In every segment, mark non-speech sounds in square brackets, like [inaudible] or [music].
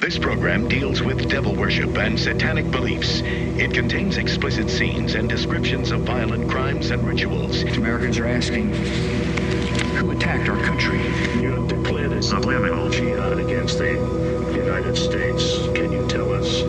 This program deals with devil worship and satanic beliefs. It contains explicit scenes and descriptions of violent crimes and rituals. Americans are asking who attacked our country. You have declared a subliminal jihad against the United States. Can you tell us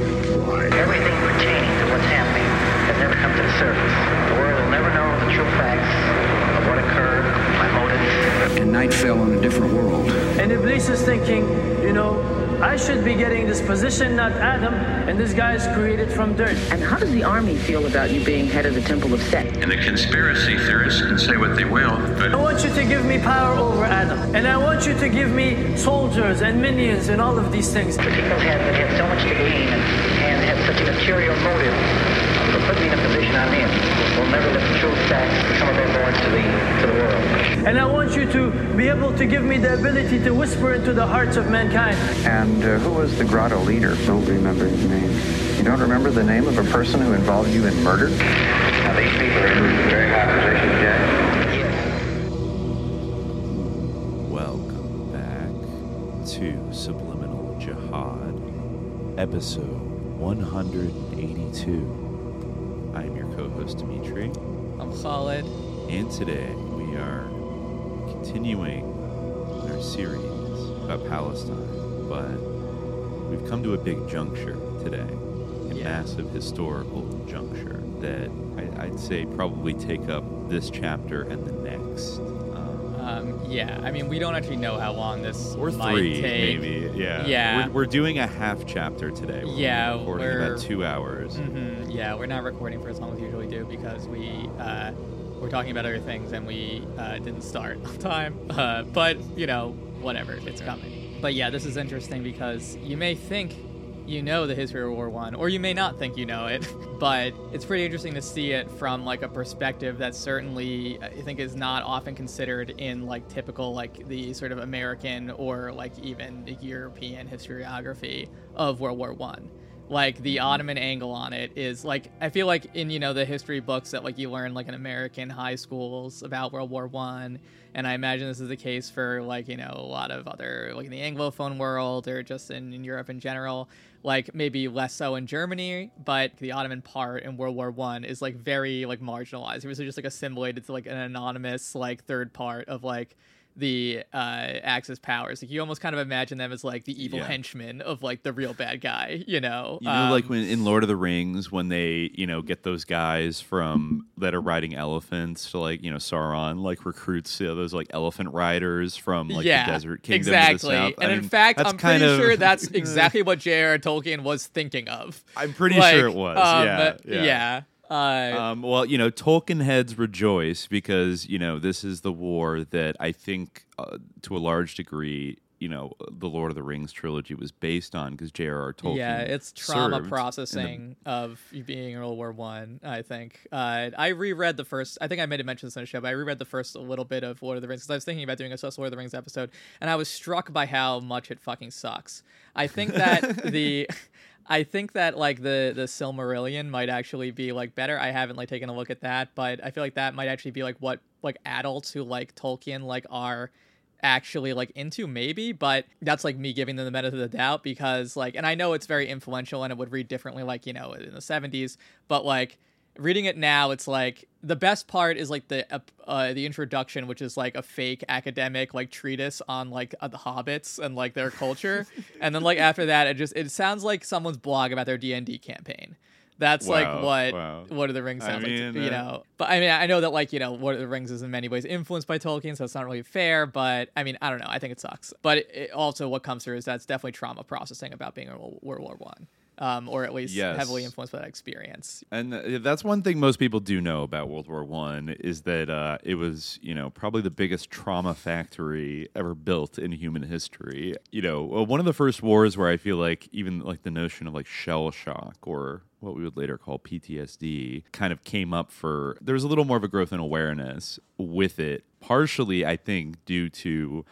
why? Everything pertaining to what's happening has never come to the surface. The world will never know the true facts of what occurred, my motives. And night fell on a different world. And Iblis is thinking, you know, I should be getting this position, not Adam, and this guy is created from dirt. And how does the army feel about you being head of the Temple of Set? And the conspiracy theorists can say what they will, but I want you to give me power over Adam, and I want you to give me soldiers and minions and all of these things. The people have, that have so much to gain and, and have such a material motive to put me in a position I'm in. Will never let the true facts become available to the, to the world. And I want you to be able to give me the ability to whisper into the hearts of mankind. And uh, who was the grotto leader? Don't remember his name. You don't remember the name of a person who involved you in murder? now these people are in very high positions, Jack. Yes. Welcome back to Subliminal Jihad, episode 182. Host, Dimitri, I'm Khalid. and today we are continuing our series about Palestine, but we've come to a big juncture today, a Yeah. massive historical juncture that I, I'd say probably take up this chapter and the next. Um, yeah, I mean, we don't actually know how long this or might three, take. maybe. Yeah. Yeah. We're, we're doing a half chapter today. We're Yeah, recording we're- about two hours. hmm Yeah, we're not recording for as long as we usually do because we uh, we're talking about other things and we uh, didn't start [laughs] on time. Uh, but you know, whatever, it's coming. But yeah, this is interesting because you may think you know the history of World War One, or you may not think you know it. [laughs] But it's pretty interesting to see it from like a perspective that certainly I think is not often considered in like typical like the sort of American or like even the European historiography of World War One like the mm-hmm. Ottoman angle on it is like I feel like in you know the history books that like you learn like in American high schools about World War One, and I imagine this is the case for like you know a lot of other like in the Anglophone world or just in, in Europe in general. Like maybe less so in Germany, but the Ottoman part in World War One is like very like marginalized. It was just like assimilated to like an anonymous like third part of like the uh axis powers like you almost kind of imagine them as like the evil Yeah. henchmen of like the real bad guy you know You know, like Um, when in Lord of the Rings, when they, you know, get those guys from that are riding elephants to like, you know, Sauron like recruits you know, those like elephant riders from like yeah, the desert kingdom exactly. south. I And in fact, I'm pretty of- sure that's [laughs] exactly what J.R.R. Tolkien was thinking of. I'm pretty Like, sure it was. um, yeah, yeah. yeah. Uh, Um, well, you know, Tolkien heads rejoice because you know this is the war that I think, uh, to a large degree, you know, the Lord of the Rings trilogy was based on because J.R.R. Tolkien. yeah, it's trauma in the- processing of being in World War One. I, think uh, I reread the first. I think I made a mention this on the show, but I reread the first little bit of Lord of the Rings because I was thinking about doing a Lord of the Rings episode, and I was struck by how much it fucking sucks. I think that [laughs] the. I think that like the the Silmarillion might actually be like better. I haven't like taken a look at that, but I feel like that might actually be like what like adults who like Tolkien like are actually like into maybe but that's like me giving them the benefit of the doubt because like and i know it's very influential and it would read differently like you know in the 70s but like reading it now it's like the best part is like the uh, uh, the introduction which is like a fake academic like treatise on like uh, the hobbits and like their culture [laughs] and then like after that it just it sounds like someone's blog about their d&d campaign that's like Wow, what wow. Lord of the Rings I sounds like, to- mean, you uh, know. But I mean, I know that like you know, Lord of the Rings is in many ways influenced by Tolkien, so it's not really fair. But I mean, I don't know. I think it sucks. But it, it also, what comes through is that's definitely trauma processing about being in World World War One, um, or at least Yes. heavily influenced by that experience. And uh, that's one thing most people do know about World War One is that uh, it was, you know, probably the biggest trauma factory ever built in human history. You know, uh, one of the first wars where I feel like even like the notion of like shell shock or what we would later call PTSD kind of came up for there was a little more of a growth in awareness with it, partially I think due to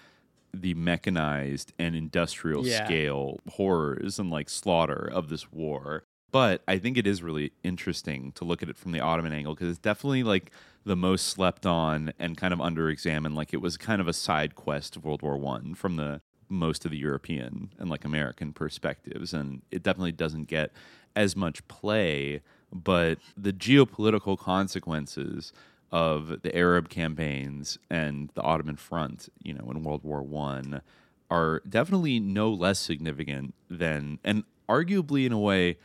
the mechanized and industrial Yeah. scale horrors and like slaughter of this war. But I think it is really interesting to look at it from the Ottoman angle because it's definitely like the most slept on and kind of under examined. Like it was kind of a side quest of World War One from the most of the European and like American perspectives, and it definitely doesn't get as much play. But the geopolitical consequences of the Arab campaigns and the Ottoman front, you know, in World War One, are definitely no less significant than, and arguably in a way,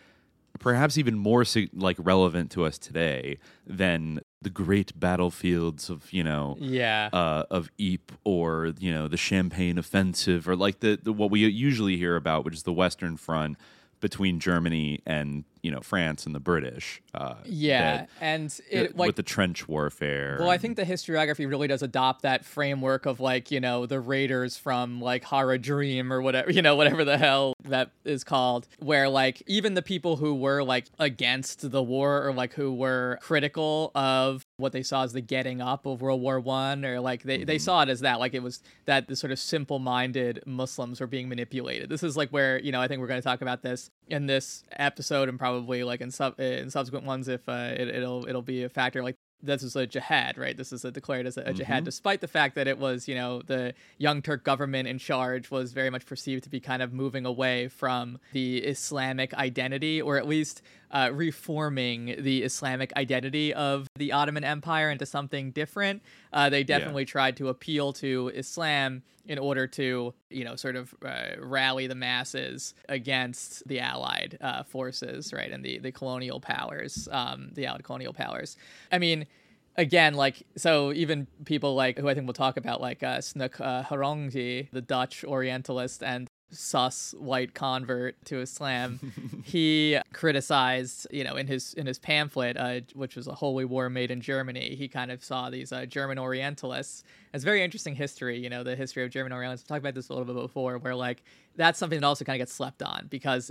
perhaps even more like relevant to us today than the great battlefields of you know yeah. uh, of Ypres or you know the Champagne offensive or like the, the what we usually hear about, which is the Western Front between Germany and you know France and the British. Uh, yeah, that, and it, like, with the trench warfare. Well, I think the historiography really does adopt that framework of like you know the raiders from like Haradrim or whatever you know whatever the hell that is called, where like even the people who were like against the war or like who were critical of what they saw as the getting up of World War One, or like they, mm-hmm. they saw it as that, like it was that the sort of simple minded Muslims were being manipulated. This is like where you know I think we're going to talk about this in this episode and probably like in sub in subsequent ones if uh, it, it'll it'll be a factor. Like this is a jihad, right? This is a declared as a, a mm-hmm. jihad, despite the fact that it was, you know, the Young Turk government in charge was very much perceived to be kind of moving away from the Islamic identity, or at least uh, reforming the Islamic identity of the Ottoman Empire into something different. Uh, they definitely yeah. tried to appeal to Islam in order to, you know, sort of uh, rally the masses against the Allied uh, forces, right, and the the colonial powers, um, the Allied colonial powers. I mean again, like so, even people like who I think we'll talk about, like uh, Snouck uh, Hurgronje, the Dutch Orientalist, and sus white convert to Islam, he [laughs] criticized, you know, in his in his pamphlet, uh, which was a holy war made in Germany. He kind of saw these uh, German Orientalists. It's very interesting history, you know, the history of German Orientalists. We talked about this a little bit before, where like that's something that also kind of gets slept on because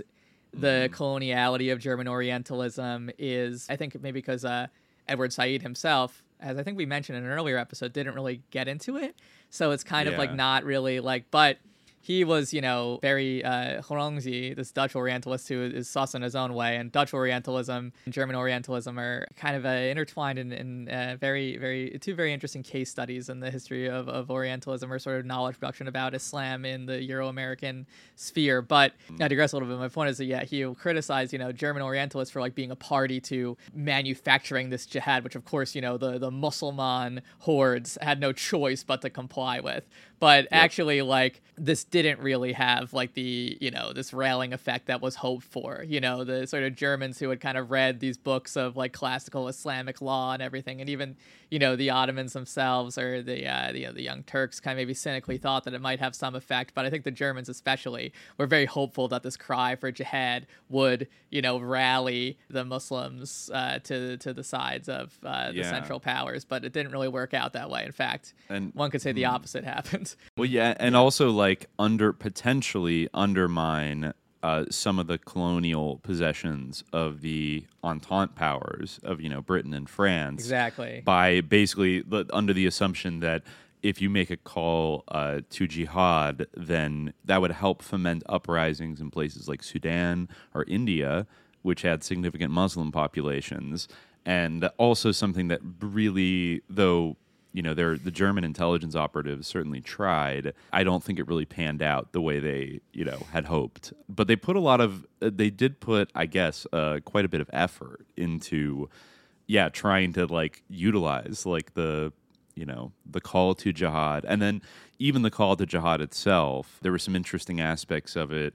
the mm. coloniality of German Orientalism is, I think, maybe because uh, Edward Said himself as I think we mentioned in an earlier episode, didn't really get into it. So it's kind yeah. of like not really like, but he was, you know, very uh, Hurgronje, this Dutch Orientalist who is sus in his own way, and Dutch Orientalism and German Orientalism are kind of uh, intertwined in, in uh, very, very two very interesting case studies in the history of, of Orientalism or sort of knowledge production about Islam in the Euro-American sphere. But I digress a little bit. My point is that yeah, he criticized, you know, German Orientalists for like being a party to manufacturing this jihad, which of course, you know, the the Mussulman hordes had no choice but to comply with but yep. actually like this didn't really have like the you know this railing effect that was hoped for you know the sort of germans who had kind of read these books of like classical islamic law and everything and even you know the ottomans themselves or the uh, the, you know, the young turks kind of maybe cynically thought that it might have some effect but i think the germans especially were very hopeful that this cry for jihad would you know rally the muslims uh, to to the sides of uh, the yeah. central powers but it didn't really work out that way in fact and one could say the mm. opposite happened well, yeah, and also like under potentially undermine uh, some of the colonial possessions of the Entente powers of you know Britain and France. Exactly. By basically under the assumption that if you make a call uh, to jihad, then that would help foment uprisings in places like Sudan or India, which had significant Muslim populations. And also something that really, though you know, they're, the German intelligence operatives certainly tried. I don't think it really panned out the way they, you know, had hoped. But they put a lot of, uh, they did put, I guess, uh, quite a bit of effort into, yeah, trying to like utilize like the, you know, the call to jihad, and then even the call to jihad itself. There were some interesting aspects of it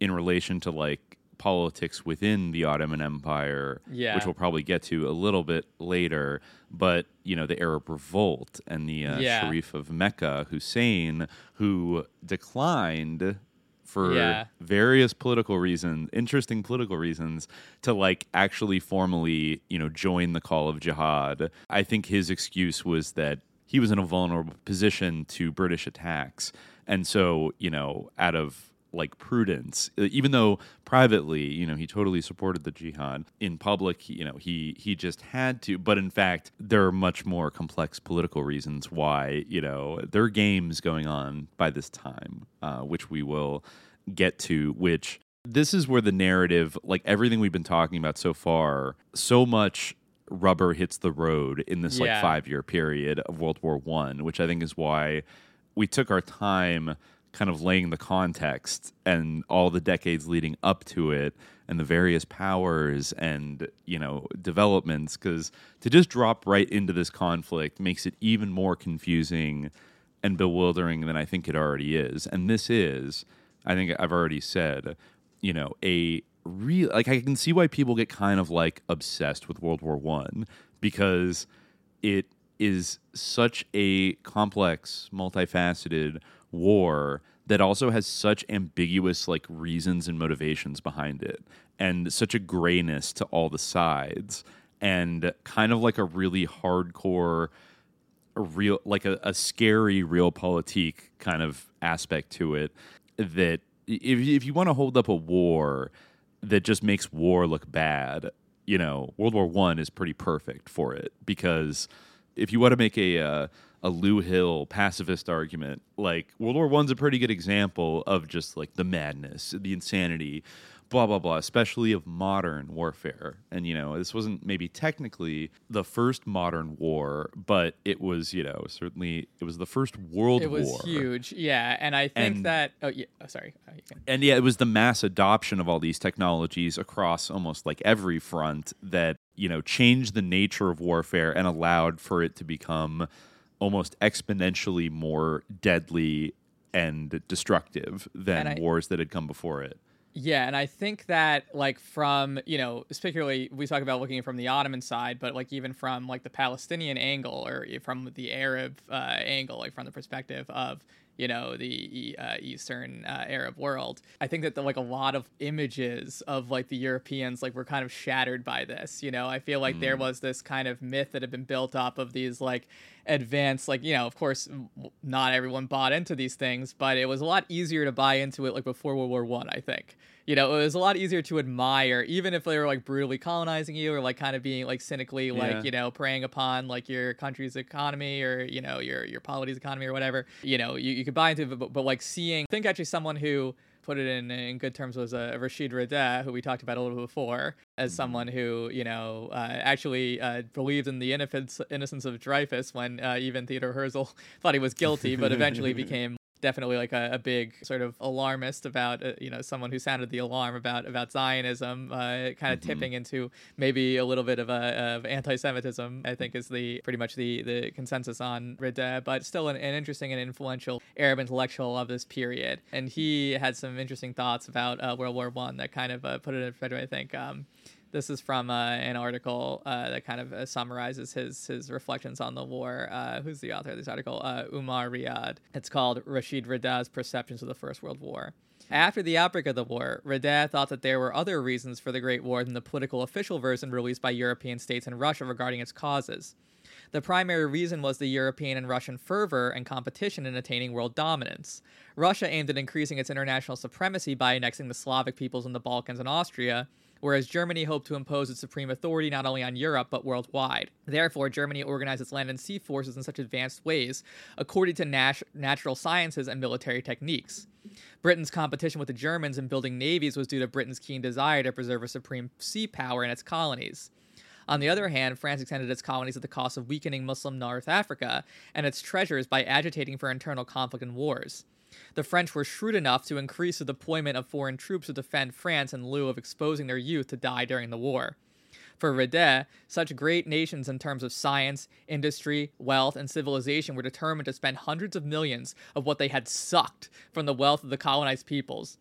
in relation to like politics within the Ottoman Empire, yeah. which we'll probably get to a little bit later. But you know, the Arab Revolt and the uh, yeah. Sharif of Mecca, Hussein, who declined for yeah. various political reasons, interesting political reasons, to like actually formally, you know, join the call of jihad. I think his excuse was that he was in a vulnerable position to British attacks. And so, you know, out of like prudence uh, even though privately you know he totally supported the jihad in public you know he he just had to but in fact there are much more complex political reasons why you know there are games going on by this time uh, which we will get to which this is where the narrative like everything we've been talking about so far so much rubber hits the road in this yeah. like five year period of world war one which i think is why we took our time kind of laying the context and all the decades leading up to it and the various powers and you know developments because to just drop right into this conflict makes it even more confusing and bewildering than I think it already is. And this is, I think I've already said, you know, a real like I can see why people get kind of like obsessed with World War One because it is such a complex, multifaceted war that also has such ambiguous like reasons and motivations behind it and such a grayness to all the sides and kind of like a really hardcore a real like a, a scary realpolitik kind of aspect to it that if, if you want to hold up a war that just makes war look bad you know world war one is pretty perfect for it because if you want to make a uh, a Lou Hill pacifist argument, like World War One's a pretty good example of just like the madness, the insanity, blah blah blah, especially of modern warfare. And you know, this wasn't maybe technically the first modern war, but it was, you know, certainly it was the first world it was war. huge, yeah. And I think And- that oh yeah, oh, sorry, Oh, and yeah, it was the mass adoption of all these technologies across almost like every front that, you know, changed the nature of warfare and allowed for it to become almost exponentially more deadly and destructive than And I- wars that had come before it. Yeah, and I think that like from you know, particularly we talk about looking from the Ottoman side, but like even from like the Palestinian angle or from the Arab uh, angle, like from the perspective of you know the uh, Eastern uh, Arab world, I think that the, like a lot of images of like the Europeans like were kind of shattered by this. You know, I feel like there was this kind of myth that had been built up of these like advanced like you know of course not everyone bought into these things but it was a lot easier to buy into it like before world war one i think you know it was a lot easier to admire even if they were like brutally colonizing you or like kind of being like cynically like Yeah. you know preying upon like your country's economy or you know your your polity's economy or whatever you know you, you could buy into it but, but like seeing I think actually someone who put it in in good terms was uh, Rashid Rida, who we talked about a little bit before, as someone who you know uh, actually uh, believed in the innocence innocence of Dreyfus when uh, even Theodore Herzl [laughs] thought he was guilty, but eventually [laughs] became definitely like a, a big sort of alarmist about uh, you know someone who sounded the alarm about about Zionism, uh, kind of tipping into maybe a little bit of a of anti-Semitism. I think is the pretty much the the consensus on Rida, but still an, an interesting and influential Arab intellectual of this period. And he had some interesting thoughts about uh, World War One that kind of uh, put it in perspective. I think. Um, this is from uh, an article uh, that kind of uh, summarizes his his reflections on the war. Uh, who's the author of this article? Uh, Umar Ryad. It's called Rashid Rida's Perceptions of the First World War. After the outbreak of the war, Rida thought that there were other reasons for the Great War than the political official version released by European states and Russia regarding its causes. The primary reason was the European and Russian fervor and competition in attaining world dominance. Russia aimed at increasing its international supremacy by annexing the Slavic peoples in the Balkans and Austria, whereas Germany hoped to impose its supreme authority not only on Europe but worldwide. Therefore, Germany organized its land and sea forces in such advanced ways, according to nat- natural sciences and military techniques. Britain's competition with the Germans in building navies was due to Britain's keen desire to preserve a supreme sea power in its colonies. On the other hand, France extended its colonies at the cost of weakening Muslim North Africa and its treasures by agitating for internal conflict and wars. The French were shrewd enough to increase the deployment of foreign troops to defend France in lieu of exposing their youth to die during the war. For Rida, such great nations in terms of science, industry, wealth, and civilization were determined to spend hundreds of millions of what they had sucked from the wealth of the colonized peoples.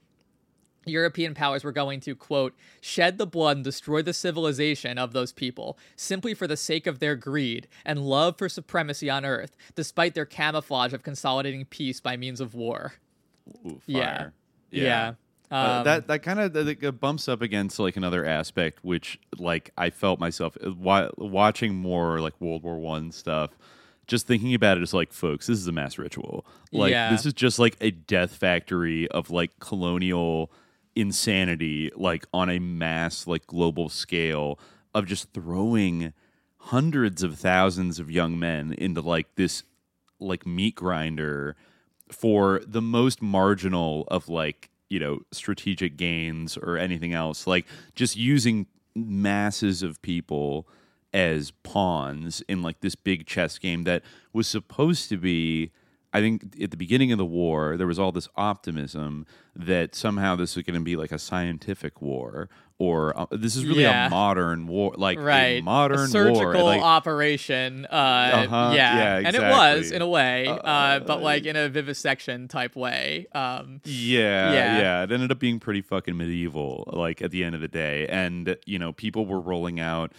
European powers were going to, quote, shed the blood and destroy the civilization of those people simply for the sake of their greed and love for supremacy on earth, despite their camouflage of consolidating peace by means of war. Ooh, Yeah. fire. Yeah. Uh, Um, that that kind of bumps up against like another aspect, which like I felt myself uh, wa- watching more like World War One stuff. Just thinking about it is like, folks, this is a mass ritual. Like Yeah. this is just like a death factory of like colonial insanity, like on a mass like global scale of just throwing hundreds of thousands of young men into like this like meat grinder for the most marginal of like you know strategic gains or anything else. Like just using masses of people as pawns in like this big chess game that was supposed to be I think at the beginning of the war, there was all this optimism that somehow this was going to be like a scientific war, or uh, this is really Yeah. a modern war, like right a modern a surgical war. Like, operation uh, Uh-huh, yeah. yeah, and it was in a way uh, but like in a vivisection type way um, Yeah, Yeah. yeah, It ended up being pretty fucking medieval, like at the end of the day. And, you know, people were rolling out,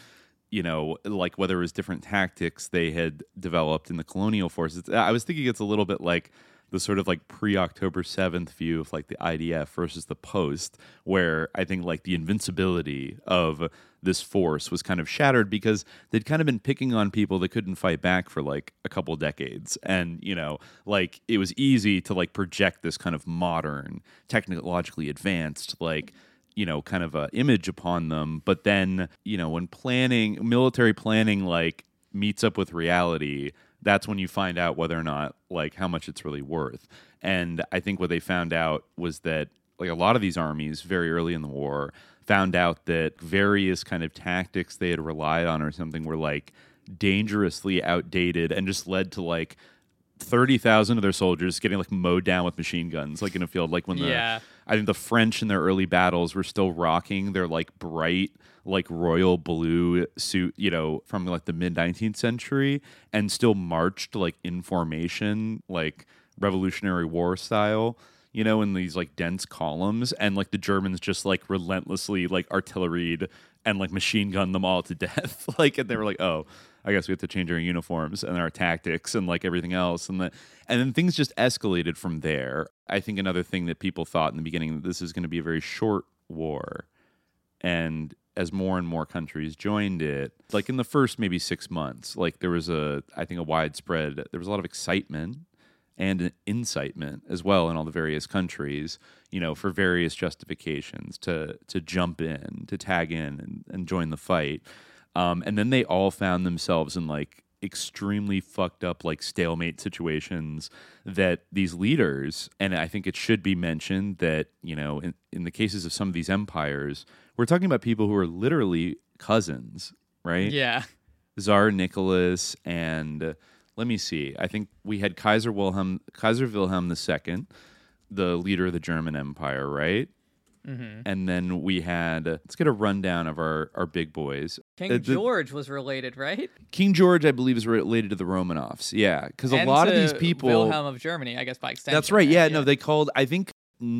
you know, like whether it was different tactics they had developed in the colonial forces. I was thinking it's a little bit like the sort of like pre October 7th view of like the IDF versus the post, where I think like the invincibility of this force was kind of shattered because they'd kind of been picking on people that couldn't fight back for like a couple decades. And, you know, like it was easy to like project this kind of modern, technologically advanced, like, you know, kind of a image upon them. But then, you know, when planning, military planning, like meets up with reality, that's when you find out whether or not, like, how much it's really worth. And I think what they found out was that, like, a lot of these armies very early in the war found out that various kind of tactics they had relied on or something were like dangerously outdated and just led to like 30,000 of their soldiers getting like mowed down with machine guns like in a field like when the Yeah. I think the French in their early battles were still rocking their like bright like royal blue suit, you know, from like the mid 19th century and still marched like in formation like Revolutionary War style, you know, in these like dense columns and like the Germans just like relentlessly like artilleried and like machine gunned them all to [laughs] death. like and they were like, "Oh, I guess we have to change our uniforms and our tactics and like everything else. And the, and then things just escalated from there. I think another thing that people thought in the beginning that this is going to be a very short war. And as more and more countries joined it, like in the first maybe six months, like there was a, I think a widespread, there was a lot of excitement and an incitement as well in all the various countries, you know, for various justifications to to jump in, to tag in and, and join the fight. Um, and then they all found themselves in like extremely fucked up like stalemate situations that these leaders and i think it should be mentioned that you know in, in the cases of some of these empires we're talking about people who are literally cousins right yeah Tsar Nicholas and uh, let me see. I think we had Kaiser Wilhelm Kaiser Wilhelm II, the leader of the German Empire, right? Mhm. And then we had let's get a rundown of our our big boys. King Uh, the- george was related right King George, I believe, is related to the Romanovs. Yeah, because a lot of these people. wilhelm of germany i guess by extension That's right. Yeah, no, they called. I think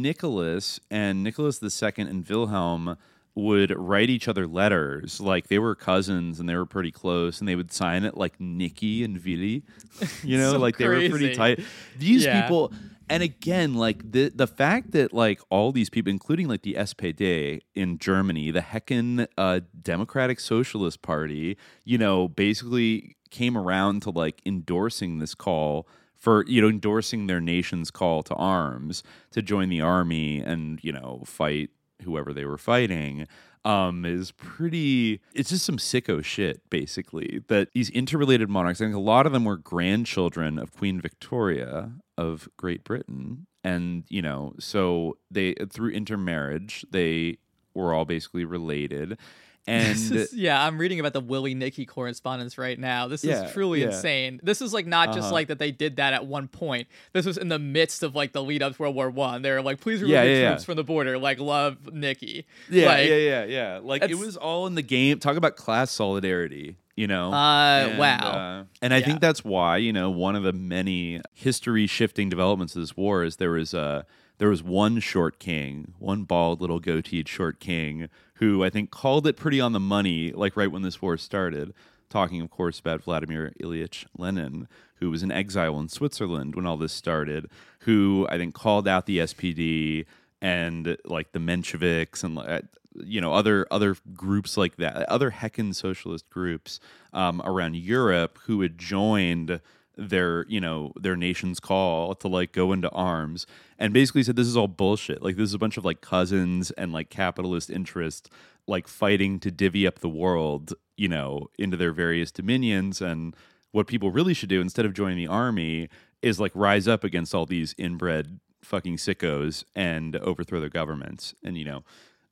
Nicholas and Nicholas II and Wilhelm would write each other letters like they were cousins and they were pretty close and they would sign it like Nicky and Vili. [laughs] You [laughs] know, So like they were pretty tight. These Yeah. people and again, like the the fact that like all these people, including like the SPD in Germany, the Heckin uh, Democratic Socialist Party, you know, basically came around to like endorsing this call for you know endorsing their nation's call to arms to join the army and you know fight whoever they were fighting um is pretty it's just some sicko shit basically that these interrelated monarchs i think a lot of them were grandchildren of queen victoria of great britain. And you know so they through intermarriage they were all basically related and is- yeah, I'm reading about the Willy Nicky correspondence right now. This Yeah, is truly yeah. insane. This is like not just Uh-huh. like that they did that at one point. This was in the midst of like the lead up to World War One. They're like, please remove Yeah, troops from the border. Like, love Nicky. Yeah, Like, yeah, yeah, yeah. Like it was all in the game. Talk about class solidarity, you know. Uh, wow. uh, and I Yeah. think that's why you know one of the many history shifting developments of this war is there was uh, there was one short king, one bald little goateed short king who I think called it pretty on the money, like right when this war started. Talking, of course, about Vladimir Ilyich Lenin, who was in exile in Switzerland when all this started, who I think called out the SPD and like the Mensheviks and uh, you know other other groups like that, other heckin' socialist groups um, around Europe who had joined their you know their nation's call to like go into arms and basically said this is all bullshit like this is a bunch of like cousins and like capitalist interests like fighting to divvy up the world you know into their various dominions and what people really should do instead of joining the army is like rise up against all these inbred fucking sickos and overthrow their governments and you know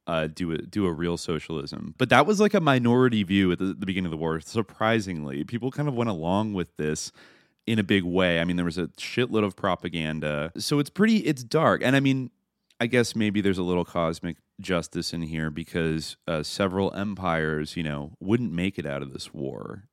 uh, do a do a real socialism. But that was like a minority view at the, the beginning of the war. Surprisingly, people kind of went along with this in a big way. I mean, there was a shitload of propaganda. So it's pretty, it's dark. And I mean, I guess maybe there's a little cosmic justice in here because uh, several empires, you know, wouldn't make it out of this war.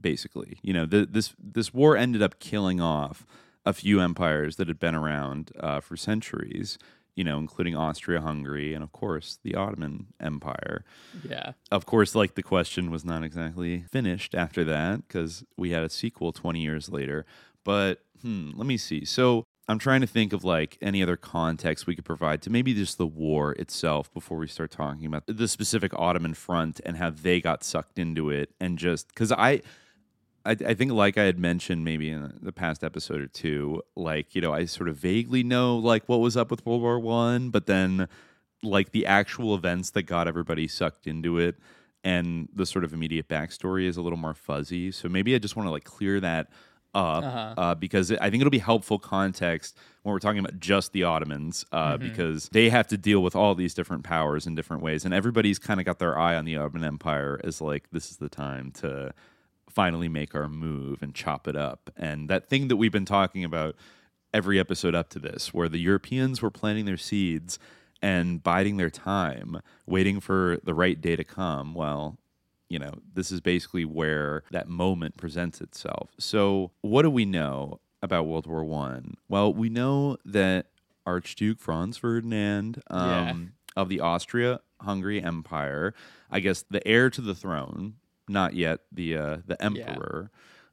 Basically, you know, the, this this war ended up killing off a few empires that had been around uh, for centuries. You know, including Austria-Hungary and of course the Ottoman Empire. Yeah. Of course, like the question was not exactly finished after that because we had a sequel 20 years later. But hmm, let me see. So I'm trying to think of like any other context we could provide to maybe just the war itself before we start talking about the specific Ottoman front and how they got sucked into it and just because I, I I think like I had mentioned maybe in the past episode or two like you know I sort of vaguely know like what was up with World War One but then like the actual events that got everybody sucked into it and the sort of immediate backstory is a little more fuzzy so maybe I just want to like clear that up Uh-huh. uh, because I think it'll be helpful context when we're talking about just the Ottomans uh, Mhm. because they have to deal with all these different powers in different ways, and everybody's kind of got their eye on the Ottoman Empire as like this is the time to finally make our move and chop it up. And that thing that we've been talking about every episode up to this, where the Europeans were planting their seeds and biding their time, waiting for the right day to come. Well, you know, this is basically where that moment presents itself. So, what do we know about World War One? Well, we know that Archduke Franz Ferdinand um, Yeah. of the Austria-Hungary Empire, I guess the heir to the throne, not yet the uh, the emperor,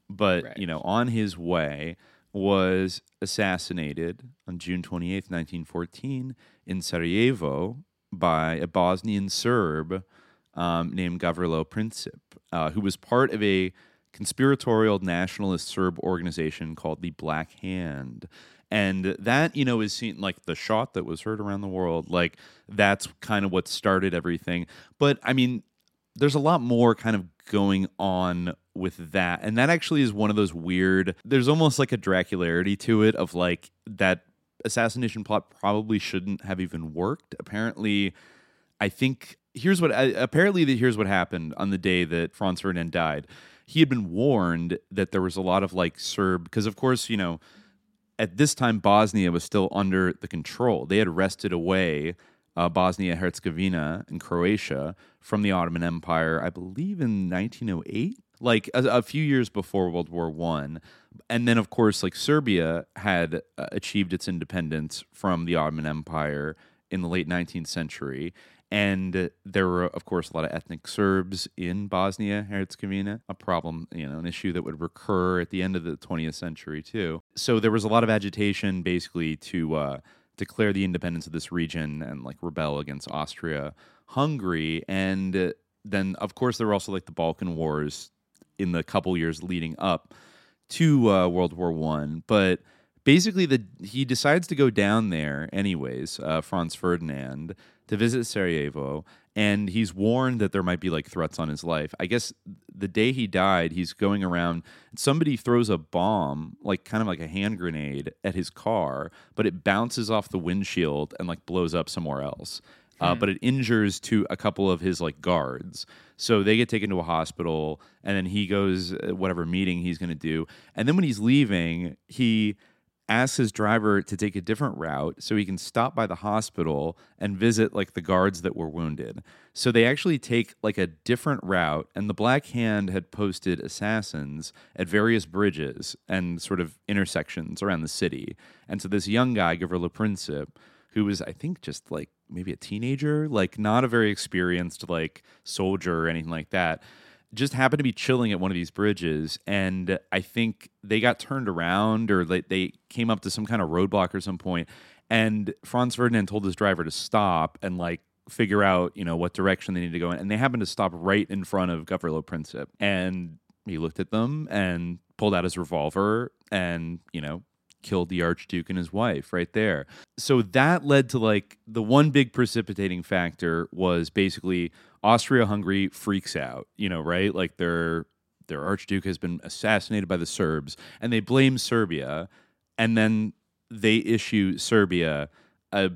but you know, on his way was assassinated on June 28th, 1914 in Sarajevo by a Bosnian Serb um, named Gavrilo Princip, uh, who was part of a conspiratorial nationalist Serb organization called the Black Hand. And that, you know, is seen like the shot that was heard around the world. Like, that's kind of what started everything. But I mean, there's a lot more kind of going on with that. And that actually is one of those weird, there's almost like a Dracularity to it of like that assassination plot probably shouldn't have even worked. Apparently, I think here's what apparently that here's what happened on the day that Franz Ferdinand died. He had been warned that there was a lot of like Serb because of course, you know, at this time Bosnia was still under the control. They had wrested away uh, Bosnia Herzegovina and Croatia from the Ottoman Empire, I believe in 1908, like a, a few years before World War One, and then of course like Serbia had uh, achieved its independence from the Ottoman Empire in the late 19th century. And there were, of course, a lot of ethnic Serbs in Bosnia Herzegovina, a problem, you know, an issue that would recur at the end of the 20th century, too. So there was a lot of agitation basically to uh, declare the independence of this region and like rebel against Austria Hungary. And then, of course, there were also like the Balkan Wars in the couple years leading up to uh, World War One. But basically, the he decides to go down there anyways, uh, Franz Ferdinand, to visit Sarajevo, and he's warned that there might be like threats on his life. I guess the day he died, he's going around. Somebody throws a bomb, like kind of like a hand grenade, at his car, but it bounces off the windshield and like blows up somewhere else. Uh, Hmm. but it injures to a couple of his like guards. So they get taken to a hospital, and then he goes uh, whatever meeting he's going to do. And then when he's leaving, he asks his driver to take a different route so he can stop by the hospital and visit like the guards that were wounded. So they actually take like a different route, and the Black Hand had posted assassins at various bridges and sort of intersections around the city. And so this young guy, Gavrilo Princip, who was I think just like maybe a teenager, like not a very experienced like soldier or anything like that. Just happened to be chilling at one of these bridges, and I think they got turned around or they, came up to some kind of roadblock or some point, and Franz Ferdinand told his driver to stop and like figure out you know what direction they need to go in, and they happened to stop right in front of Gavrilo Princip, and he looked at them and pulled out his revolver and you know killed the archduke and his wife right there. So that led to like the one big precipitating factor was basically austria-hungary freaks out you know right? Like their their archduke has been assassinated by the serbs and they blame serbia and then they issue serbia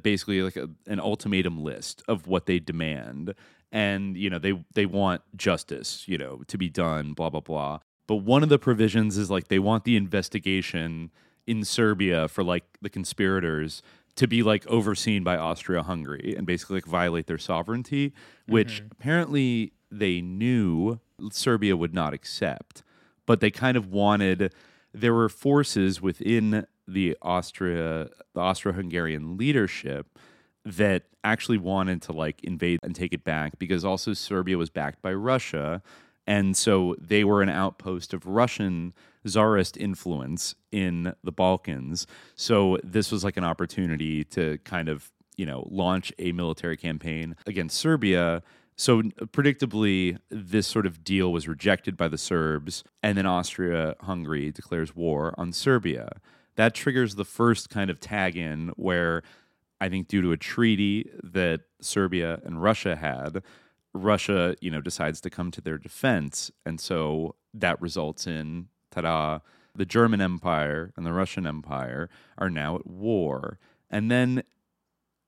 basically like a, an ultimatum list of what they demand. And you know they they want justice you know to be done blah blah blah. But one of the provisions is like they want the investigation in Serbia for like the conspirators to be like overseen by Austria-Hungary and basically like violate their sovereignty, which Mm-hmm. apparently they knew Serbia would not accept, but they kind of wanted there were forces within the Austria the Austro-Hungarian leadership that actually wanted to like invade and take it back because also Serbia was backed by Russia and so they were an outpost of Russian czarist influence in the Balkans. So this was like an opportunity to kind of you know launch a military campaign against Serbia. So predictably this sort of deal was rejected by the Serbs and then Austria-Hungary declares war on Serbia. That triggers the first kind of tag in where I think due to a treaty that Serbia and Russia had, Russia, you know, decides to come to their defense. And so that results in ta-da, the German Empire and the Russian Empire are now at war. And then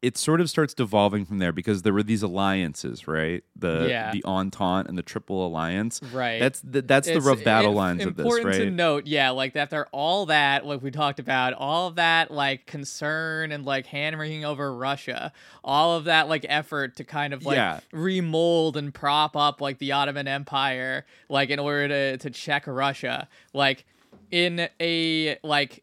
it sort of starts devolving from there because there were these alliances, right? The Yeah. the Entente and the Triple Alliance. Right. That's the, that's the rough battle lines of this, important to note, yeah, like after all that, like we talked about, all of that like concern and like hammering over Russia, all of that like effort to kind of like Yeah. remold and prop up like the Ottoman Empire, like in order to to check Russia, like in a like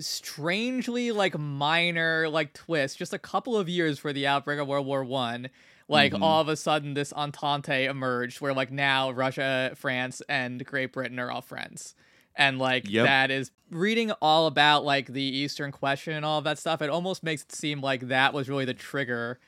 strangely like minor like twist just a couple of years for the outbreak of world war one like Mhm. all of a sudden this entente emerged where like now russia france and great britain are all friends and like Yep. that is reading all about like the eastern question and all of that stuff it almost makes it seem like that was really the trigger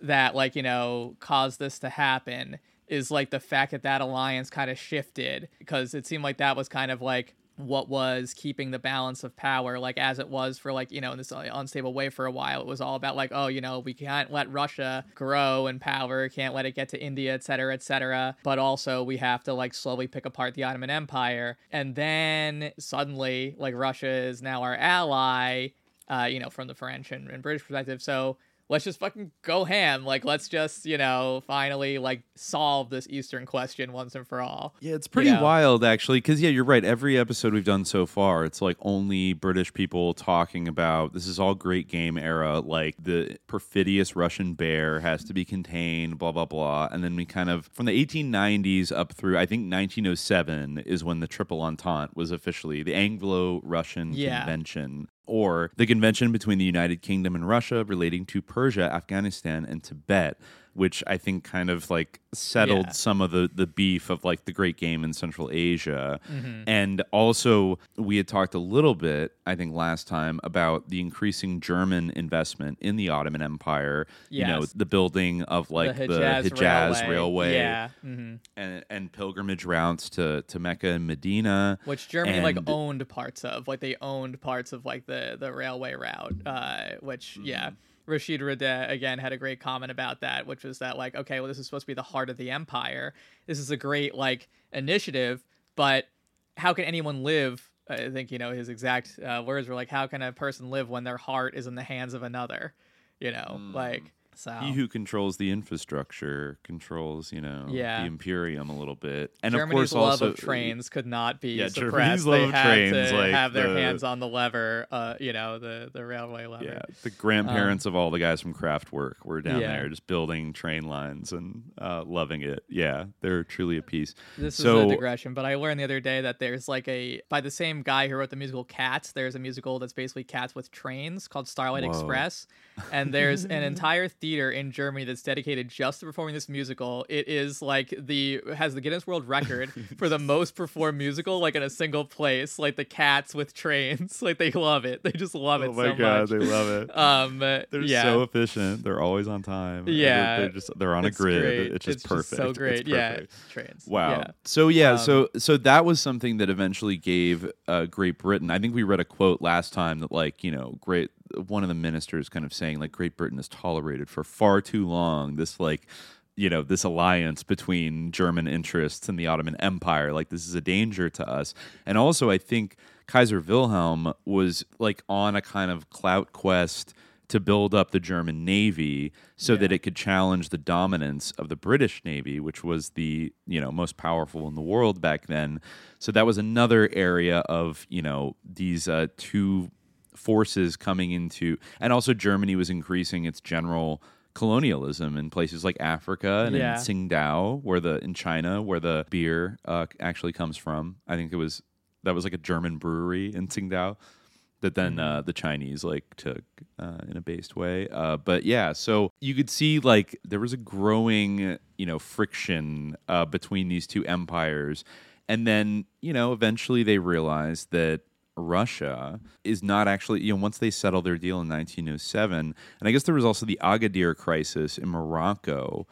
that like you know caused this to happen is like the fact that that alliance kind of shifted because it seemed like that was kind of like what was keeping the balance of power like as it was for like you know in this uh, unstable way for a while. It was all about like oh you know we can't let russia grow in power can't let it get to india et cetera et cetera. But also we have to like slowly pick apart the ottoman empire. And then suddenly like russia is now our ally uh, you know, from the French and, and British perspective. So let's just fucking go ham. Like, let's just, you know, finally like solve this Eastern question once and for all. Yeah, it's pretty You know? wild actually because yeah, you're right. Every episode we've done so far, it's like only British people talking about this is all great game era, like the perfidious Russian bear has to be contained, blah blah blah. And then we kind of from the 1890s up through I think 1907 is when the Triple Entente was officially the Anglo-Russian Yeah. Convention or the convention between the United Kingdom and Russia relating to Persia, Afghanistan, and Tibet, which I think kind of like settled Yeah. some of the the beef of like the great game in Central Asia. Mhm. And also we had talked a little bit, I think last time, about the increasing German investment in the Ottoman Empire. You know, the building of like the Hijaz Hijaz, Railway. Railway. Yeah. mhm. And, and pilgrimage routes to, to Mecca and Medina. Which Germany like owned parts of. Like they owned parts of like the the railway route. Uh, which yeah. Rashid Rida again had a great comment about that, which was that like, okay, well, this is supposed to be the heart of the empire. This is a great like initiative, but how can anyone live? I think you know his exact uh, words were like, "How can a person live when their heart is in the hands of another?" You know, like so. He who controls the infrastructure controls, you know, Yeah. the imperium a little bit, and Germany's of course love also of trains could not be Yeah, suppressed. Germany's they had trains, to like have their the- hands on the lever, uh, you know, the the railway lever. Yeah, the grandparents of all the guys from Kraftwerk were down Um, Yeah. there just building train lines and uh, loving it. Yeah, they're truly a piece. This so, is a digression, but I learned the other day that there's like a by the same guy who wrote the musical Cats. There's a musical that's basically cats with trains called Starlight Whoa. Express, and [laughs] there's an entire theater in Germany that's dedicated just to performing this musical. It is like the has the Guinness World Record for the [laughs] most performed musical, like in a single place. Like the Cats with trains, [laughs] like they love it. They just love it Oh my so god, much. they love it. [laughs] Um, they're yeah. so efficient. They're always on time. They're- Yeah, they're, just they're on a it's grid. great. It's just It's just perfect. so It's great. Yeah, trains. Wow. Yeah. So yeah, Um, so so that was something that eventually gave uh, Great Britain. I think we read a quote last time that like you know, great one of the ministers kind of saying like Great Britain has tolerated for far too long this like you know this alliance between German interests and the Ottoman Empire. Like this is a danger to us. And also, I think Kaiser Wilhelm was like on a kind of clout quest to build up the German navy so that it could challenge the dominance of the British navy, which was the you know most powerful in the world back then. So that was another area of you know these uh, two forces coming into, and also Germany was increasing its general colonialism in places like Africa and Yeah. in Tsingtao, where the in China, where the beer uh, actually comes from. I think it was that was like a German brewery in Tsingtao that then uh, the Chinese like took uh, in a based way. Uh, but yeah, so you could see like there was a growing you know friction uh, between these two empires, and then you know eventually they realized that. Russia is not actually, you know, once they settled their deal in 1907, and I guess there was also the Agadir crisis in Morocco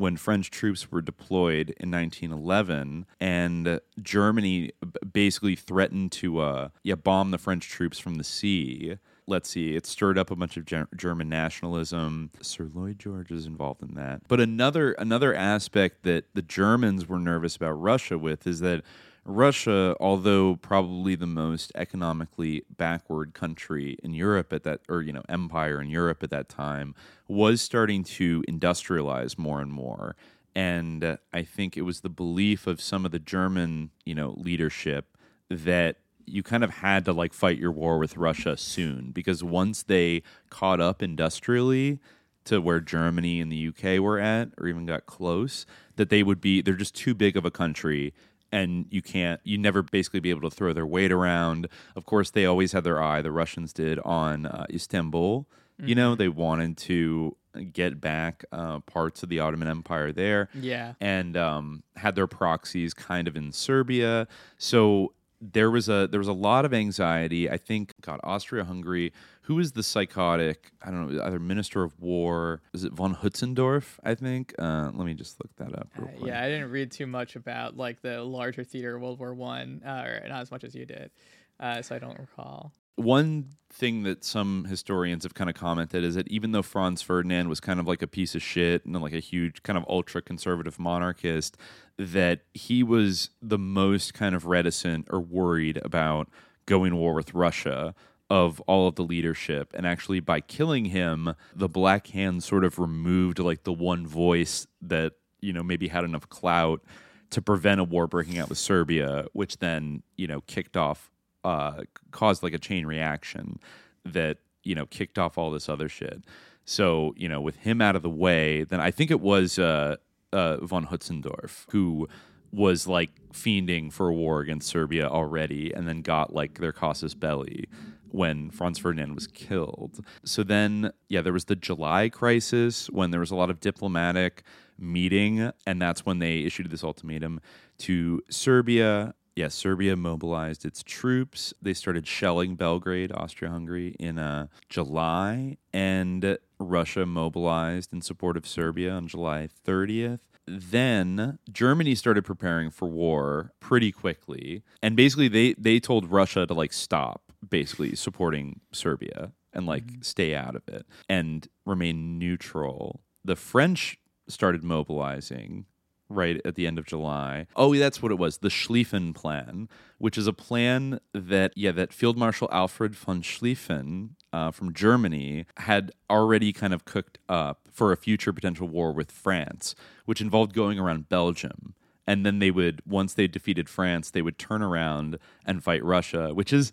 when French troops were deployed in 1911, and Germany basically threatened to uh, yeah bomb the French troops from the sea. Let's see, it stirred up a bunch of Ger- German nationalism. Sir Lloyd George is involved in that. But another another aspect that the Germans were nervous about Russia with is that Russia, although probably the most economically backward country in Europe at that, or you know, empire in Europe at that time, was starting to industrialize more and more. And I think it was the belief of some of the German, you know, leadership that you kind of had to like fight your war with Russia soon because once they caught up industrially to where Germany and the UK were at, or even got close, that they would be they're just too big of a country and you can't you never basically be able to throw their weight around. Of course, they always had their eye, the Russians did, on uh, Istanbul. You know, they wanted to get back uh, parts of the Ottoman Empire there Yeah. and um, had their proxies kind of in Serbia. So there was a there was a lot of anxiety. I think God, Austria Hungary. Who is the psychotic? I don't know. Either Minister of War. Is it von Hötzendorf? I think. Uh, let me just look that up. Real quick. Yeah, I didn't read too much about like the larger theater of World War One, uh, or not as much as you did, uh, so I don't recall. One thing that some historians have kind of commented is that even though Franz Ferdinand was kind of like a piece of shit and like a huge kind of ultra conservative monarchist, that he was the most kind of reticent or worried about going to war with Russia of all of the leadership. And actually, by killing him, the Black Hand sort of removed like the one voice that, you know, maybe had enough clout to prevent a war breaking out with Serbia, which then, you know, kicked off uh, caused like a chain reaction that you know kicked off all this other shit. So you know, with him out of the way, then I think it was uh, uh, von Hötzendorf who was like fiending for a war against Serbia already, and then got like their casus belli when Franz Ferdinand was killed. So then, yeah, there was the July crisis when there was a lot of diplomatic meeting, and that's when they issued this ultimatum to Serbia. Yes, Serbia mobilized its troops. They started shelling Belgrade, Austria Hungary, in uh, July, and Russia mobilized in support of Serbia on July 30th. Then Germany started preparing for war pretty quickly, and basically they they told Russia to like stop basically supporting Serbia and like stay out of it and remain neutral. The French started mobilizing right at the end of July. Oh, that's what it was. The Schlieffen Plan, which is a plan that, yeah, that Field Marshal Alfred von Schlieffen uh, from Germany had already kind of cooked up for a future potential war with France, which involved going around Belgium. And then they would, once they defeated France, they would turn around and fight Russia, which is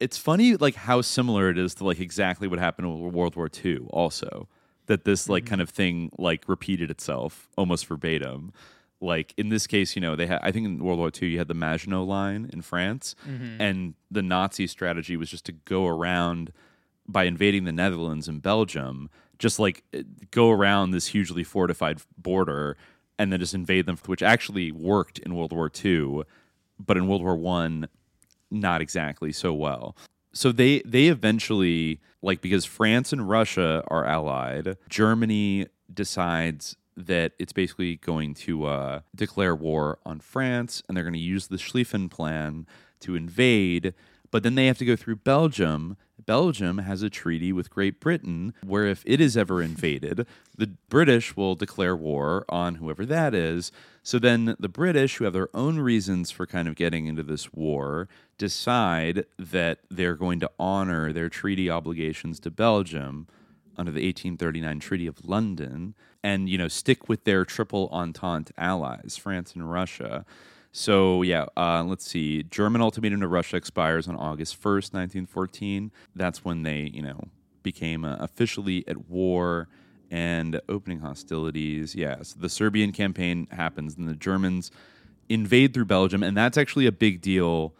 it's funny like how similar it is to like exactly what happened in World War II also that this like kind of thing like repeated itself almost verbatim. Like in this case you know they had i think in world war ii you had the maginot line in france and the nazi strategy was just to go around by invading the netherlands and belgium just like eh, go around this hugely fortified border and then just invade them which actually worked in world war ii but in world war one not exactly so well. So they they eventually like because France and Russia are allied, Germany decides that it's basically going to uh, declare war on France, and they're going to use the Schlieffen Plan to invade. But then they have to go through Belgium. Belgium has a treaty with Great Britain where if it is ever invaded, the British will declare war on whoever that is. So then the British, who have their own reasons for kind of getting into this war, decide that they're going to honor their treaty obligations to Belgium under the 1839 Treaty of London and you know stick with their triple entente allies, France and Russia. So yeah, uh, let's see. German ultimatum to Russia expires on August first, nineteen fourteen. That's when they, you know, became uh, officially at war and opening hostilities. Yes, yeah, so the Serbian campaign happens, and the Germans invade through Belgium, and that's actually a big deal.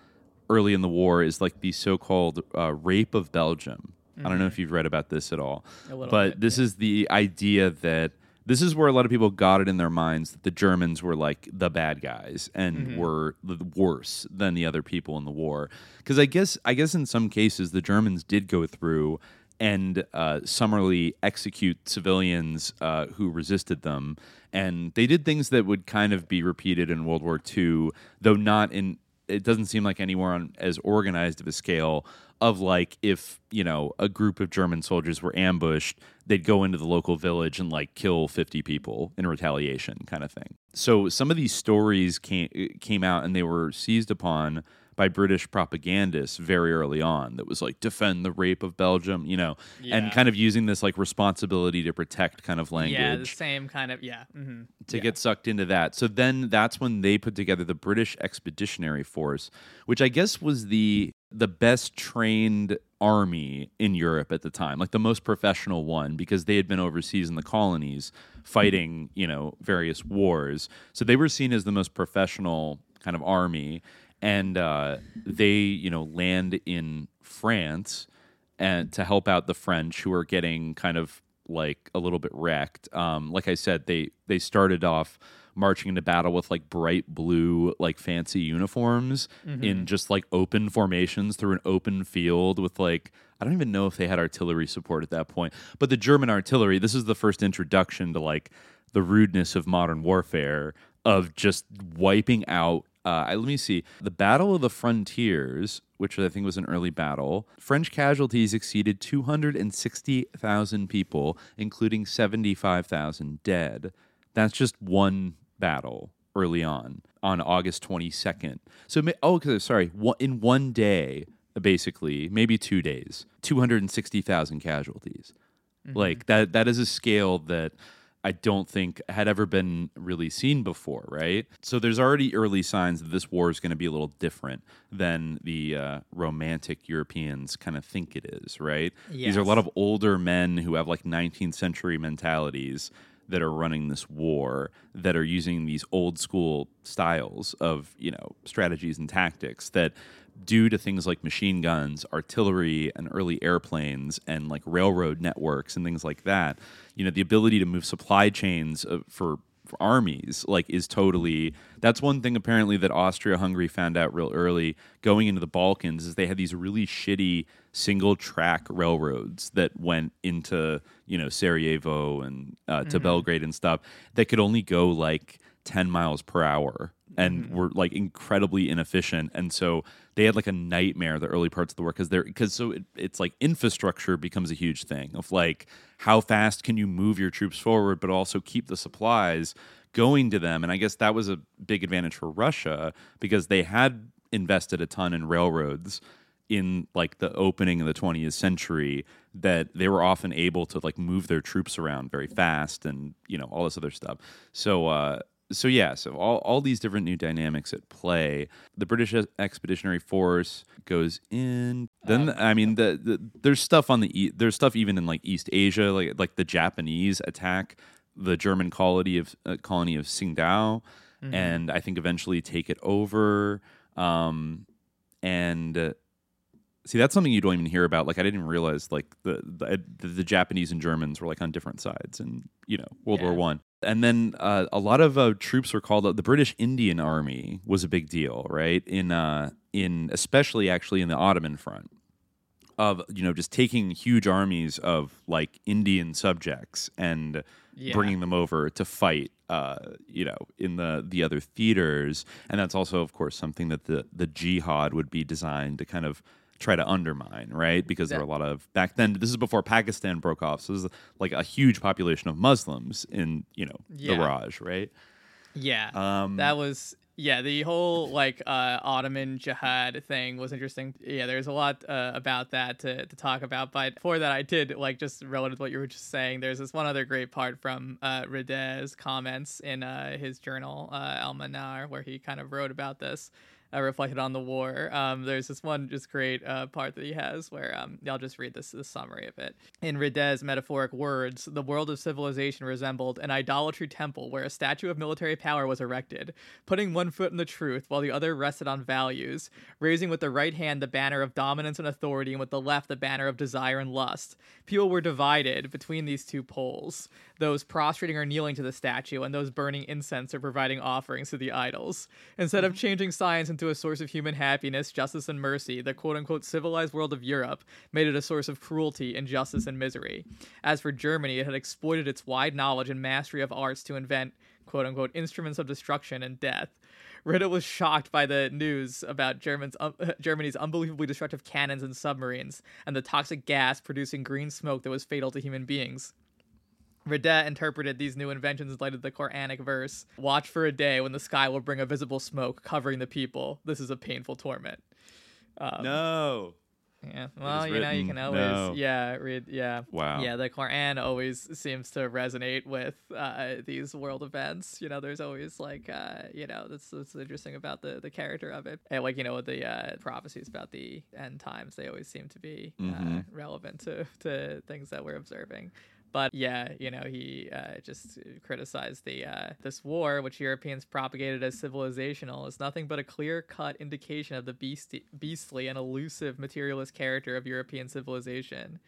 Early in the war, is like the so-called uh, rape of Belgium. Mm-hmm. I don't know if you've read about this at all, but bit, this yeah. is the idea that this is where a lot of people got it in their minds that the Germans were like the bad guys and Mm-hmm. were the worse than the other people in the war. Because I guess I guess in some cases the Germans did go through and uh, summarily execute civilians uh, who resisted them, and they did things that would kind of be repeated in World War II, though not in. It doesn't seem like anywhere on as organized of a scale of like if you know a group of German soldiers were ambushed, they'd go into the local village and like kill fifty people in retaliation, kind of thing. So some of these stories came came out and they were seized upon by British propagandists very early on. That was like defend the rape of Belgium, you know, Yeah. and kind of using this like responsibility to protect kind of language Yeah, the same kind of yeah. hmm to get sucked into that. So then that's when they put together the British Expeditionary Force, which I guess was the the best trained army in Europe at the time, like the most professional one because they had been overseas in the colonies fighting, you know, various wars. So they were seen as the most professional kind of army and uh, they, you know, land in France and to help out the French who are getting kind of like a little bit wrecked. Um, like I said, they they started off marching into battle with like bright blue, like fancy uniforms in just like open formations through an open field with like I don't even know if they had artillery support at that point, but the German artillery. This is the first introduction to like the rudeness of modern warfare of just wiping out uh, let me see. The Battle of the Frontiers, which I think was an early battle, French casualties exceeded 260,000 people, including 75,000 dead. That's just one battle early on, on August 22nd. So, oh, 'cause- sorry, in one day, basically, maybe two days, 260,000 casualties. Like that, that is a scale that I don't think had ever been really seen before, right? So there's already early signs that this war is going to be a little different than the uh, romantic Europeans kind of think it is, right? These are a lot of older men who have like 19th century mentalities that are running this war that are using these old school styles of, you know, strategies and tactics that due to things like machine guns, artillery, and early airplanes, and like railroad networks and things like that, you know, the ability to move supply chains uh, for, for armies like is totally. That's one thing apparently that Austria-Hungary found out real early going into the Balkans is they had these really shitty single track railroads that went into you know Sarajevo and uh, to Belgrade and stuff that could only go like 10 miles per hour and were like incredibly inefficient. And so they had like a nightmare the early parts of the war because they're because so it, it's like infrastructure becomes a huge thing of like how fast can you move your troops forward but also keep the supplies going to them? And i guess that was a big advantage for russia because they had invested a ton in railroads in like the opening of the 20th century that they were often able to like move their troops around very fast and you know all this other stuff. So uh so yeah so all, all these different new dynamics at play. The british expeditionary force goes in. Then i mean the, the there's stuff on the there's stuff even in like east asia like like the japanese attack the german colony of uh, colony of Qingdao and i think eventually take it over. Um and uh, See, that's something you don't even hear about. Like, I didn't realize like the the, the Japanese and Germans were like on different sides, and you know, World War One. And then uh, a lot of uh, troops were called up. The British Indian Army was a big deal, right? In uh, in especially actually in the Ottoman front. of you know just taking huge armies of like Indian subjects and Yeah. bringing them over to fight. Uh, you know, in the the other theaters, and that's also, of course, something that the the jihad would be designed to kind of try to undermine, right? Because there were a lot of back then. This is before Pakistan broke off, so this is like a huge population of Muslims in you know Yeah. the Raj, right? Yeah. Um, that was yeah, the whole like uh Ottoman jihad thing was interesting. Yeah, there's a lot uh, about that to, to talk about, but for that I did like just relative to what you were just saying. There's this one other great part from uh Rida's comments in uh his journal uh Al Manar where he kind of wrote about this. Uh, reflected on the war. Um, there's this one just great uh, part that he has where um, I'll just read this, this summary of it. In Rida's metaphoric words, the world of civilization resembled an idolatry temple where a statue of military power was erected, putting one foot in the truth while the other rested on values, raising with the right hand the banner of dominance and authority, and with the left the banner of desire and lust. People were divided between these two poles those prostrating or kneeling to the statue, and those burning incense or providing offerings to the idols. Instead of changing science into a source of human happiness, justice, and mercy, the quote unquote civilized world of Europe made it a source of cruelty, injustice, and misery. As for Germany, it had exploited its wide knowledge and mastery of arts to invent quote unquote instruments of destruction and death. Rida was shocked by the news about German's, um, [laughs] Germany's unbelievably destructive cannons and submarines, and the toxic gas producing green smoke that was fatal to human beings. Rida interpreted these new inventions in light of the Quranic verse Watch for a day when the sky will bring a visible smoke covering the people. This is a painful torment. Um, no. Yeah. Well, you know, you can always, no. yeah, read, yeah. Wow. Yeah, the Quran always seems to resonate with uh, these world events. You know, there's always like, uh, you know, that's that's interesting about the the character of it, and like you know, with the uh, prophecies about the end times, they always seem to be uh, Mhm. relevant to to things that we're observing. But yeah, you know, he uh, just criticized the uh, this war, which Europeans propagated as civilizational, is nothing but a clear-cut indication of the beastie, beastly and elusive materialist character of European civilization,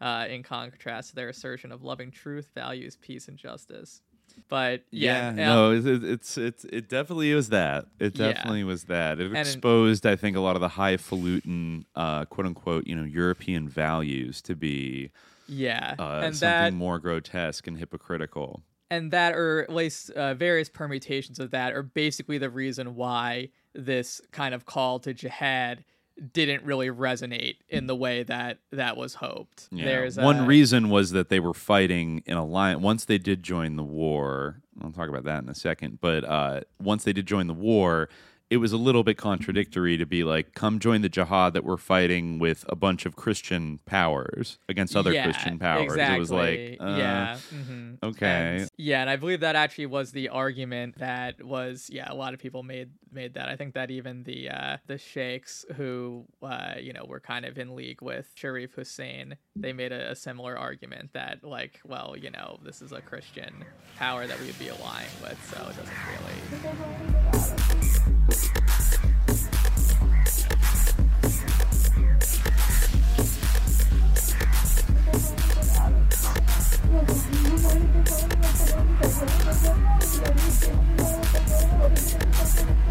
uh, in contrast to their assertion of loving truth, values, peace, and justice. But yeah, yeah, uh, no, it's it's it's it definitely was that. It Yeah. definitely was that. It exposed, I think, a lot of the highfalutin, uh, quote unquote, you know, European values to be yeah, uh, and something that more grotesque and hypocritical. and that or at least uh, various permutations of that are basically the reason why this kind of call to jihad didn't really resonate in the way that that was hoped. Yeah. There's one uh, reason was that they were fighting in alliance. Once they did join the war, I'll talk about that in a second. But uh, once they did join the war, it was a little bit contradictory to be like, "Come join the jihad that we're fighting with a bunch of Christian powers against other yeah, Christian powers." Exactly. It was like, uh, yeah, mhm. okay. And- yeah, and I believe that actually was the argument that was yeah a lot of people made made that. I think that even the uh, the sheikhs who uh, you know were kind of in league with Sharif Hussein, they made a, a similar argument that like well you know this is a Christian power that we would be allying with, so it doesn't really.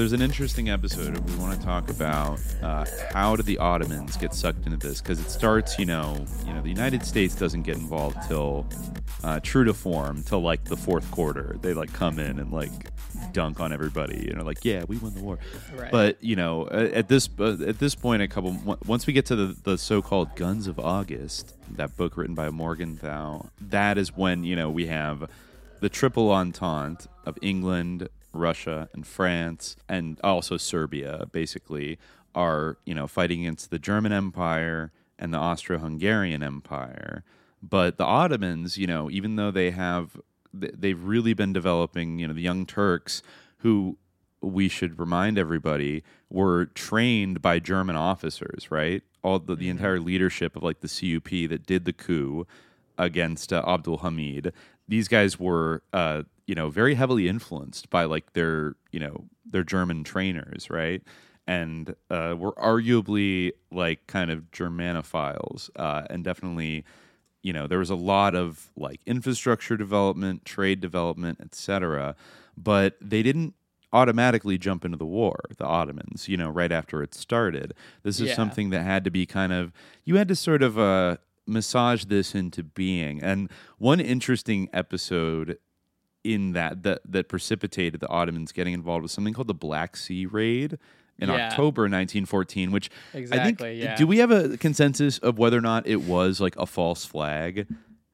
there's an interesting episode. We want to talk about uh, how did the Ottomans get sucked into this? Because it starts, you know, you know, the United States doesn't get involved till uh, true to form till like the fourth quarter. They like come in and like dunk on everybody, you know, like yeah, we won the war. Right. But you know, at this uh, at this point, a couple once we get to the, the so-called Guns of August, that book written by Morgenthau, that is when you know we have the triple entente of England, Russia, and France, and also Serbia, basically, are you know fighting against the German Empire and the Austro-Hungarian Empire. But the Ottomans, you know, even though they have, they've really been developing, you know, the Young Turks, who we should remind everybody were trained by German officers, right? All the, the entire leadership of like the CUP that did the coup against uh, Abdul Hamid. These guys were, uh, you know, very heavily influenced by like their, you know, their German trainers, right? And uh, were arguably like kind of Germanophiles, uh, and definitely, you know, there was a lot of like infrastructure development, trade development, etc. But they didn't automatically jump into the war, the Ottomans, you know, right after it started. This is Yeah. something that had to be kind of, you had to sort of uh, massage this into being. And one interesting episode in that that that precipitated the Ottomans getting involved with something called the Black Sea Raid in Yeah. October 1914, which I Exactly, think yeah. do we have a consensus of whether or not it was like a false flag?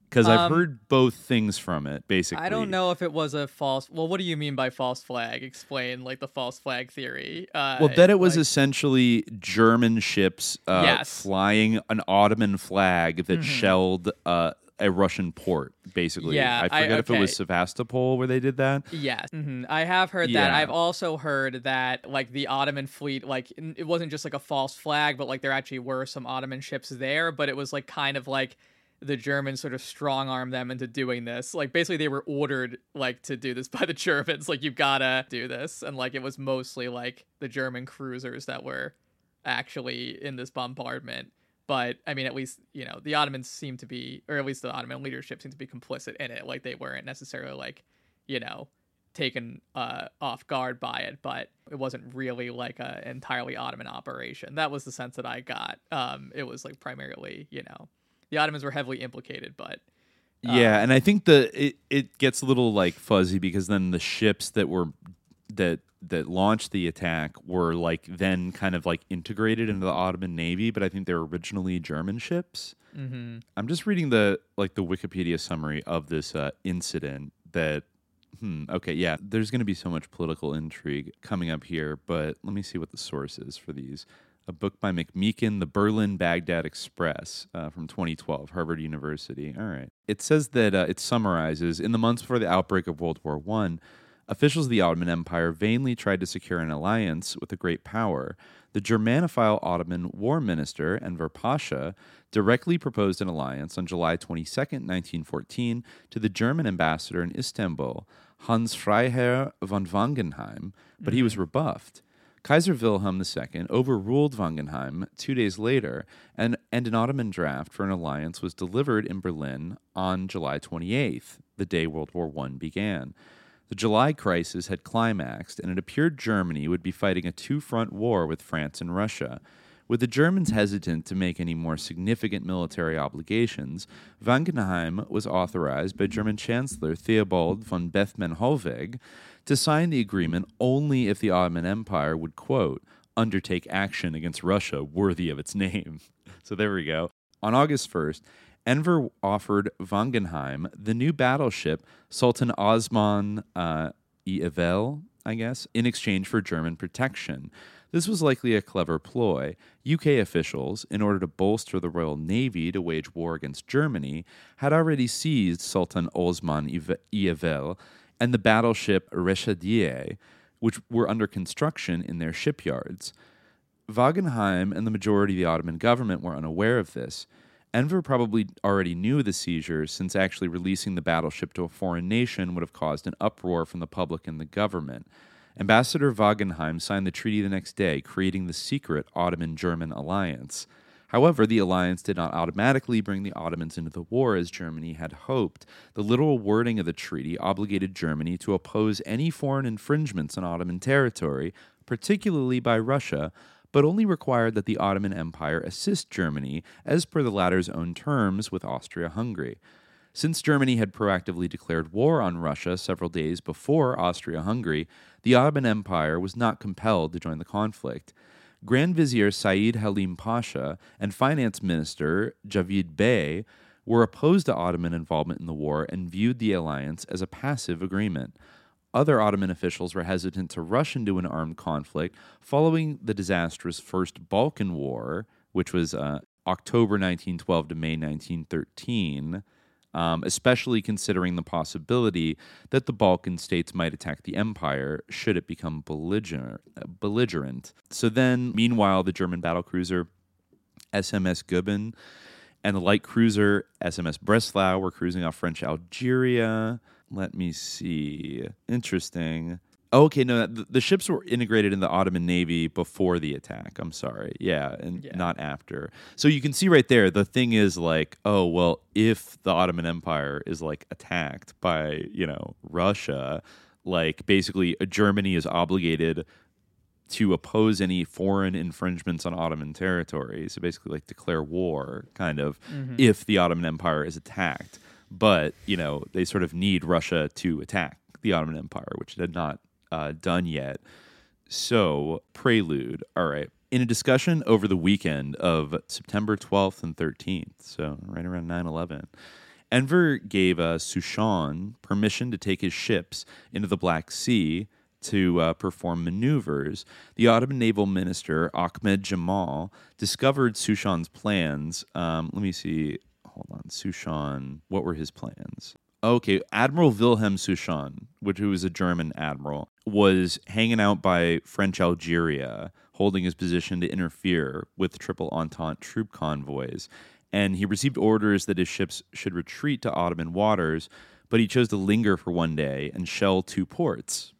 Because I've Um, heard both things from it. Basically, I don't know if it was a false. Well, what do you mean by false flag? Explain like the false flag theory. Uh, Well, that it was like- essentially German ships uh, Yes. flying an Ottoman flag that Mhm. shelled uh, a Russian port. Basically, Yeah, I I- forget if it was. Sevastopol where they did that. Yes, hmm I have heard that. Yeah. I've also heard that like the Ottoman fleet, like it wasn't just like a false flag, but like there actually were some Ottoman ships there, but it was like kind of like the Germans sort of strong armed them into doing this. Like basically they were ordered like to do this [laughs] by the Germans. Like you gotta do this, and like it was mostly like the German cruisers that were actually in this bombardment. But I mean, at least you know the Ottomans seem to be, or at least the Ottoman leadership seemed to be complicit in it. Like they weren't necessarily like, you know, taken uh, off guard by it, but it wasn't really like a entirely Ottoman operation. That was the sense that I got. Um, it was like primarily, you know, the Ottomans were heavily implicated, but Yeah, and I think the it, it gets a little like fuzzy because then the ships that were that that launched the attack were like then kind of like integrated into the Ottoman navy, but I think they were originally German ships. Mhm. I'm just reading the like the Wikipedia summary of this uh, incident that hmm okay yeah there's going to be so much political intrigue coming up here but let me see what the source is for these a book by McMeekin, The Berlin Baghdad Express uh, from 2012, Harvard University. All right. It says that uh, it summarizes in the months before the outbreak of World War I, officials of the Ottoman Empire vainly tried to secure an alliance with a great power. The Germanophile Ottoman war minister, Enver Pasha, directly proposed an alliance on July 22, 1914, to the German ambassador in Istanbul, Hans Freiherr von Wangenheim, but he mm-hmm. was rebuffed. Kaiser Wilhelm II overruled Wangenheim two days later, and, and an Ottoman draft for an alliance was delivered in Berlin on July 28th, the day World War I began. The July crisis had climaxed, and it appeared Germany would be fighting a two front war with France and Russia. With the Germans hesitant to make any more significant military obligations, Wangenheim was authorized by German Chancellor Theobald von Bethmann Hollweg to sign the agreement only if the Ottoman Empire would, quote, undertake action against Russia worthy of its name. [laughs] So there we go. On August 1st, Enver offered Wangenheim the new battleship Sultan Osman uh, Evel, I guess, in exchange for German protection. This was likely a clever ploy. UK officials, in order to bolster the Royal Navy to wage war against Germany, had already seized Sultan Osman i Evel and the battleship Reshadieh, which were under construction in their shipyards. Wangenheim and the majority of the Ottoman government were unaware of this. Enver probably already knew the seizures, since actually releasing the battleship to a foreign nation would have caused an uproar from the public and the government. Ambassador Wangenheim signed the treaty the next day, creating the secret Ottoman German alliance. However, the alliance did not automatically bring the Ottomans into the war as Germany had hoped. The literal wording of the treaty obligated Germany to oppose any foreign infringements on Ottoman territory, particularly by Russia, but only required that the Ottoman Empire assist Germany, as per the latter's own terms, with Austria Hungary. Since Germany had proactively declared war on Russia several days before Austria Hungary, the Ottoman Empire was not compelled to join the conflict. Grand Vizier Said Halim Pasha and Finance Minister Javid Bey were opposed to Ottoman involvement in the war and viewed the alliance as a passive agreement. Other Ottoman officials were hesitant to rush into an armed conflict following the disastrous First Balkan War, which was uh, October 1912 to May 1913 um, especially considering the possibility that the Balkan states might attack the empire should it become belligerent. So then, meanwhile, the German battlecruiser SMS Goeben and the light cruiser SMS Breslau were cruising off French Algeria. Let me see. Interesting. Okay, no, the, the, ships were integrated in the Ottoman Navy before the attack. I'm sorry. Yeah, and yeah. not after. So you can see right there, the thing is like, oh, well, if the Ottoman Empire is like attacked by, you know, Russia, like basically uh, Germany is obligated to oppose any foreign infringements on Ottoman territory. So basically, like declare war, kind of, mm-hmm. if the Ottoman Empire is attacked. But, you know, they sort of need Russia to attack the Ottoman Empire, which had not uh, done yet. So, prelude. All right. In a discussion over the weekend of September 12th and 13th, so right around 9 11, Enver gave uh, permission to take his ships into the Black Sea to uh, perform maneuvers. The Ottoman naval minister, Ahmed Jamal, discovered Souchon's plans. Um, let me see. Hold on. Souchon. what were his plans? Okay, Admiral Wilhelm Souchon, which who was a German admiral, was hanging out by French Algeria, holding his position to interfere with Triple Entente troop convoys. And he received orders that his ships should retreat to Ottoman waters, but he chose to linger for one day and shell two ports,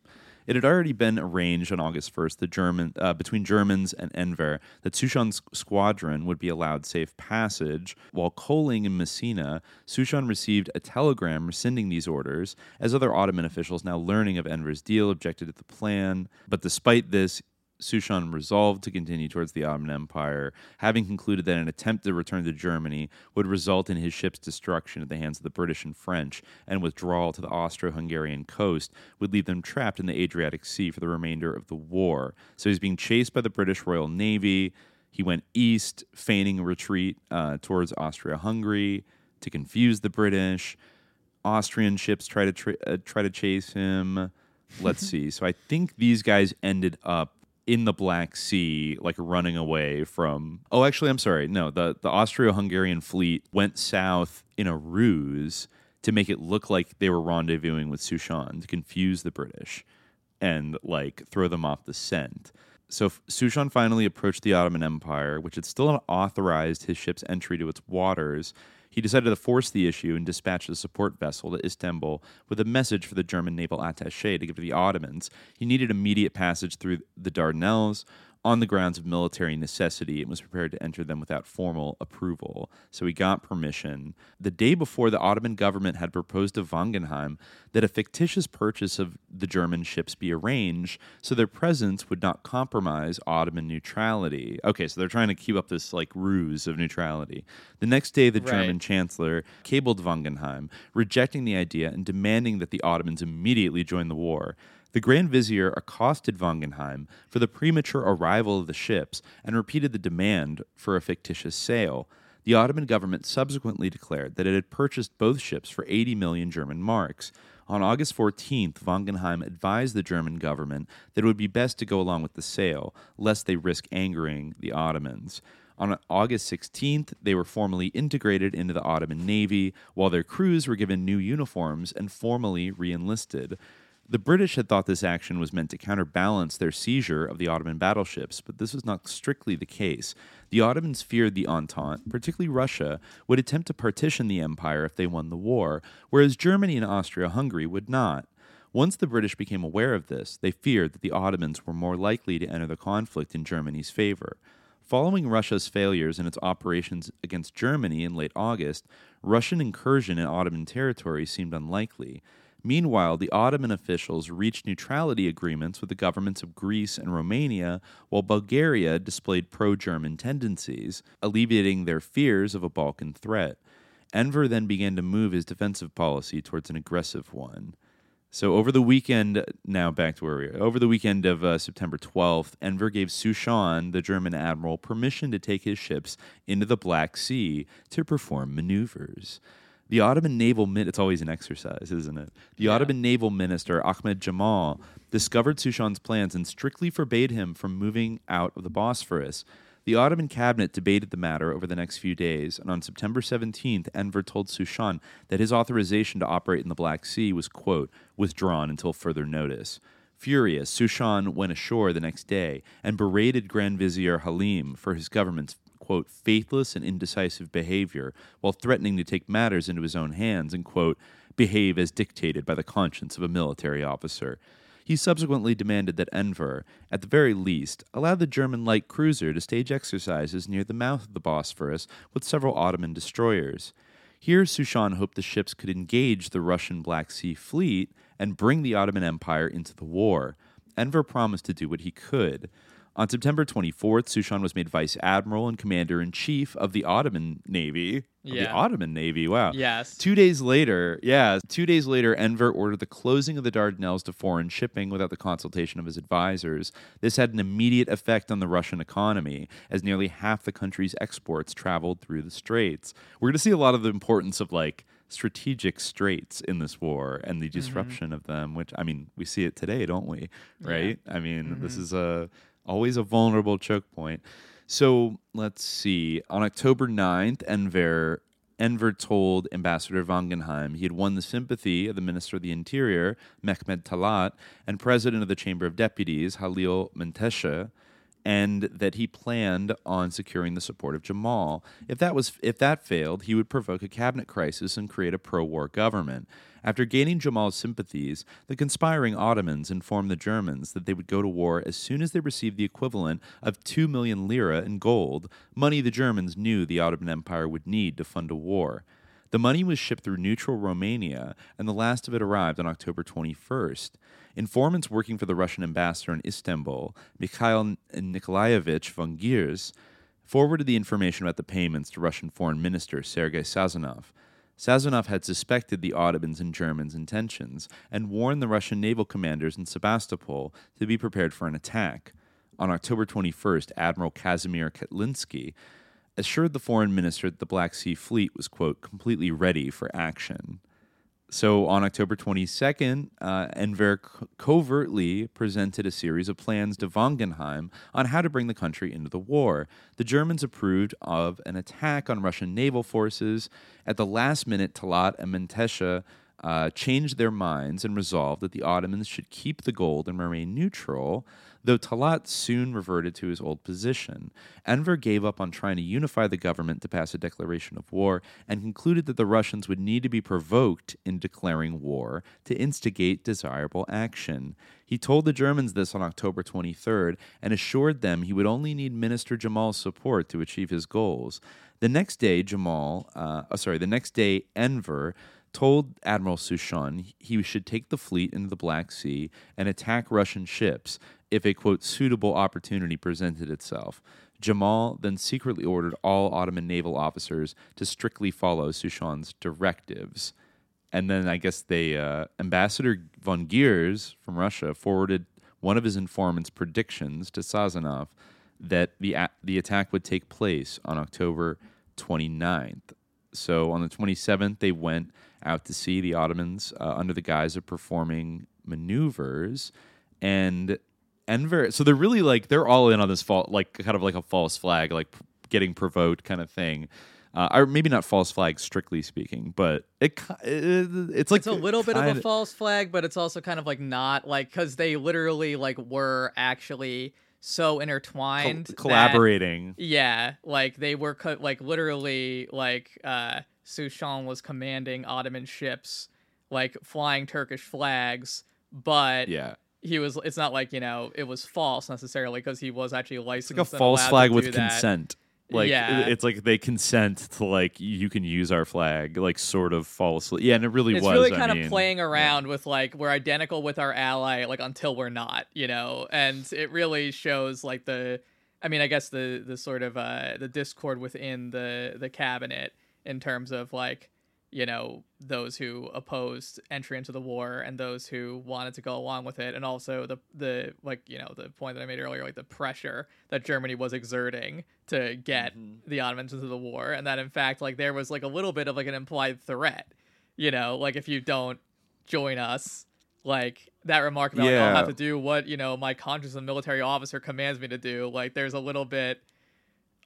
it had already been arranged on August 1st the German, uh, between Germans and Enver that Souchon's squadron would be allowed safe passage. While coaling in Messina, Souchon received a telegram rescinding these orders, as other Ottoman officials, now learning of Enver's deal, objected to the plan. But despite this, Souchon resolved to continue towards the Ottoman Empire, having concluded that an attempt to return to Germany would result in his ship's destruction at the hands of the British and French, and withdrawal to the Austro Hungarian coast would leave them trapped in the Adriatic Sea for the remainder of the war. So he's being chased by the British Royal Navy. He went east, feigning retreat uh, towards Austria Hungary to confuse the British. Austrian ships try to tra- uh, try to chase him. Let's [laughs] see. So I think these guys ended up in the Black Sea, like running away from. Oh, actually, I'm sorry. No, the the Austro-Hungarian fleet went south in a ruse to make it look like they were rendezvousing with Souchon to confuse the British and like throw them off the scent. So Souchon finally approached the Ottoman Empire, which had still not authorized his ship's entry to its waters, he decided to force the issue and dispatched a support vessel to Istanbul with a message for the German naval attaché to give to the Ottomans. He needed immediate passage through the Dardanelles, on the grounds of military necessity and was prepared to enter them without formal approval. So he got permission. The day before, the Ottoman government had proposed to Wangenheim that a fictitious purchase of the German ships be arranged so their presence would not compromise Ottoman neutrality. Okay, so they're trying to keep up this like ruse of neutrality. The next day, the right. German chancellor cabled Wangenheim, rejecting the idea and demanding that the Ottomans immediately join the war. The Grand Vizier accosted Wangenheim for the premature arrival of the ships and repeated the demand for a fictitious sale. The Ottoman government subsequently declared that it had purchased both ships for 80 million German marks. On August 14th, Wangenheim advised the German government that it would be best to go along with the sale, lest they risk angering the Ottomans. On August 16th, they were formally integrated into the Ottoman Navy, while their crews were given new uniforms and formally re enlisted. The British had thought this action was meant to counterbalance their seizure of the Ottoman battleships, but this was not strictly the case. The Ottomans feared the Entente, particularly Russia, would attempt to partition the empire if they won the war, whereas Germany and Austria Hungary would not. Once the British became aware of this, they feared that the Ottomans were more likely to enter the conflict in Germany's favor. Following Russia's failures in its operations against Germany in late August, Russian incursion in Ottoman territory seemed unlikely. Meanwhile, the Ottoman officials reached neutrality agreements with the governments of Greece and Romania, while Bulgaria displayed pro German tendencies, alleviating their fears of a Balkan threat. Enver then began to move his defensive policy towards an aggressive one. So over the weekend, now back to where we are. Over the weekend of uh, September 12th, Enver gave Souchon, the German admiral, permission to take his ships into the Black Sea to perform maneuvers. The Ottoman naval min- it's always an exercise, isn't it? The yeah. Ottoman naval minister Ahmed Jamal discovered Souchon's plans and strictly forbade him from moving out of the Bosphorus. The Ottoman cabinet debated the matter over the next few days, and on September 17th, Enver told Souchon that his authorization to operate in the Black Sea was, quote, withdrawn until further notice. Furious, Souchon went ashore the next day and berated Grand Vizier Halim for his government's quote, faithless and indecisive behavior while threatening to take matters into his own hands and, quote, behave as dictated by the conscience of a military officer. He subsequently demanded that Enver, at the very least, allow the German light cruiser to stage exercises near the mouth of the Bosphorus with several Ottoman destroyers. Here, Souchon hoped the ships could engage the Russian Black Sea fleet and bring the Ottoman Empire into the war. Enver promised to do what he could. On September 24th, Souchon was made vice admiral and commander in chief of the Ottoman Navy. Yeah. The Ottoman Navy. Wow. Yes. Two days later, yeah, two days later, Enver ordered the closing of the Dardanelles to foreign shipping without the consultation of his advisors. This had an immediate effect on the Russian economy, as nearly half the country's exports traveled through the straits. We're going to see a lot of the importance of like strategic straits in this war and the mm-hmm. disruption mm-hmm. of them, which I mean, we see it today, don't we? Right? Yeah. I mean, mm-hmm. this is a always a vulnerable choke point. So let's see. On October 9th, Enver Enver told Ambassador Wangenheim he had won the sympathy of the Minister of the Interior, Mehmed Talat, and President of the Chamber of Deputies, Halil Menteche, and that he planned on securing the support of Jamal. If that was if that failed, he would provoke a cabinet crisis and create a pro-war government. After gaining Jamal's sympathies, the conspiring Ottomans informed the Germans that they would go to war as soon as they received the equivalent of 2 million lira in gold, money the Germans knew the Ottoman Empire would need to fund a war. The money was shipped through neutral Romania, and the last of it arrived on October 21st. Informants working for the Russian ambassador in Istanbul, Mikhail Nikolaevich von Giers, forwarded the information about the payments to Russian Foreign Minister Sergei Sazonov. Sazonov had suspected the Ottomans and Germans' intentions and warned the Russian naval commanders in Sebastopol to be prepared for an attack. On October 21st, Admiral Kazimir Ketlinsky assured the foreign minister that the Black Sea Fleet was, quote, completely ready for action. So on October 22nd, uh, Enver covertly presented a series of plans to Wangenheim on how to bring the country into the war. The Germans approved of an attack on Russian naval forces. At the last minute, Talat and Mentesha uh, changed their minds and resolved that the Ottomans should keep the gold and remain neutral, though Talat soon reverted to his old position. Enver gave up on trying to unify the government to pass a declaration of war and concluded that the Russians would need to be provoked in declaring war to instigate desirable action. He told the Germans this on October 23rd and assured them he would only need Minister Jamal's support to achieve his goals. The next day, Jamal, uh, oh, sorry, the next day, Enver told Admiral Souchon he should take the fleet into the Black Sea and attack Russian ships if a quote suitable opportunity presented itself. Jamal then secretly ordered all Ottoman naval officers to strictly follow Souchon's directives. And then I guess they uh, Ambassador von Giers from Russia forwarded one of his informants' predictions to Sazonov that the a- the attack would take place on October 29th. So on the 27th, they went out to sea, the Ottomans, uh, under the guise of performing maneuvers. And Enver, so they're really like, they're all in on this fall, like kind of like a false flag, like p- getting provoked kind of thing. Uh, or maybe not false flag, strictly speaking, but it, it it's like it's a little bit of a false flag, but it's also kind of like not like because they literally like were actually so intertwined, that- collaborating. yeah, like they were co- like literally like uh Souchon was commanding Ottoman ships, like flying Turkish flags, but Yeah. He was. It's not like you know it was false necessarily because he was actually It's licensed. like a false flag with that. consent. Like Yeah. it's like they consent to like you can use our flag, like sort of falsely. Yeah, and it really it's was. really I kind mean, of playing around with like we're identical with our ally like until we're not you know and it really shows like the i mean i guess the the sort of uh the discord within the the cabinet in terms of like you know those who opposed entry into the war and those who wanted to go along with it. And also the the like you know the point that i made earlier like the pressure that germany was exerting to get Mm-hmm. the ottomans into the war. And that in fact like there was like a little bit of like an implied threat you know? Like if you don't join us like that remark about like, i'll have to do what you know my conscious and military officer commands me to do like there's a little bit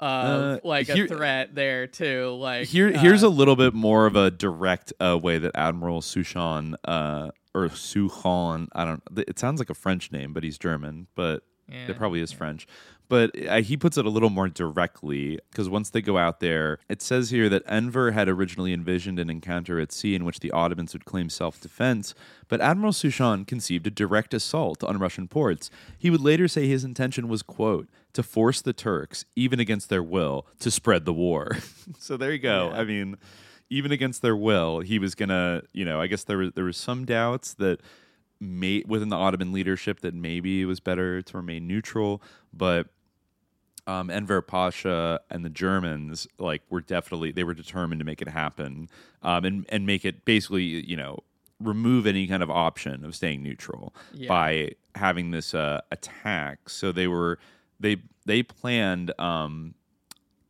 of Uh, like here- a threat there too like Here, here's uh, a little bit more of a direct uh, way that Admiral Souchon uh, or Souchon, I don't. It sounds like a French name, but he's German, but Yeah, it probably is French. But uh, he puts it a little more directly because once they go out there, it says here that Enver had originally envisioned an encounter at sea in which the Ottomans would claim self defense, but Admiral Souchon conceived a direct assault on Russian ports. He would later say his intention was, quote, to force the Turks, even against their will, to spread the war. [laughs] so there you go. I mean, even against their will, he was gonna, you know, I guess there was there was some doubts that may within the Ottoman leadership that maybe it was better to remain neutral, but um, Enver Pasha and the Germans like were definitely they were determined to make it happen um, and and make it basically you know remove any kind of option of staying neutral Yeah. by having this uh, attack. So they were they they planned. Um,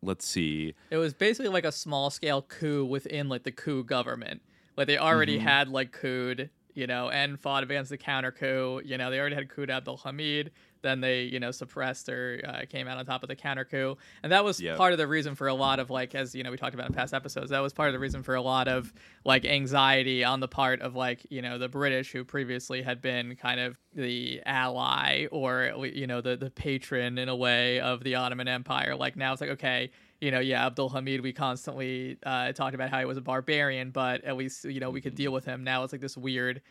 let's see. It was basically like a small scale coup within like the coup government. Like they already Mhm. had like coup, you know, and fought against the counter coup. You know, they already had coup Abdul Hamid. Then they, you know, suppressed or uh, came out on top of the counter coup, and that was Yep. part of the reason for a lot of like, as you know, we talked about in past episodes. That was part of the reason for a lot of like anxiety on the part of like, you know, the British who previously had been kind of the ally or you know the the patron in a way of the Ottoman Empire. Like now it's like okay, you know, yeah, Abdul Hamid, we constantly uh, talked about how he was a barbarian, but at least you know we could deal with him. Now it's like this weird,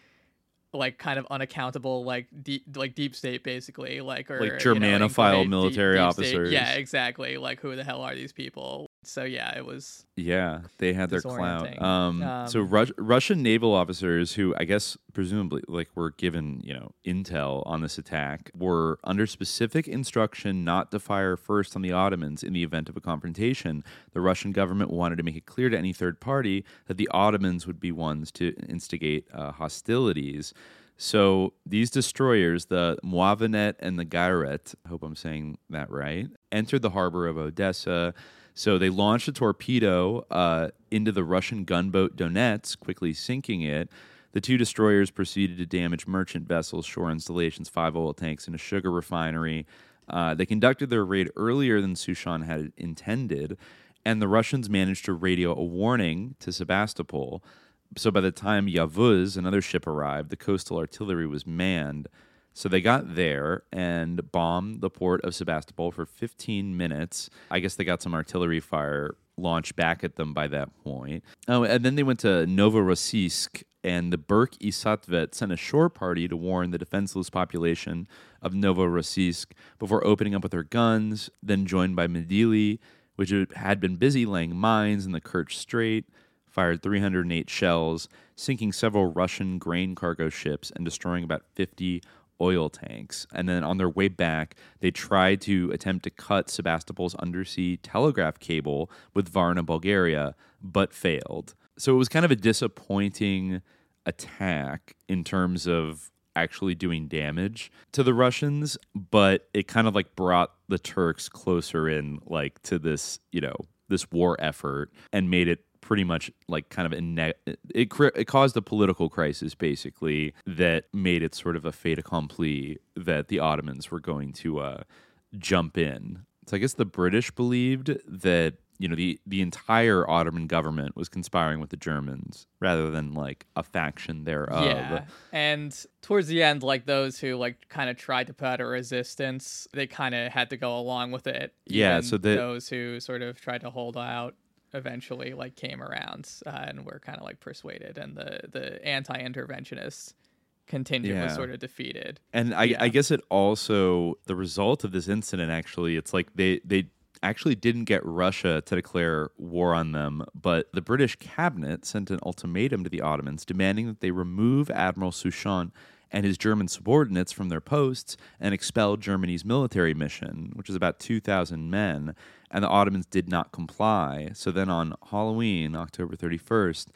like kind of unaccountable, like deep, like deep state, basically, like or Like you know, Germanophile infiltrate deep- military deep state. officers. Yeah, exactly. Like who the hell are these people? So yeah, it was Yeah, they had their clout. Disorienting. Um, so Um, Rus- Russian naval officers, who I guess presumably like were given you know intel on this attack, were under specific instruction not to fire first on the Ottomans in the event of a confrontation. The Russian government wanted to make it clear to any third party that the Ottomans would be ones to instigate uh, hostilities. So these destroyers, the Muavenet and the Gayret, I hope I'm saying that right, entered the harbor of Odessa. So they launched a torpedo uh, into the Russian gunboat Donetsk, quickly sinking it. The two destroyers proceeded to damage merchant vessels, shore installations, five oil tanks, and a sugar refinery. Uh, they conducted their raid earlier than Souchon had intended, and the Russians managed to radio a warning to Sebastopol. So by the time Yavuz, another ship, arrived, the coastal artillery was manned. So they got there and bombed the port of Sebastopol for 15 minutes. I guess they got some artillery fire launched back at them by that point. Oh, and then they went to Novorossiysk, and the Berk-i Satvet sent a shore party to warn the defenseless population of Novorossiysk before opening up with their guns, then joined by Midilli, which had been busy laying mines in the Kerch Strait fired 308 shells, sinking several Russian grain cargo ships and destroying about 50 oil tanks. And then on their way back, they tried to attempt to cut Sebastopol's undersea telegraph cable with Varna, Bulgaria, but failed. So it was kind of a disappointing attack in terms of actually doing damage to the Russians, but it kind of like brought the Turks closer in like to this, you know, this war effort and made it pretty much like kind of it it caused a political crisis basically that made it sort of a fait accompli that the Ottomans were going to uh, jump in. So I guess the British believed that you know the the entire Ottoman government was conspiring with the Germans rather than like a faction thereof. Yeah, and towards the end, like those who like kind of tried to put out a resistance, they kind of had to go along with it. Yeah, so that- those who sort of tried to hold out eventually like came around uh, and were kind of like persuaded, and the the anti-interventionists contingent was sort of defeated. And I, I guess it also the result of this incident actually it's like they they actually didn't get Russia to declare war on them, but the British cabinet sent an ultimatum to the Ottomans demanding that they remove Admiral Souchon and his German subordinates from their posts and expelled Germany's military mission, which is about 2,000 men. And the Ottomans did not comply. So then on Halloween, October 31st,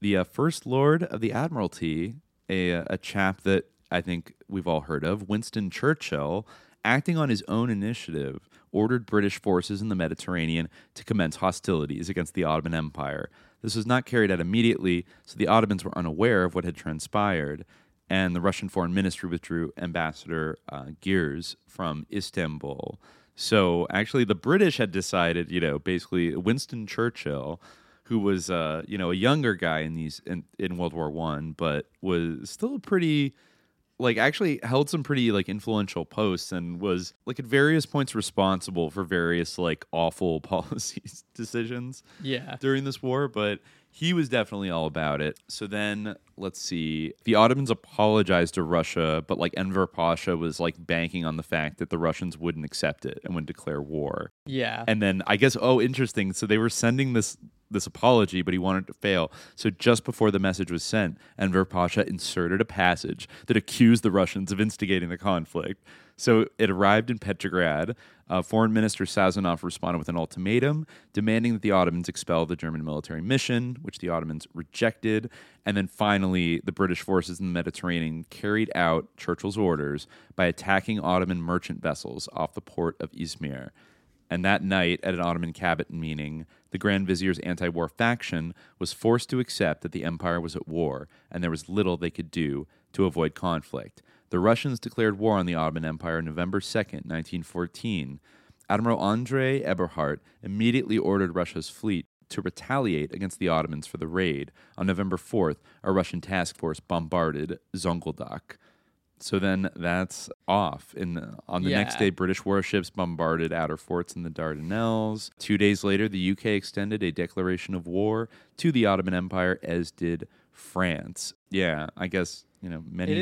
the uh, First Lord of the Admiralty, a, a chap that I think we've all heard of, Winston Churchill, acting on his own initiative, ordered British forces in the Mediterranean to commence hostilities against the Ottoman Empire. This was not carried out immediately, so the Ottomans were unaware of what had transpired, and the Russian Foreign Ministry withdrew Ambassador uh, Giers from Istanbul. So actually, the British had decided, you know, basically Winston Churchill, who was, uh, you know, a younger guy in these in, in World War One, but was still a pretty like actually held some pretty like influential posts and was like at various points responsible for various like awful [laughs] policies decisions Yeah. during this war but he was definitely all about it so then let's see the ottomans apologized to russia but like enver pasha was like banking on the fact that the russians wouldn't accept it and would declare war Yeah. and then I guess oh interesting. So they were sending this this apology, but he wanted to fail. So just before the message was sent, Enver Pasha inserted a passage that accused the Russians of instigating the conflict. So it arrived in Petrograd. Uh, Foreign Minister Sazonov responded with an ultimatum demanding that the Ottomans expel the German military mission, which the Ottomans rejected. And then finally, the British forces in the Mediterranean carried out Churchill's orders by attacking Ottoman merchant vessels off the port of Izmir. And that night, at an Ottoman cabinet meeting, the Grand Vizier's anti war faction was forced to accept that the empire was at war and there was little they could do to avoid conflict. The Russians declared war on the Ottoman Empire November 2nd, 1914. Admiral Andrei Eberhardt immediately ordered Russia's fleet to retaliate against the Ottomans for the raid. On November 4th, a Russian task force bombarded Zonguldak. So then that's off. In on the next day, British warships bombarded outer forts in the Dardanelles. Two days later, the UK extended a declaration of war to the Ottoman Empire, as did France. Yeah, I guess you know many.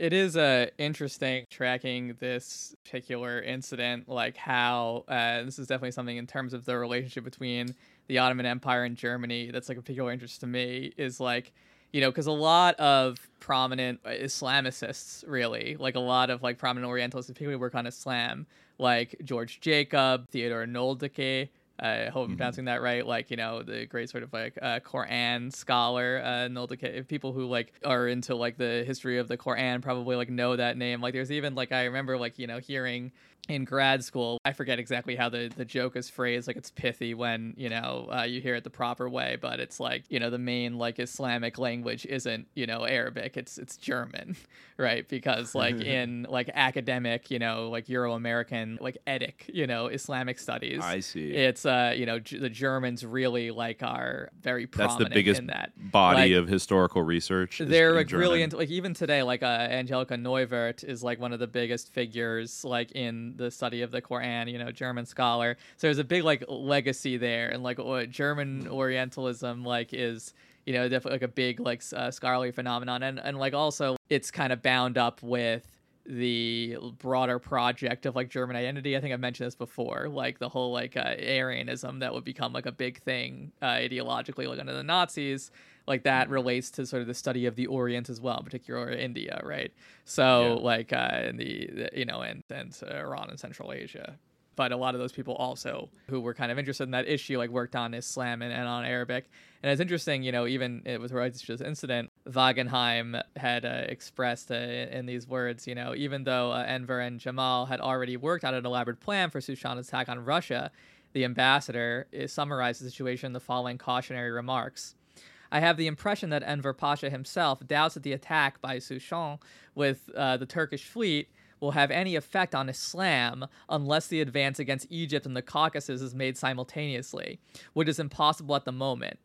It is uh, interesting tracking this particular incident, like how uh, this is definitely something in terms of the relationship between the Ottoman Empire and Germany that's like a particular interest to me is like you know because a lot of prominent uh, Islamicists really like a lot of like prominent Orientalists particularly work on Islam like George Jacob, Theodore Nöldeke. I hope I'm pronouncing that right. Like, you know, the great sort of like uh, Quran scholar, uh, Nöldeke. People who like are into like the history of the Quran probably like know that name. Like, there's even like I remember like you know hearing in grad school. I forget exactly how the the joke is phrased. Like, it's pithy when you know uh, you hear it the proper way, but it's like you know the main like Islamic language isn't you know Arabic. It's it's German, [laughs] right? Because like [laughs] in like academic, you know, like Euro American like edic you know, Islamic studies. I see. It's uh, you know, G- the Germans really like are very That's prominent the biggest in that body Like, of historical research. they're like really into like even today like uh, Angelika Neuwirth is like one of the biggest figures like in the study of the Quran you know German scholar so there's a big like legacy there and like what German Orientalism like is you know definitely like a big like uh, scholarly phenomenon and and like also it's kind of bound up with the broader project of like German identity. I think I've mentioned this before, like the whole like uh, Aryanism that would become like a big thing uh, ideologically, like under the Nazis. Like that relates to sort of the study of the Orient as well, in particular India, right? So like uh, in the, the you know and and uh, Iran and Central Asia. But a lot of those people also who were kind of interested in that issue, like worked on Islam and, and on Arabic. And it's interesting, you know, even uh, with this incident, Wangenheim had uh, expressed uh, in these words, you know, even though uh, Enver and Jamal had already worked out an elaborate plan for Souchon's attack on Russia, the ambassador, summarized the situation in the following cautionary remarks. I have the impression that Enver Pasha himself doubts that the attack by Souchon with uh, the Turkish fleet will have any effect on Islam unless the advance against Egypt and the Caucasus is made simultaneously, which is impossible at the moment.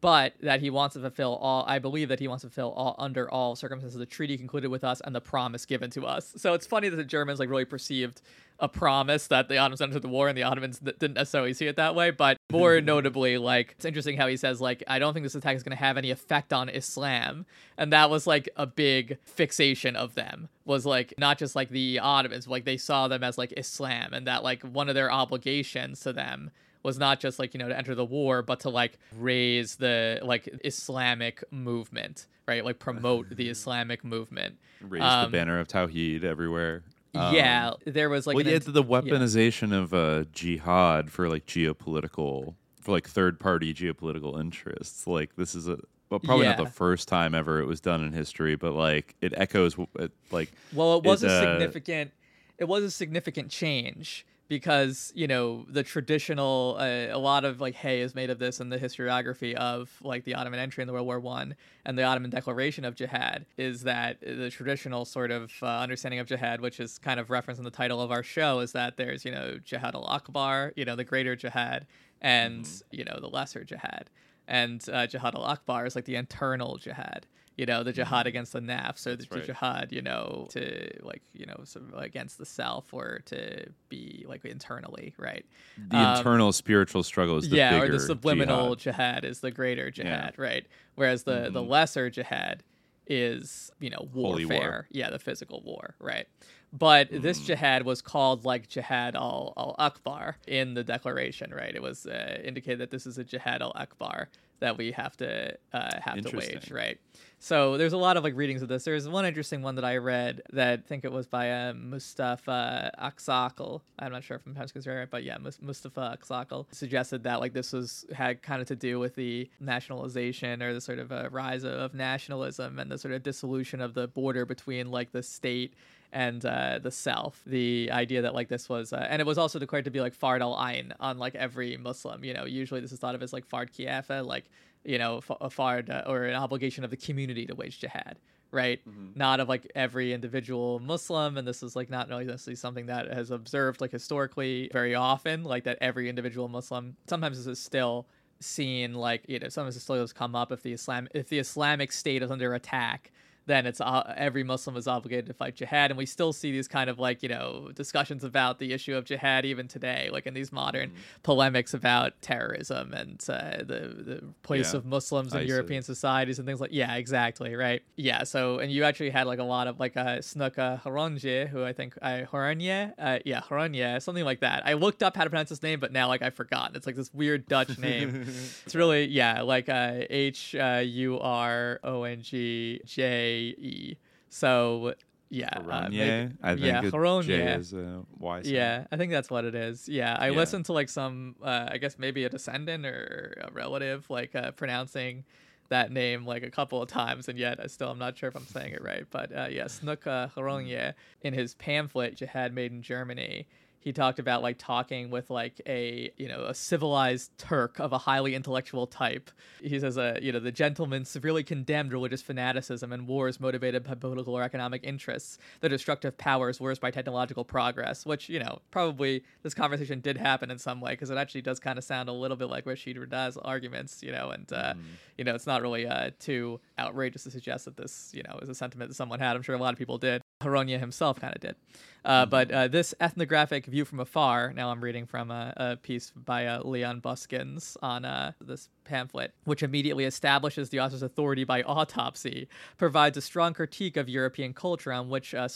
But that he wants to fulfill all, I believe that he wants to fulfill all under all circumstances the treaty concluded with us and the promise given to us. So it's funny that the Germans like really perceived a promise that the Ottomans entered the war and the Ottomans didn't necessarily see it that way. But more [laughs] notably, like it's interesting how he says like I don't think this attack is going to have any effect on Islam, and that was like a big fixation of them. Was like not just like the Ottomans, but, like they saw them as like Islam, and that like one of their obligations to them was not just like you know to enter the war but to like raise the like islamic movement right like promote the [laughs] islamic movement Raise Um, the banner of Tawhid everywhere. Yeah Um, there was like well, yeah, the yeah. weaponization of uh, jihad for like geopolitical, for like third party geopolitical interests. Like this is a well, probably not the first time ever it was done in history, but like it echoes it, like. Well, it was a uh, significant. It was a significant change because you know the traditional. Uh, a lot of like hay is made of this in the historiography of like the Ottoman entry in the World War One and the Ottoman declaration of jihad is that the traditional sort of uh, understanding of jihad, which is kind of referenced in the title of our show, is that there's you know jihad al akbar, you know the greater jihad, and you know the lesser jihad and uh, jihad al akbar is like the internal jihad you know the jihad against the nafs or the, the right. jihad you know to like you know sort of against the self or to be like internally right The Um, internal spiritual struggle is the yeah bigger or the subliminal jihad. jihad, is the greater Yeah. jihad right whereas the the Mhm. lesser jihad is you know Holy war. warfare yeah the physical war right but Mm-hmm. this jihad was called like jihad al al akbar in the declaration right it was uh, indicated that this is a jihad al akbar that we have to uh, have to wage right? So there's a lot of like readings of this. There's one interesting one that i read that i think it was by uh, mustafa aksakal. I'm not sure if i'm pronouncing right but yeah Mus- mustafa aksakal suggested that like this was had kind of to do with the nationalization or the sort of uh, rise of nationalism and the sort of dissolution of the border between like the state and uh, the self. The idea that like this was, uh, and it was also declared to be like fard al ain on like every Muslim. You know, usually this is thought of as like fard kifaya, like you know, f- a fard uh, or an obligation of the community to wage jihad. Right, not of like every individual Muslim, and this is like not really necessarily something that has observed like historically very often, like that every individual Muslim. Sometimes this is still seen like you know sometimes the still has come up if the Islam if the Islamic State is under attack then it's uh, every Muslim is obligated to fight jihad, and we still see these kind of like you know discussions about the issue of jihad even today, like in these modern polemics about terrorism and uh, the the place Yeah, of Muslims in ISIS. European societies and things like yeah, exactly right, yeah. So and you actually had like a lot of like uh, Snouck Hurgronje, who I think I Haronje, uh, yeah Haronje, something like that. I looked up how to pronounce his name, but now like I've forgotten. It's like this weird Dutch name. [laughs] it's really yeah, like uh, H uh, U R O N G J E. So yeah, uh, Haronye? maybe- I think yeah, Haronye. J is a Y sound. Yeah, I think that's what it is. Yeah, I Yeah. listened to like some, uh, I guess maybe a descendant or a relative, like uh, pronouncing that name like a couple of times, and yet I still I'm not sure if I'm saying it right. But uh, yeah, Snouck Hurgronje in his pamphlet Jihad Made in Germany. He talked about like talking with like a you know a civilized Turk of a highly intellectual type. He says, uh, you know, the gentleman severely condemned religious fanaticism and wars motivated by political or economic interests, the destructive powers wars by technological progress. Which you know probably this conversation did happen in some way because it actually does kind of sound a little bit like Rashid Rida's arguments, you know, and uh, you know it's not really uh, too outrageous to suggest that this you know is a sentiment that someone had. I'm sure a lot of people did. Hurgronje himself kind of did. Uh, But uh, this ethnographic view from afar, now I'm reading from a, a piece by uh, Leon Buskens on uh, this pamphlet, which immediately establishes the author's authority by autopsy, provides a strong critique of European culture on which uh,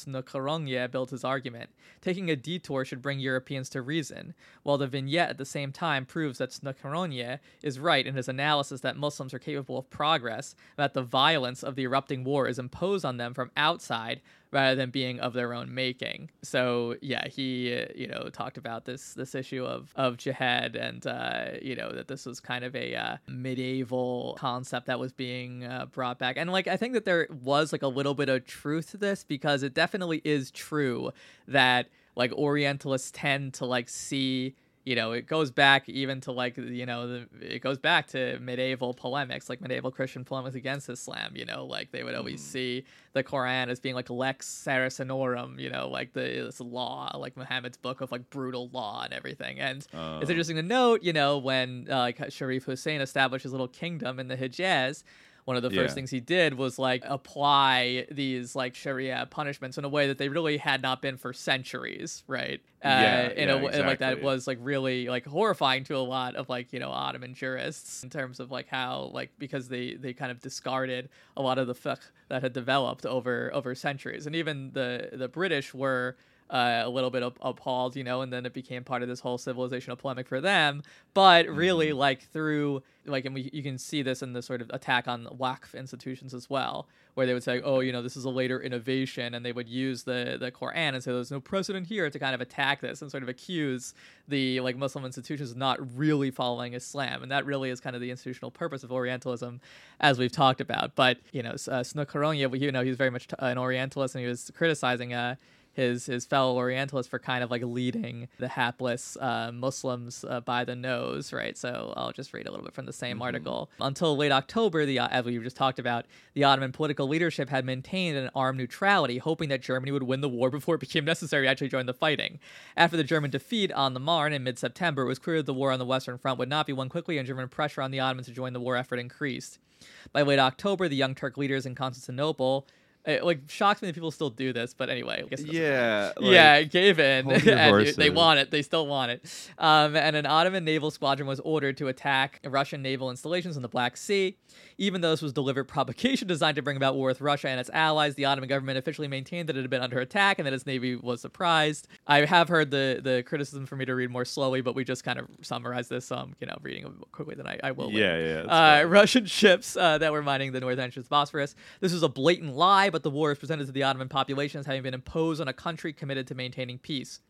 built his argument. Taking a detour should bring Europeans to reason, while the vignette at the same time proves that Snouck Hurgronje is right in his analysis that Muslims are capable of progress, that the violence of the erupting war is imposed on them from outside rather than being of their own making. So yeah, he you know talked about this this issue of of jihad and uh, you know that this was kind of a uh, medieval concept that was being uh, brought back. And like I think that there was like a little bit of truth to this because it definitely is true that like Orientalists tend to like see you know, it goes back even to like you know, the, it goes back to medieval polemics, like medieval Christian polemics against Islam. You know, like they would always Mm. see the Quran as being like lex Saracenorum. You know, like the this law, like Muhammad's book of like brutal law and everything. And it's Oh. interesting to note, you know, when uh, like Sharif Hussein established his little kingdom in the Hijaz. One of the first Yeah. things he did was like apply these like Sharia punishments in a way that they really had not been for centuries, right? Uh, yeah, in yeah, a way like that was like really like horrifying to a lot of like you know Ottoman jurists in terms of like how like because they they kind of discarded a lot of the fiqh that had developed over over centuries, and even the the British were. Uh, a little bit up- appalled, you know, and then it became part of this whole civilizational polemic for them. But really, Mm-hmm. like through, like, and we, you can see this in the sort of attack on Waqf institutions as well, where they would say, "Oh, you know, this is a later innovation," and they would use the the Quran and say, "There's no precedent here," to kind of attack this and sort of accuse the like Muslim institutions of not really following Islam, and that really is kind of the institutional purpose of Orientalism, as we've talked about. But you know, uh, Snouck you know, he's very much t- an Orientalist, and he was criticizing uh, his his fellow Orientalists for kind of like leading the hapless uh, Muslims uh, by the nose, right? So I'll just read a little bit from the same article. Until late October, the as we just talked about, the Ottoman political leadership had maintained an armed neutrality, hoping that Germany would win the war [laughs] before it became necessary to actually join the fighting. After the German defeat on the Marne in mid-September, it was clear that the war on the Western Front would not be won quickly, and German pressure on the Ottomans to join the war effort increased. By late October, the Young Turk leaders in Constantinople. It like shocks me that people still do this, but anyway, I guess Yeah, yeah, like, it gave in. [laughs] and they- want it. They still want it. Um, and an Ottoman naval squadron was ordered to attack Russian naval installations in the Black Sea. Even though this was deliberate provocation designed to bring about war with Russia and its allies, the Ottoman government officially maintained that it had been under attack and that its navy was surprised. I have heard the the criticism for me to read more slowly, but we just kind of summarized this. I'm you know reading quickly than I, I will. Yeah, later. yeah, Uh, Russian ships uh, that were mining the north entrance of the Bosphorus. This was a blatant lie, but the war is presented to the Ottoman population as having been imposed on a country committed to maintaining peace.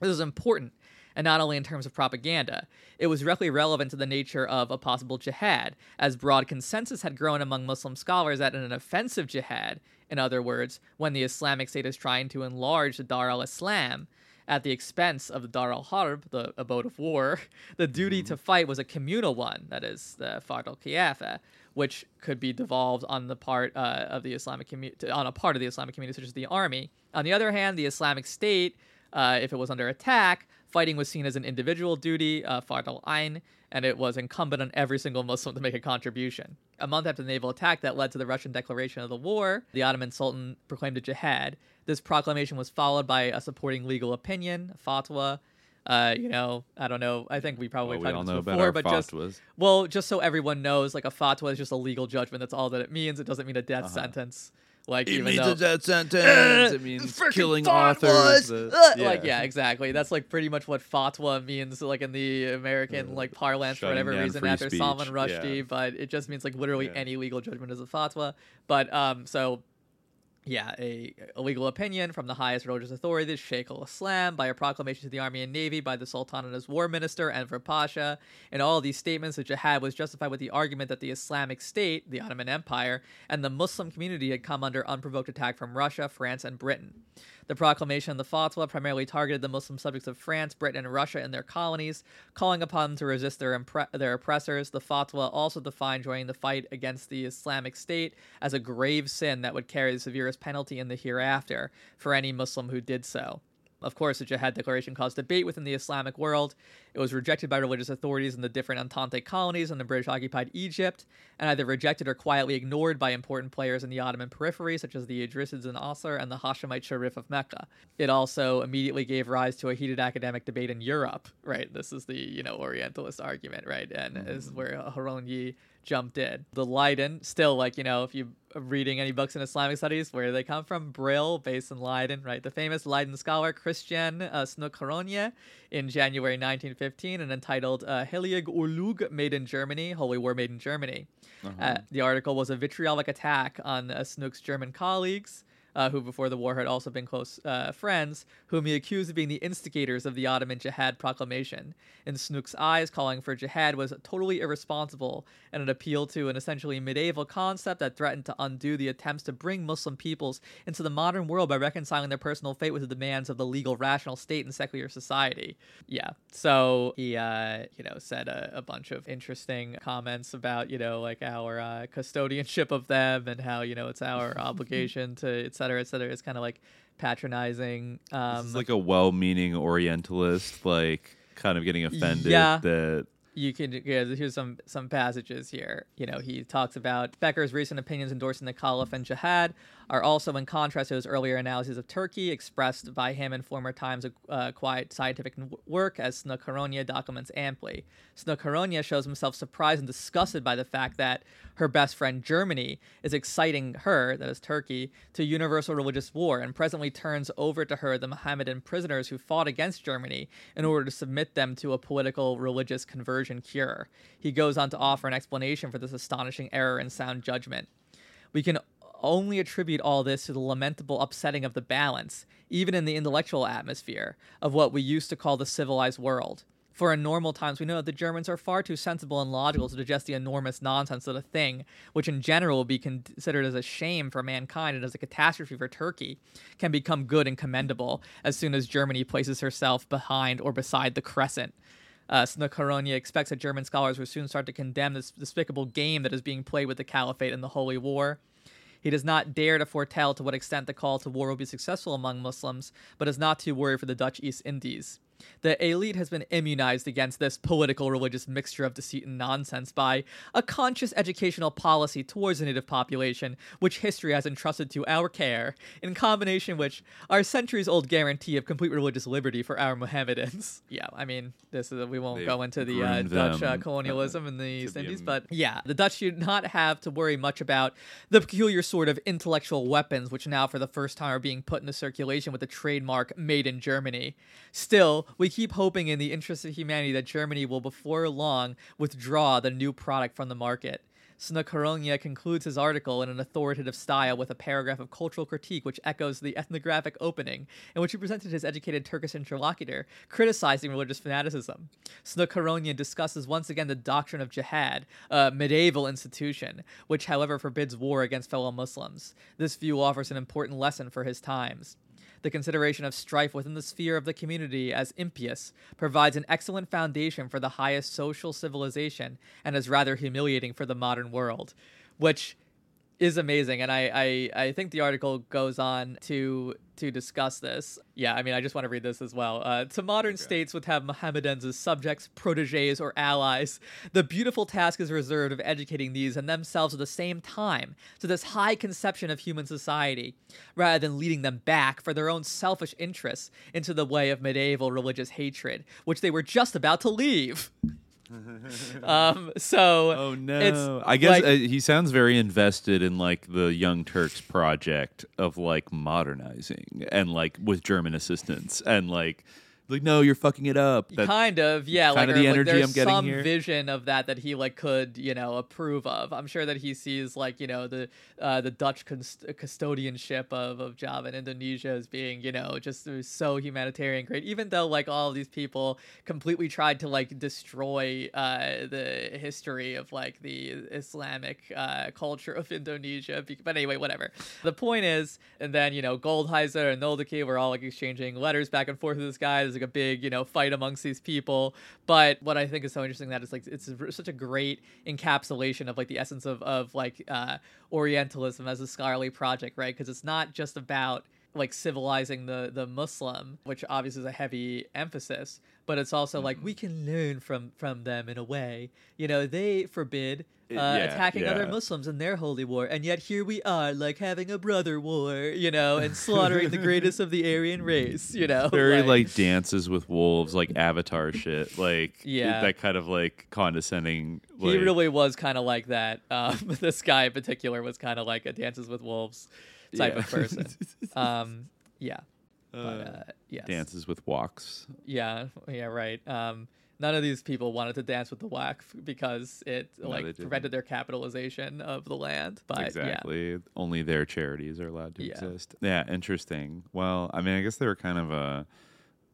This is important, and not only in terms of propaganda. It was directly relevant to the nature of a possible jihad, as broad consensus had grown among Muslim scholars that in an offensive jihad, in other words, when the Islamic State is trying to enlarge the Dar al Islam, at the expense of the Dar al Harb, the abode of war, [laughs] the duty mm-hmm. to fight was a communal one, that is, the Fard al Kifaya, which could be devolved on the part uh, of the Islamic community, on a part of the Islamic community, such as the army. On the other hand, the Islamic State, uh, if it was under attack, fighting was seen as an individual duty, uh, Fard al Ain, and it was incumbent on every single Muslim to make a contribution. A month after the naval attack that led to the Russian declaration of the war, the Ottoman Sultan proclaimed a jihad. This proclamation was followed by a supporting legal opinion, fatwa. Uh, you know, I don't know. I think we probably Well, talked all about know this about before, our but just fatwas. well, just so everyone knows, like a fatwa is just a legal judgment. That's all that it means. It doesn't mean a death Uh-huh. sentence. Like It even means though a death sentence. [laughs] It means killing authors. The- Uh, yeah. Like yeah, exactly. That's like pretty much what fatwa means, like in the American like parlance for whatever reason free after Salman Rushdie. yeah. But it just means like literally Yeah. any legal judgment is a fatwa. But um, so yeah, a, a legal opinion from the highest religious authority, the Sheikh al Islam, by a proclamation to the army and navy by the Sultan and his war minister, Enver Pasha. In all these statements, the jihad was justified with the argument that the Islamic State, the Ottoman Empire, and the Muslim community had come under unprovoked attack from Russia, France, and Britain. The proclamation and the fatwa primarily targeted the Muslim subjects of France, Britain, and Russia in their colonies, calling upon them to resist their, impre- their oppressors. The fatwa also defined joining the fight against the Islamic State as a grave sin that would carry the severest penalty in the hereafter for any Muslim who did so. Of course, the Jihad Declaration caused debate within the Islamic world. It was rejected by religious authorities in the different Entente colonies in the British occupied Egypt, and either rejected or quietly ignored by important players in the Ottoman periphery, such as the Idrisids in Asir and the Hashemite Sharif of Mecca. It also immediately gave rise to a heated academic debate in Europe, right? This is the, you know, Orientalist argument, right? And this is mm. where Hurgronje jumped in. The Leiden, still like, you know, if you are reading any books in Islamic studies, where do they come from? Brill, based in Leiden, right? The famous Leiden scholar Christian uh, in January 1915 and entitled uh, Heilige Oorlog Made in Germany, Holy War Made in Germany. Uh, the article was a vitriolic attack on uh, Snouck's German colleagues. Uh, who before the war had also been close uh, friends, whom he accused of being the instigators of the Ottoman Jihad proclamation. In Snouck's eyes, calling for jihad was totally irresponsible and an appeal to an essentially medieval concept that threatened to undo the attempts to bring Muslim peoples into the modern world by reconciling their personal fate with the demands of the legal, rational state and secular society. Yeah. So he, uh, you know, said a, a, bunch of interesting comments about, you know, like our uh, custodianship of them and how, you know, it's our [laughs] obligation to, et cetera, et cetera. is kind of like patronizing. Um, it's like a well-meaning Orientalist, like kind of getting offended yeah. that you can yeah, here's some some passages here. You know, he talks about Becker's recent opinions endorsing the Caliph and jihad are also in contrast to his earlier analyses of Turkey, expressed by him in former times of uh, quiet scientific work, as Snouck documents amply. Snouck shows himself surprised and disgusted by the fact that her best friend Germany is exciting her, that is Turkey, to universal religious war, and presently turns over to her the Mohammedan prisoners who fought against Germany in order to submit them to a political religious conversion cure. He goes on to offer an explanation for this astonishing error in sound judgment. We can only attribute all this to the lamentable upsetting of the balance, even in the intellectual atmosphere, of what we used to call the civilized world. For in normal times, we know that the Germans are far too sensible and logical to digest the enormous nonsense that a thing, which in general would be considered as a shame for mankind and as a catastrophe for Turkey, can become good and commendable as soon as Germany places herself behind or beside the crescent. Uh, expects that German scholars will soon start to condemn this despicable game that is being played with the Caliphate and the Holy War. He does not dare to foretell to what extent the call to war will be successful among Muslims, but is not too worried for the Dutch East Indies. The elite has been immunized against this political religious mixture of deceit and nonsense by a conscious educational policy towards the native population, which history has entrusted to our care, in combination with our centuries old guarantee of complete religious liberty for our Mohammedans. [laughs] Yeah, I mean, this is we won't They've go into the uh, Dutch uh, them, colonialism in the East Indies, but yeah, the Dutch do not have to worry much about the peculiar sort of intellectual weapons which now for the first time are being put into circulation with the trademark made in Germany. Still, we keep hoping in the interest of humanity that Germany will before long withdraw the new product from the market. Snouck Hurgronje concludes his article in an authoritative style with a paragraph of cultural critique which echoes the ethnographic opening, in which he presented his educated Turkish interlocutor, criticizing religious fanaticism. Snouck Hurgronje discusses once again the doctrine of jihad, a medieval institution, which, however, forbids war against fellow Muslims. This view offers an important lesson for his times. The consideration of strife within the sphere of the community as impious provides an excellent foundation for the highest social civilization and is rather humiliating for the modern world, which is amazing. And I, I, I think the article goes on to to discuss this. Yeah, I mean, I just want to read this as well. Uh, to modern states would have Mohammedans as subjects, proteges, or allies. The beautiful task is reserved of educating these and themselves at the same time to this high conception of human society, rather than leading them back for their own selfish interests into the way of medieval religious hatred, which they were just about to leave. [laughs] um, so Oh no! I guess like- uh, he sounds very invested in like the Young Turks project of like modernizing and like with German assistance and like like no, you're fucking it up. That- kind of yeah like, kinda the like, energy there's I'm getting some here. vision of that that he like could you know approve of i'm sure that he sees like you know the uh, the dutch cust- custodianship of, of java and indonesia as being you know just so humanitarian great even though like all of these people completely tried to like destroy uh, the history of like the islamic uh, culture of indonesia but anyway whatever the point is and then you know Goldziher and noldeke were all like exchanging letters back and forth with this guy there's like a big you know fight amongst these people. But what i think is so interesting that is like it's a- such a great encapsulation of like the essence of of like uh orientalism as a scholarly project right? Because it's not just about like civilizing the the muslim which obviously is a heavy emphasis but it's also like we can learn from from them in a way. You know they forbid uh, Yeah, attacking other. Muslims in their holy war, and yet here we are, like having a brother war, you know, and slaughtering the greatest of the [laughs] Aryan race, you know. very like, dances with wolves, like Avatar shit, like [laughs] Yeah. that kind of like condescending. he really was kind of like that. Um, [laughs] this guy in particular was kind of like a dances with wolves type Yeah. of person. Um, yeah, but Uh, uh, yes. dances with walks. Yeah, yeah, right. Um, none of these people wanted to dance with the Waqf because it No, like prevented their capitalization of the land. But yeah. exactly. Only their charities are allowed to Yeah. exist. Yeah, interesting. Well, I mean, I guess they were kind of uh,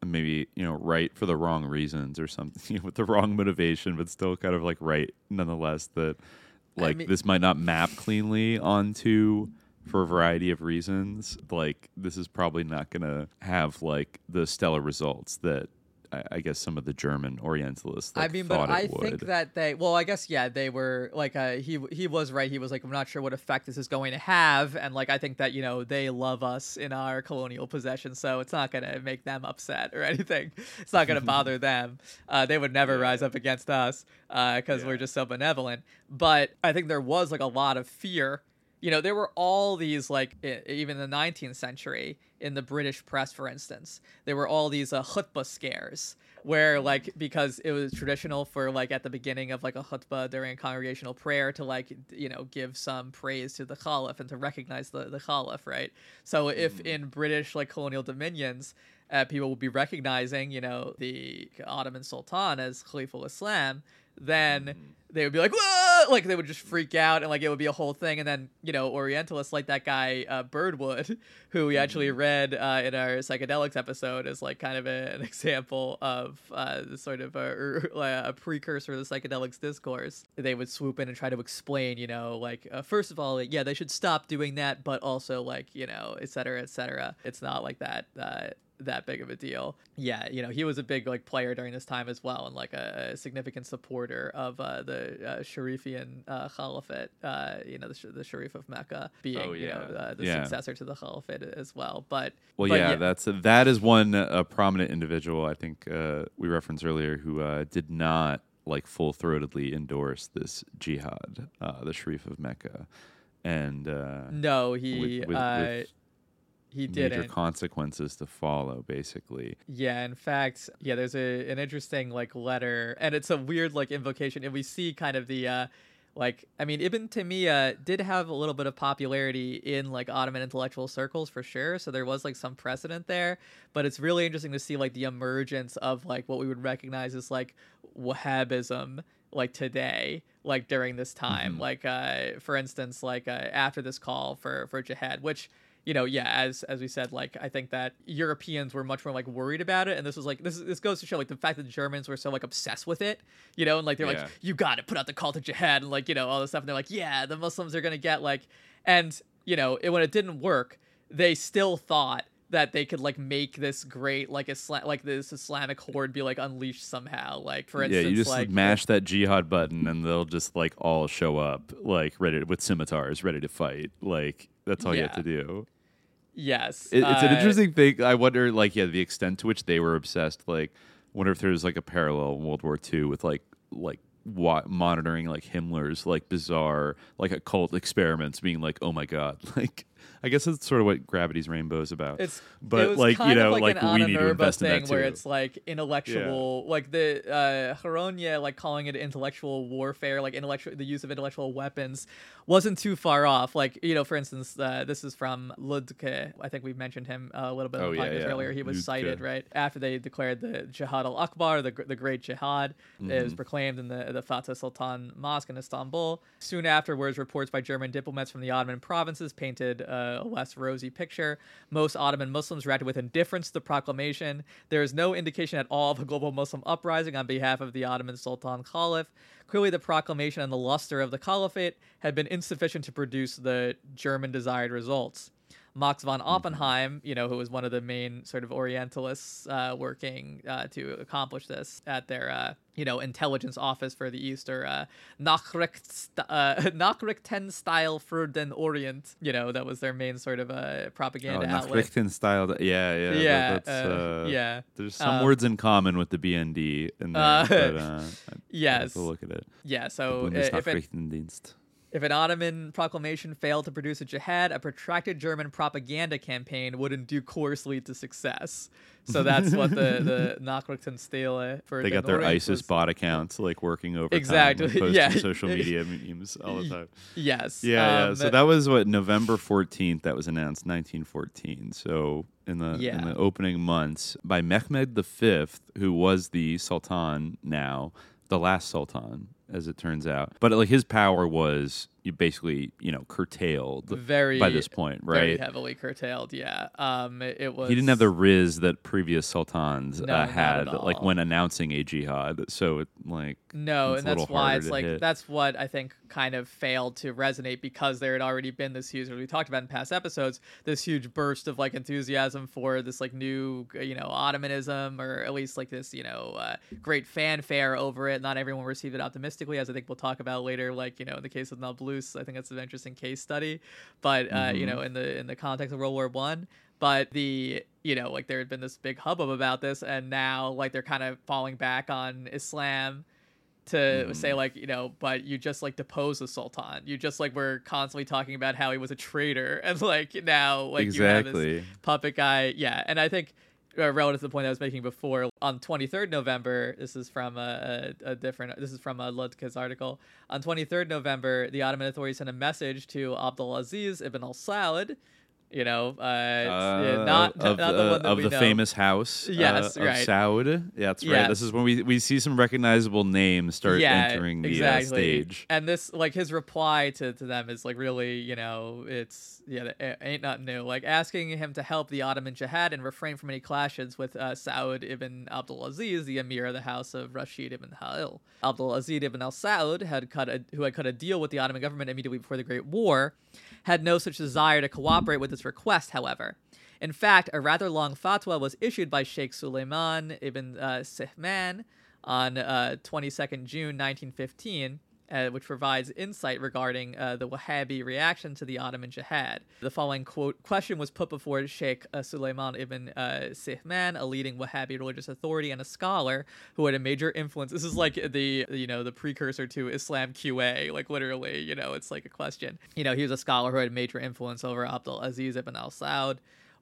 maybe you know right for the wrong reasons or something [laughs] with the wrong motivation, but still kind of like right nonetheless. That I like mean- this might not map cleanly onto for a variety of reasons. Like this is probably not going to have like the stellar results that. I I guess some of the German Orientalists. Like, I mean, but I would. think that they. Well, I guess yeah, they were like uh, he he was right. He was like, I'm not sure what effect this is going to have, and like I think that you know they love us in our colonial possession, so it's not gonna make them upset or [laughs] anything. It's not gonna bother [laughs] them. Uh, they would never rise up against us because we're just so benevolent. But I think there was like a lot of fear. You know, there were all these like even in the 19th century in the British press, for instance, there were all these uh, khutbah scares where like because it was traditional for like at the beginning of like a khutbah during a congregational prayer to like you know give some praise to the caliph and to recognize the the caliph, right? So if in British like colonial dominions. Uh, people would be recognizing, you know, the Ottoman Sultan as Khalifa Islam, then they would be like, Whoa! like they would just freak out, and like it would be a whole thing. And then you know, Orientalists like that guy uh, Birdwood, [laughs] who we actually read uh, in our psychedelics episode, is, like kind of a, an [laughs] example of uh, sort of a, [laughs] a precursor to the psychedelics discourse. They would swoop in and try to explain, you know, like uh, first of all, like, yeah, they should stop doing that, but also like you know, et cetera, et cetera. It's not like that. That big of a deal. Yeah, you know, he was a big like player during this time as well, and like a, a significant supporter of uh, the uh, Sharifian uh, Caliphate. Uh, you know, the, the Sharif of Mecca being Oh, you know uh, the Yeah. successor to the Caliphate as well. But Well, but yeah, that's that is one uh, prominent individual I think uh, we referenced earlier who uh, did not like full throatedly endorse this jihad, uh, the Sharif of Mecca, and uh, No, he, uh, he did major consequences to follow, basically. Yeah, in fact, yeah, there's a an interesting like letter, and it's a weird like invocation, and we see kind of the uh like I mean Ibn Taymiyyah did have a little bit of popularity in like Ottoman intellectual circles for sure, so there was like some precedent there, but it's really interesting to see like the emergence of like what we would recognize as like Wahhabism like today like during this time Mhm. like uh for instance like uh, after this call for for jihad which you know, yeah, as as we said, like I think that Europeans were much more like worried about it, and this was like this this goes to show like the fact that the Germans were so like obsessed with it, you know, and like they're Yeah. like, you got to put out the call to jihad and like you know all this stuff, and they're like, yeah, the Muslims are gonna get like, and you know, it, when it didn't work, they still thought that they could like make this great like Islam like this Islamic horde be like unleashed somehow, like for instance, yeah, you just like mash that jihad button, and they'll just like all show up, like ready to, with scimitars, ready to fight. Like that's all you have to do. Yes, It, it's an uh, interesting thing. I wonder, like, yeah, the extent to which they were obsessed. Like, wonder if there's like a parallel in World War II with like like wa- monitoring like Himmler's like bizarre like occult experiments, being like, oh my god, [laughs] like. I guess that's sort of what Gravity's Rainbow is about. It's but it like kind you know, like, like, an we need to invest in thing that where too. it's like intellectual, like the uh, Hurgronje, like calling it intellectual warfare, like intellectual, the use of intellectual weapons, wasn't too far off. Like you know, for instance, uh, this is from Ludke. I think we mentioned him uh, a little bit Oh, yeah, yeah. earlier. He was Ludke. cited right after they declared the Jihad al Akbar, the the Great Jihad. It was Mhm. proclaimed in the the Fatih Sultan Mosque in Istanbul. Soon afterwards, reports by German diplomats from the Ottoman provinces painted uh, Uh, a less rosy picture. Most Ottoman Muslims reacted with indifference to the proclamation. There is no indication at all of a global Muslim uprising on behalf of the Ottoman Sultan Caliph. Clearly, the proclamation and the luster of the caliphate had been insufficient to produce the German desired results. Max von Oppenheim, you know, who was one of the main sort of Orientalists uh, working uh, to accomplish this at their, uh, you know, intelligence office for the East or uh, Nachricht, uh, [laughs] Nachrichtenstelle für den Orient, you know, that was their main sort of uh, Oh, propaganda outlet. Nachrichtenstelle. Yeah, yeah, that- Yeah, That's, uh, uh, yeah. There's some Um, words in common with the BND in there, but [laughs] uh, I- I have yes. to look at it. Yeah, so, the if it- Bundesnachrichtendienst. If an Ottoman proclamation failed to produce a jihad, a protracted German propaganda campaign would in due course lead to success. So that's what the the [laughs] Nachrichtenstelle for They the got their ISIS was- bot accounts like working over Exactly, [laughs] like, yeah. social media memes all the time. Yes, Yeah, um, yeah. So that was what November fourteenth. That was announced, nineteen fourteen. So in the Yeah. in the opening months by Mehmed the Fifth, who was the Sultan now, the last Sultan, as it turns out. But like his power was basically you know curtailed very by this point, Very right? heavily curtailed. Yeah. Um. It, was. He didn't have the riz that previous sultans No, uh, had, like when announcing a jihad. So it like No, and that's why it's like hit. that's what I think kind of failed to resonate because there had already been this huge, as we talked about in past episodes, this huge burst of like enthusiasm for this like new, you know, Ottomanism or at least like this, you know, uh, great fanfare over it. Not everyone received it optimistically, as I think we'll talk about later. Like you know, in the case of Nablus, I think that's an interesting case study. But uh, you Mhm. know, in the in the context of World War One, but the you know like there had been this big hubbub about this and now like they're kind of falling back on islam to say like you know but you just like depose the sultan. You just like were constantly talking about how he was a traitor. [laughs] And like now like you have this puppet guy. Yeah. And i think uh, relative to the point I was making before, on 23rd November, this is from a, a, a different, this is from a Ludke's article. On 23rd November, the Ottoman authorities sent a message to Abdulaziz ibn al Saud, you know, uh, Uh, not, of, not the uh, one that of the know. famous house Yes, uh, of right. Saud. Yeah, that's right. Yes. This is when we, we see some recognizable names start entering the uh, stage. And this, like, his reply to, to them is like really, you know, it's yeah, it ain't nothing new. Like asking him to help the Ottoman jihad and refrain from any clashes with uh, Saud ibn Abdulaziz, the emir of the house of Rashid ibn Halil. Abdulaziz ibn al Saud had cut a, who had cut a deal with the Ottoman government immediately before the Great War, had no such desire to cooperate with its request. However. In fact, a rather long fatwa was issued by Sheikh Suleiman ibn uh, Sihman on uh, 22nd June 1915, uh, which provides insight regarding uh, the Wahhabi reaction to the Ottoman Jihad. The following quote question was put before Sheikh uh, Suleiman ibn uh, Sihman, a leading Wahhabi religious authority and a scholar who had a major influence. This is like the you know the precursor to Islam QA, like literally, you know, it's like a question. You know, he was a scholar who had a major influence over Abdul Aziz ibn al Saud.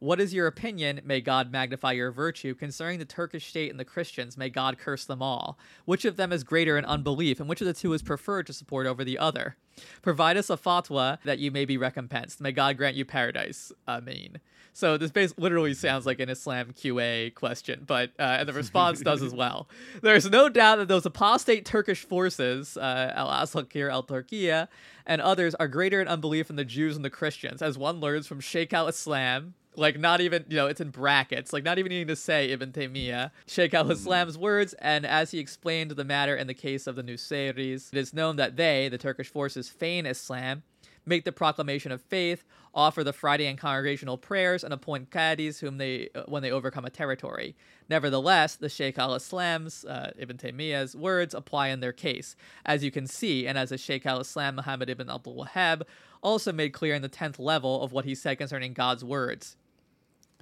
What is your opinion? May God magnify your virtue concerning the Turkish state and the Christians. May God curse them all. Which of them is greater in unbelief, and which of the two is preferred to support over the other? Provide us a fatwa that you may be recompensed. May God grant you paradise. Amen. So this base literally sounds like an Islam QA question, but uh, and the response does as well. [laughs] There's no doubt that those apostate Turkish forces, uh, Al Asakir al Turkiya, and others are greater in unbelief than the Jews and the Christians, as one learns from Sheikh al Islam, like not even you know it's in brackets like not even needing to say ibn taymiyyah. Sheikh al-islam's words and as he explained the matter in the case of the nusayris it is known that they the turkish forces feign islam make the proclamation of faith offer the friday and congregational prayers and appoint qadis whom they uh, when they overcome a territory. Nevertheless the sheikh al-islam's uh, ibn taymiyyah's words apply in their case. As you can see and as the sheikh al-islam muhammad ibn abdul wahhab also made clear in the 10th level of what he said concerning god's words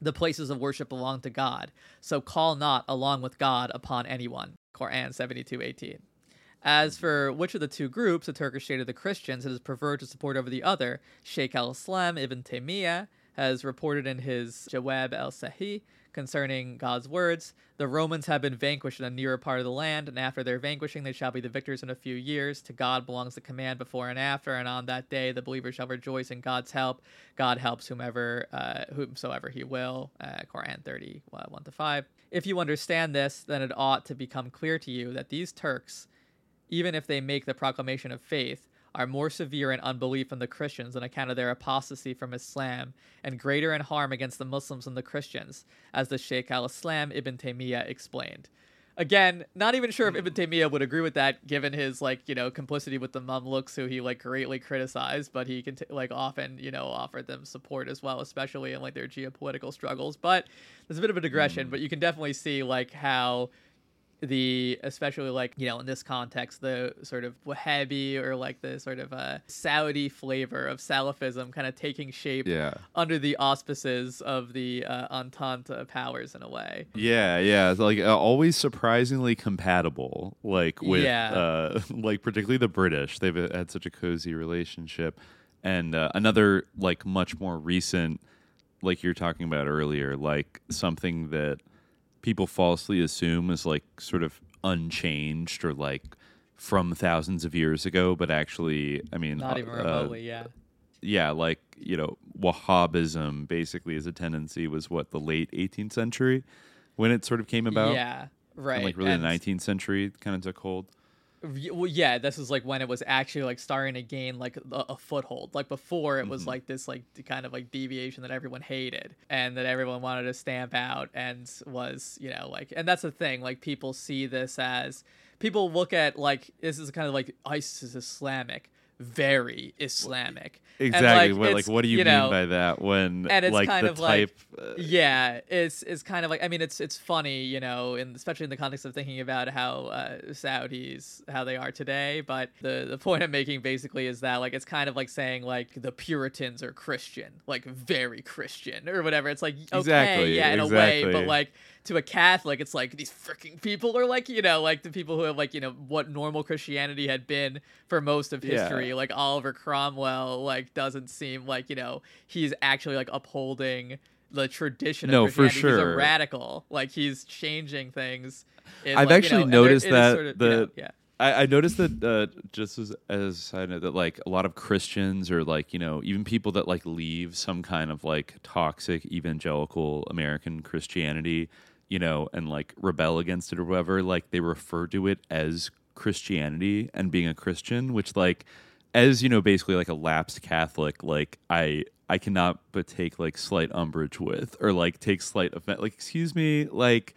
the places of worship belong to God. So call not along with God upon anyone. Quran 72:18. As for which of the two groups, the Turkish state or the Christians, it is preferred to support over the other, Sheikh al-Islam ibn Taymiyyah has reported in his Jawab al-Sahih concerning God's words, the Romans have been vanquished in a nearer part of the land, and after their vanquishing they shall be the victors in a few years. To God belongs the command before and after, and on that day the believer shall rejoice in God's help. God helps whomever, uh, whomsoever he will. Uh, Quran 30, uh, 1 to 5. If you understand this, then it ought to become clear to you that these Turks, even if they make the proclamation of faith, are more severe in unbelief than the Christians on account of their apostasy from Islam, and greater in harm against the Muslims than the Christians, as the Sheikh al Islam ibn Taymiyyah explained. Again, not even sure if Ibn Taymiyyah would agree with that, given his like you know complicity with the Mamluks, who he like greatly criticized, but he can like often you know offered them support as well, especially in like their geopolitical struggles. But there's a bit of a digression, hmm. but you can definitely see like how the especially like you know in this context the sort of Wahhabi or like the sort of uh, Saudi flavor of Salafism kind of taking shape Yeah. under the auspices of the uh, Entente powers in a way. Yeah, yeah, it's like uh, always surprisingly compatible. Like with, Yeah. uh, [laughs] like particularly the British, they've uh, had such a cozy relationship. And uh, another like much more recent, like you're talking about earlier, like something that people falsely assume is like sort of unchanged or like from thousands of years ago, but actually, I mean, Not even uh, remotely, yeah. yeah, like you know, Wahhabism basically as a tendency was what the late 18th century when it sort of came about. Yeah, right. And like really And- the 19th century kind of took hold. Well, yeah, this is like when it was actually like starting to gain like a, a foothold. Like before, it was Mhm. like this like kind of like deviation that everyone hated and that everyone wanted to stamp out and was you know like and that's the thing. Like people see this as people look at like this is kind of like ISIS Islamic, very Islamic. Exactly. what, like, what do you, mean know, by that? When and it's like kind the of type, like uh, yeah it's it's kind of like i mean it's it's funny you know in especially in the context of thinking about how uh, saudis how they are today but the the point i'm making basically is that like it's kind of like saying like the puritans are christian like very christian or whatever it's like okay Exactly, yeah in a way but like to a catholic it's like these freaking people are like you know like the people who have like you know what normal christianity had been for most of Yeah. history like oliver cromwell like doesn't seem like you know he's actually like upholding the tradition No, for sure. He's a radical like he's changing things in, I've like, you actually know, and there- noticed that sort of, the you know, yeah I, I noticed that uh, just as as a side note that like a lot of Christians or like you know even people that like leave some kind of like toxic evangelical American Christianity, you know, and like rebel against it or whatever, like they refer to it as Christianity and being a Christian, which like as you know basically like a lapsed Catholic, like I I cannot but take like slight umbrage with or like take slight offense. Like excuse me, like.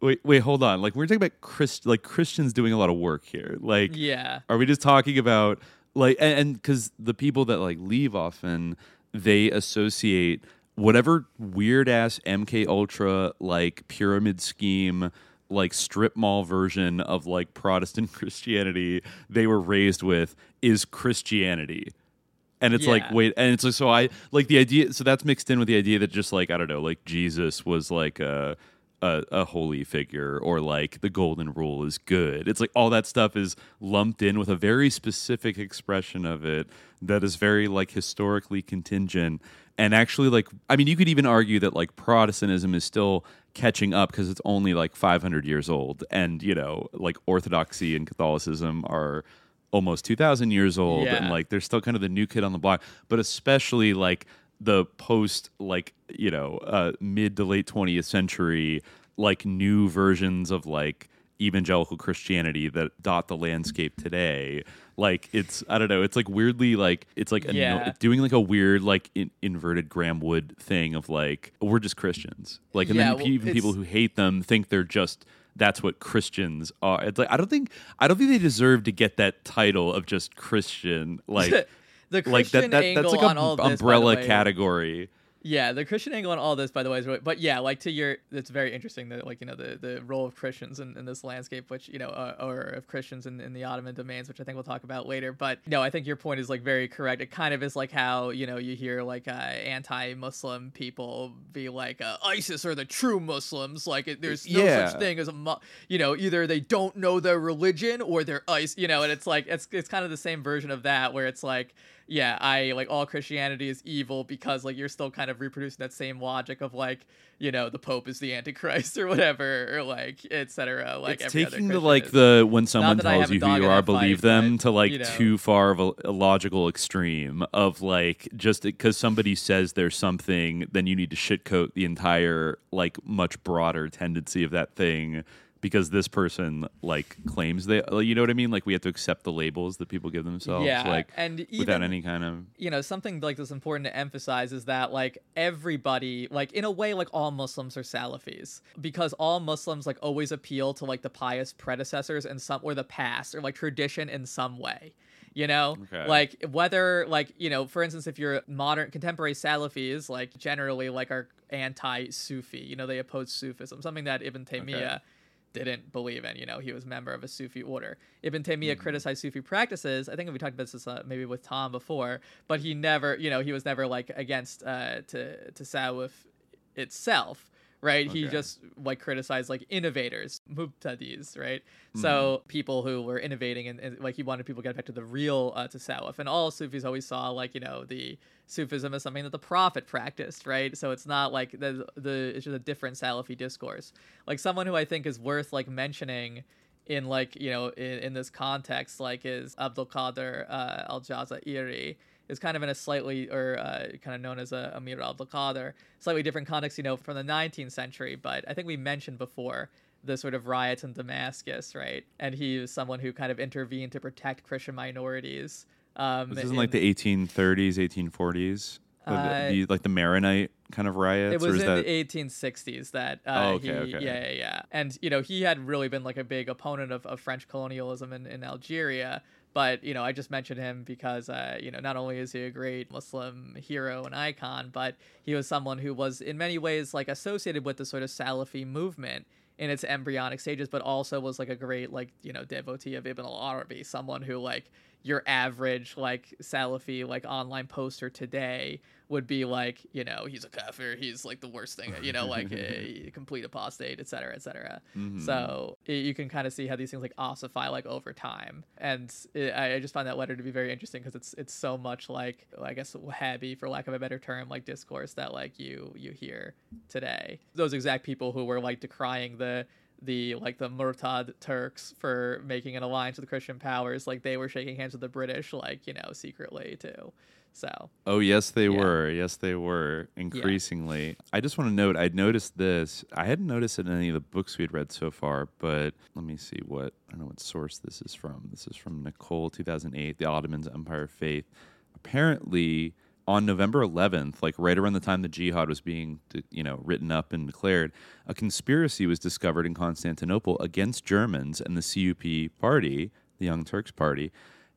Wait, wait, hold on. Like we're talking about Christ, like Christians doing a lot of work here. Like, Yeah. are we just talking about like and because the people that like leave often they associate whatever weird ass MK Ultra like pyramid scheme like strip mall version of like Protestant [laughs] Christianity they were raised with is Christianity. And it's like wait, and it's like so I like the idea. So that's mixed in with the idea that just like I don't know, like Jesus was like a a, a holy figure, or like the golden rule is good. It's like all that stuff is lumped in with a very specific expression of it that is very like historically contingent. And actually, like I mean, you could even argue that like Protestantism is still catching up because it's only like 500 years old, and you know, like Orthodoxy and Catholicism are almost 2000 years old and like they're still kind of the new kid on the block. But especially like the post like you know uh mid to late 20th century like new versions of like evangelical christianity that dot the landscape today like it's i don't know it's like weirdly like it's like a no- Yeah. doing like a weird like in, inverted Graeme Wood thing of like we're just christians like and Yeah, then well, even people who hate them think they're just that's what Christians are. It's like I don't think I don't think they deserve to get that title of just Christian. Like [laughs] The like that, Christian that angle that's like on a all this, by the umbrella category. Yeah, the Christian angle on all this, by the way, is really, but yeah, like to your, it's very interesting that like you know the the role of Christians in, in this landscape, which you know, uh, or of Christians in, in the Ottoman domains, which I think we'll talk about later. But no, I think your point is like very correct. It kind of is like how you know you hear like uh, anti-Muslim people be like uh, ISIS are the true Muslims, like it, there's no Yeah. such thing as a, mu- you know, either they don't know their religion or they're ICE, you know, and it's like it's it's kind of the same version of that where it's like yeah, I like all Christianity is evil because like you're still kind of reproducing that same logic of like, you know, the Pope is the Antichrist [laughs] or whatever, or like etc. Like it's taking the like the when someone tells you who you are, believe fight, them but, to like you know. too far of a, a logical extreme of like just because somebody says there's something, then you need to shitcoat the entire like much broader tendency of that thing because this person like claims they you know what I mean? Like we have to accept the labels that people give themselves, Yeah, like and without any kind of you know something like this important to emphasize is that like everybody like in a way like all muslims are salafis because all muslims like always appeal to like the pious predecessors in some or the past or like tradition in some way you know Okay. like whether like you know for instance if you're modern contemporary salafis like generally like are anti-sufi you know they oppose sufism something that ibn taymiyyah didn't believe in. You know, he was a member of a Sufi order. Ibn Taymiyyah criticized Sufi practices. I think we talked about this uh, maybe with Tom before, but he never, you know, he was never like against uh, to tasawwuf itself right? He just like criticized like innovators, mubtadis, right? So Mm-hmm. people who were innovating and, and, like he wanted people to get back to the real uh, tasawwuf. And all Sufis always saw like you know the Sufism as something that the Prophet practiced, right? So it's not like the the it's just a different Salafi discourse. Like someone who I think is worth like mentioning in like you know in, in this context like is Abdul Qadir uh, Al Jazairi is kind of in a slightly or uh, kind of known as a Amir Abdul Qadir slightly different context you know from the 19th century but I think we mentioned before the sort of riots in Damascus right and he was someone who kind of intervened to protect Christian minorities um, This isn't in- like the 1830s, 1840s, the, Uh, the, like the Maronite kind of riots. It was or is in that... the 1860s that uh, Oh, okay, he, okay. yeah, yeah, yeah. And you know, he had really been like a big opponent of, of French colonialism in, in Algeria. But you know, I just mentioned him because uh, you know, not only is he a great Muslim hero and icon, but he was someone who was in many ways like associated with the sort of Salafi movement in its embryonic stages, but also was like a great like you know devotee of Ibn al-Arabi, someone who like your average like Salafi like online poster today would be like you know he's a kafir, he's like the worst thing, you know like a [laughs] complete apostate, et cetera, et cetera. Mhm. So i you can kind of see how these things like ossify like over time, and it, I I just find that letter to be very interesting because it's it's so much like I guess Wahhabi for lack of a better term like discourse that like you you hear today. Those exact people who were like decrying the the like the Murtad Turks for making an alliance with the Christian powers, like they were shaking hands with the British, like you know, secretly too. So Oh yes, they Yeah. were. Yes, they were. Increasingly, I just want to note. I'd noticed this. I hadn't noticed it in any of the books we had read so far. But let me see what I don't know what source this is from. This is from Nicolle, two thousand eight, The Ottomans, Empire Faith. Apparently, on November eleventh, like right around the time the jihad was being, you know, written up and declared, a conspiracy was discovered in Constantinople against Germans and the CUP party, the Young Turks party,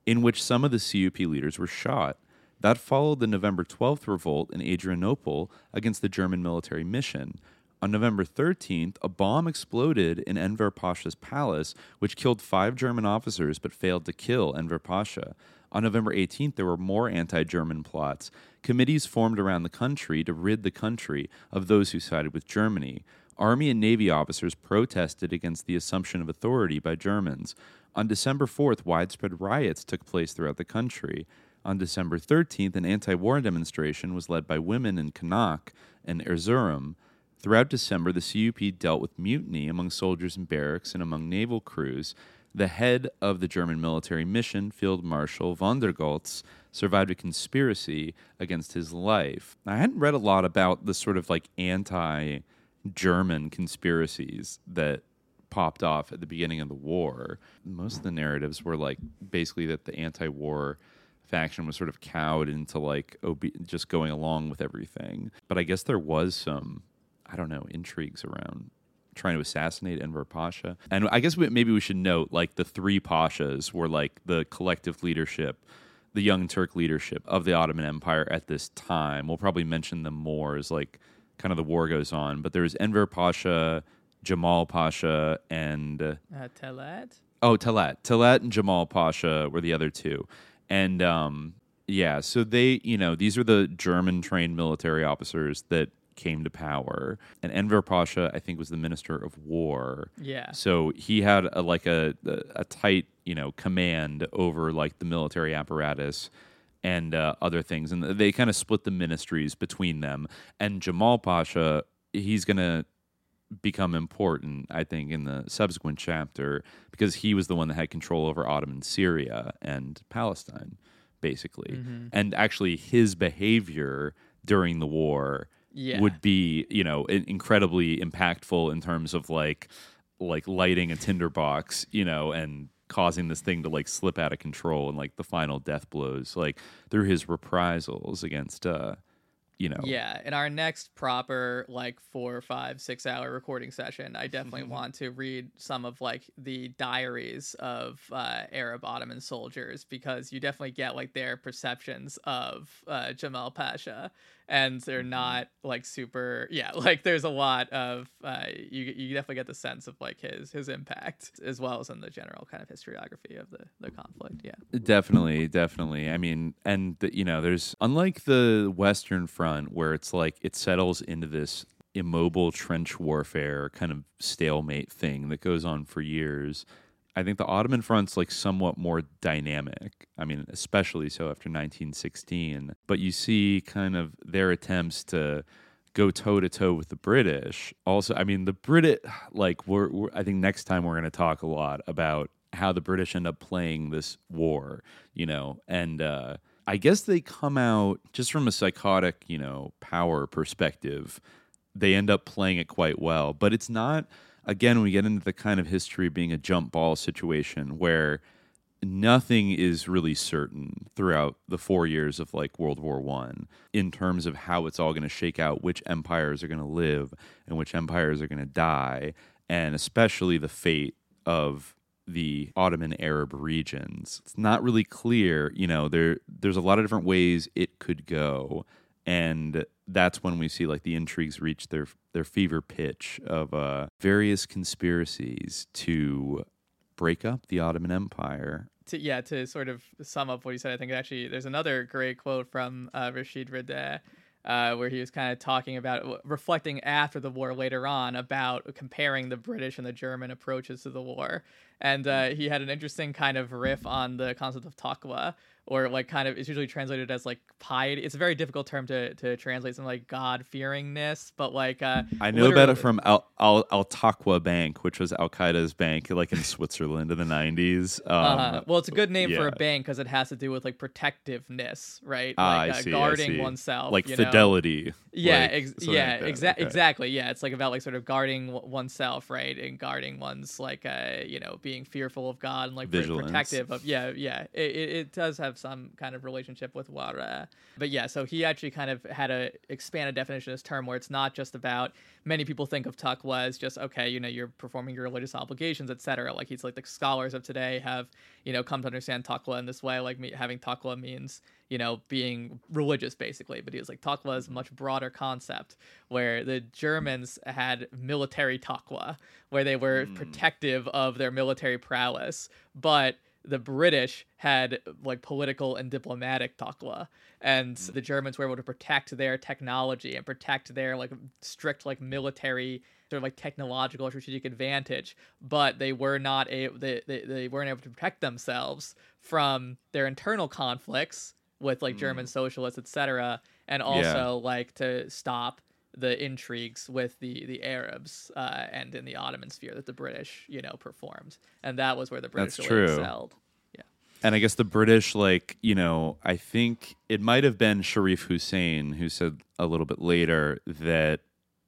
in which some of the CUP leaders were shot. That followed the November 12th revolt in Adrianople against the German military mission. On November 13th, a bomb exploded in Enver Pasha's palace, which killed five German officers but failed to kill Enver Pasha. On November 18th, there were more anti German plots. Committees formed around the country to rid the country of those who sided with Germany. Army and Navy officers protested against the assumption of authority by Germans. On December 4th, widespread riots took place throughout the country. On December 13th, an anti war demonstration was led by women in Kanak and Erzurum. Throughout December, the CUP dealt with mutiny among soldiers in barracks and among naval crews. The head of the German military mission, Field Marshal von der Goltz, survived a conspiracy against his life. I hadn't read a lot about the sort of like anti German conspiracies that popped off at the beginning of the war. Most of the narratives were like basically that the anti war faction was sort of cowed into like obe- just going along with everything. But I guess there was some, I don't know, intrigues around trying to assassinate Enver Pasha. And I guess we, maybe we should note like the three Pashas were like the collective leadership, the Young Turk leadership of the Ottoman Empire at this time. We'll probably mention them more as like kind of the war goes on. But there's Enver Pasha, Jamal Pasha, and uh, uh, Talat. Oh, Talat. Talat and Jamal Pasha were the other two. And um, yeah, so they, you know, these are the German trained military officers that came to power. And Enver Pasha, I think, was the minister of war. Yeah. So he had a, like a, a, a tight, you know, command over like the military apparatus and uh, other things. And they kind of split the ministries between them. And Jamal Pasha, he's going to become important, I think, in the subsequent chapter because he was the one that had control over Ottoman Syria and Palestine, basically. Mhm. And actually, his behavior during the war Yeah. would be, you know, incredibly impactful in terms of like, like lighting a tinderbox, you know, and causing this thing to like slip out of control and like the final death blows, like through his reprisals against, uh, you know, Yeah, in our next proper like four, five, six hour recording session, I definitely Mm-hmm. want to read some of like the diaries of uh, Arab Ottoman soldiers because you definitely get like their perceptions of uh, Jamal Pasha and they're not like super [laughs] yeah like there's a lot of uh you you definitely get the sense of like his his impact as well as in the general kind of historiography of the the conflict yeah Definitely, definitely. I mean, and the, you know, there's unlike the Western Front where it's like it settles into this immobile trench warfare kind of stalemate thing that goes on for years. I think the Ottoman front's like somewhat more dynamic. I mean, especially so after 1916. But you see kind of their attempts to go toe to toe with the British. Also, I mean, the Brit like we're, we're I think next time we're going to talk a lot about how the British end up playing this war, you know, and uh, I guess they come out just from a psychotic, you know, power perspective. They end up playing it quite well, but it's not. Again, we get into the kind of history being a jump ball situation where nothing is really certain throughout the four years of like World War One in terms of how it's all going to shake out, which empires are going to live and which empires are going to die, and especially the fate of the Ottoman Arab regions. It's not really clear, you know, there there's a lot of different ways it could go. And that's when we see like the intrigues reach their their fever pitch of uh, various conspiracies to break up the Ottoman Empire. to yeah to sort of sum up what you said i think actually there's another great quote from uh, rashid Rida, uh, where he was kind of talking about reflecting after the war later on about comparing the british and the german approaches to the war and uh, he had an interesting kind of riff on the concept of taqwa or like kind of it's usually translated as like piety it's a very difficult term to, to translate something like god fearingness but like uh, I know about it from Al Al, Al Taqwa Bank, which was Al Qaeda's bank, like in [laughs] Switzerland in the nineties. Um, uh, well, it's a good name for a bank because it has to do with like protectiveness, right? Ah, like I uh, see, I guarding see. oneself, like you know? fidelity. Yeah, like, ex- yeah, like exa- Okay. exactly. Yeah, it's like about like sort of guarding w- oneself, right, and guarding one's like uh, you know being fearful of God and like Vigilance. protective of yeah, yeah. It, it, it does have some kind of relationship with Wara, but yeah. So he actually kind of had a expanded definition of this term where it's not just about many people think of taqwa as just okay, you know, you're performing your religious obligations, etc. Like he's like the scholars of today have you know come to understand taqwa in this way. Like me, having taqwa means you know being religious basically, but he was like taqwa is a much broader concept where the Germans had military taqwa, where they were hmm. protective of their military prowess, but the British had like political and diplomatic taqwa, and hmm. the Germans were able to protect their technology and protect their like strict like military sort of like technological strategic advantage, but they were not a they, they, they weren't able to protect themselves from their internal conflicts with like German hmm. socialists, etc., and also like to stop the intrigues with the the Arabs uh, and in the Ottoman sphere that the British you know performed, and that was where the British That's really true. excelled. Yeah. And I guess the British, like, you know, I think it might have been Sharif Hussein who said a little bit later that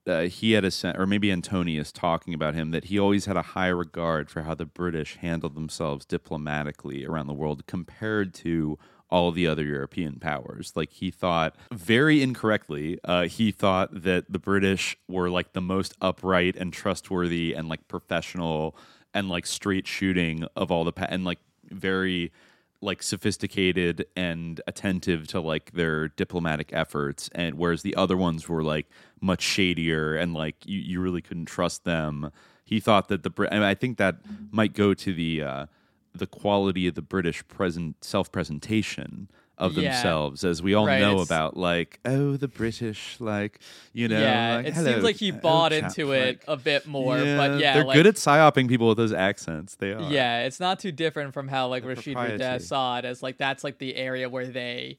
uh, he had a sense, or maybe Antonius talking about him, that he always had a high regard for how the British handled themselves diplomatically around the world compared to all the other European powers. Like he thought, very incorrectly, uh, he thought that the British were like the most upright and trustworthy and like professional and like straight shooting of all the pa- and like very like sophisticated and attentive to like their diplomatic efforts and whereas the other ones were like much shadier and like you, you really couldn't trust them he thought that the Brit- and i think that might go to the uh the quality of the british present self-presentation of Yeah. themselves as we all Right, know about like oh the british like you know yeah, like, it hello, seems like he bought chap, into it like- a bit more, but yeah, they're like, good at psyoping people with those accents they are Yeah, it's not too different from how like Rashid Rida propriety. saw it as like that's like the area where they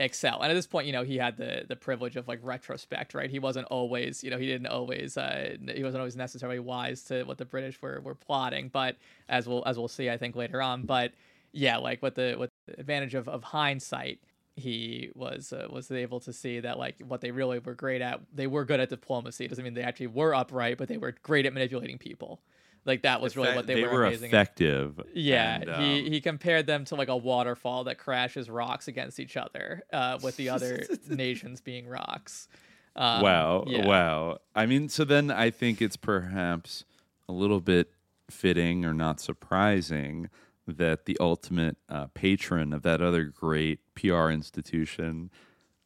excel. And at this point, you know, he had the the privilege of like retrospect, right? He wasn't always, you know, he didn't always uh he wasn't always necessarily wise to what the British were were plotting, but as we'll as we'll see I think later on, but yeah, like with the with the advantage of of hindsight, he was uh, was able to see that like what they really were great at, they were good at diplomacy. It doesn't mean they actually were upright, but they were great at manipulating people. Like that was really what they, they were, were amazing at. effective Yeah, and, he um, he compared them to like a waterfall that crashes rocks against each other, uh, with the other [laughs] nations being rocks. Um, wow, yeah. wow. I mean, so then I think it's perhaps a little bit fitting or not surprising that the ultimate uh, patron of that other great PR institution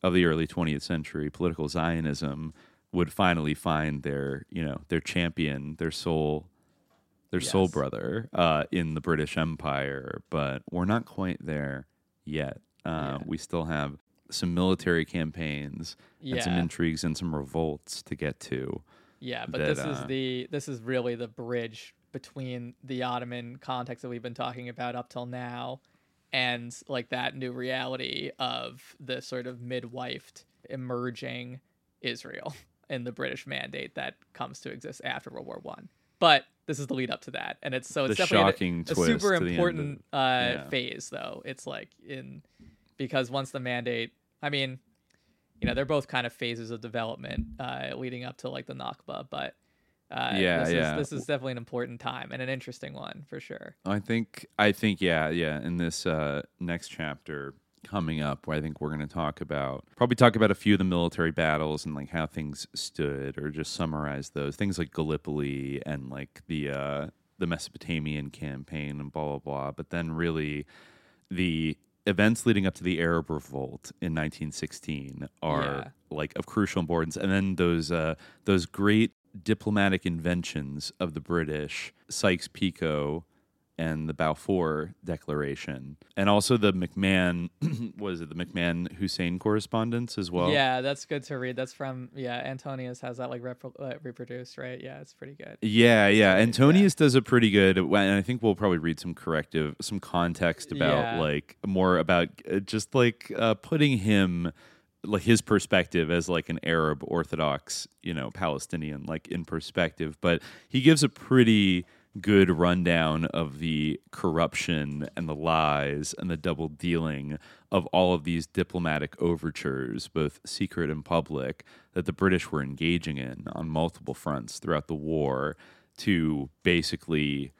of the early 20th century, political Zionism would finally find their, you know, their champion, their soul, their soul brother uh, in the British Empire. But we're not quite there yet. Uh, We still have some military campaigns and some intrigues and some revolts to get to. Yeah, but that, this is uh, the this is really the bridge between the Ottoman context that we've been talking about up till now and like that new reality of the sort of midwifed emerging Israel [laughs] and the British mandate that comes to exist after World War One. But this is the lead up to that, and it's so it's The definitely a, a super end of- important uh, yeah. phase, though. It's like in because once the mandate, I mean, you know, they're both kind of phases of development uh, leading up to like the Nakba, but uh, Yeah, this yeah. is this is definitely an important time and an interesting one for sure. I think I think yeah yeah in this uh, next chapter coming up where I think we're going to talk about probably talk about a few of the military battles and like how things stood or just summarize those. Things like Gallipoli and like the uh, the Mesopotamian campaign and blah blah blah. But then really the events leading up to the Arab Revolt in 1916 are Yeah. like of crucial importance. And then those uh, those great diplomatic inventions of the British Sykes-Picot and the Balfour Declaration, and also the McMahon, [clears throat] was it the McMahon Hussein correspondence as well? yeah, that's good to read. That's from yeah, Antonius has that like rep- uh, reproduced, right? Yeah, it's pretty good. Yeah, yeah. Antonius does a pretty good, and I think we'll probably read some corrective, some context about Yeah. like more about uh, just like uh, putting him, like his perspective as like an Arab Orthodox, you know, Palestinian, like in perspective. But he gives a pretty good rundown of the corruption and the lies and the double dealing of all of these diplomatic overtures, both secret and public, that the British were engaging in on multiple fronts throughout the war to basically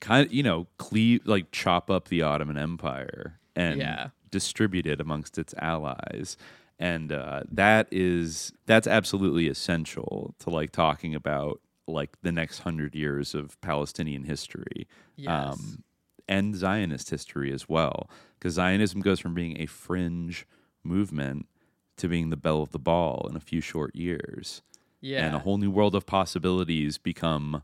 kind of, you know, cleave, like chop up the Ottoman Empire and Yeah. distribute it amongst its allies. And uh, that is that's absolutely essential to like talking about like the next hundred years of Palestinian history, um, and Zionist history as well, because Zionism goes from being a fringe movement to being the belle of the ball in a few short years, and a whole new world of possibilities become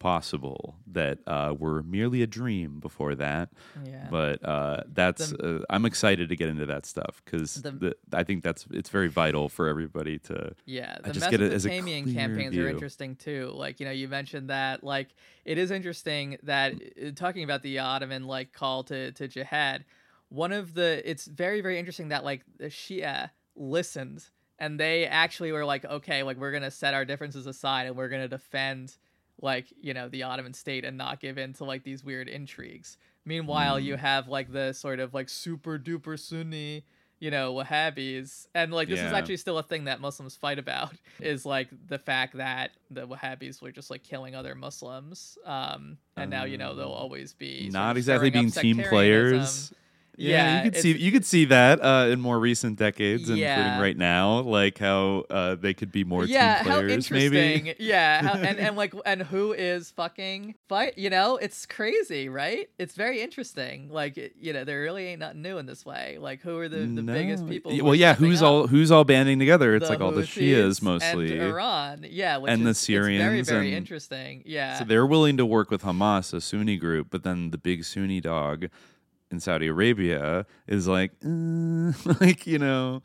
possible that uh, were merely a dream before that. Yeah. But uh, that's uh, I'm excited to get into that stuff because The- I think that's it's very vital for everybody to Yeah, I the just get it as a clear campaigns view. are interesting too. Like you know, you mentioned that. Like it is interesting that uh, talking about the Ottoman like call to to jihad. One of the it's very very interesting that like the Shia listened and they actually were like, okay, like we're gonna set our differences aside and we're gonna defend like you know the Ottoman state and not give in to like these weird intrigues. Meanwhile, you Mm. have like the sort of like super duper Sunni, you know, Wahhabis, and like this is actually still a thing that Muslims fight about [laughs] is like the fact that the Wahhabis were just like killing other Muslims, um, and now you know they'll always be not exactly being team players. Yeah, you could see you could see that uh, in more recent decades, Yeah. including right now, like how uh, they could be more yeah, team how players. interesting. Maybe Yeah, how, and and like [laughs] and who is fucking fight? You know, it's crazy, right? It's very interesting. Like it- you know, there really ain't nothing new in this way. Like who are the, the biggest people? Well, yeah, who's up? all who's all banding together? It's The like all the Shias mostly, and Iran. Yeah, which and is, the it's very Syrians very and- interesting. Yeah, So they're willing to work with Hamas, a Sunni group, but then the big Sunni dog in Saudi Arabia is like, uh, [laughs] like you know,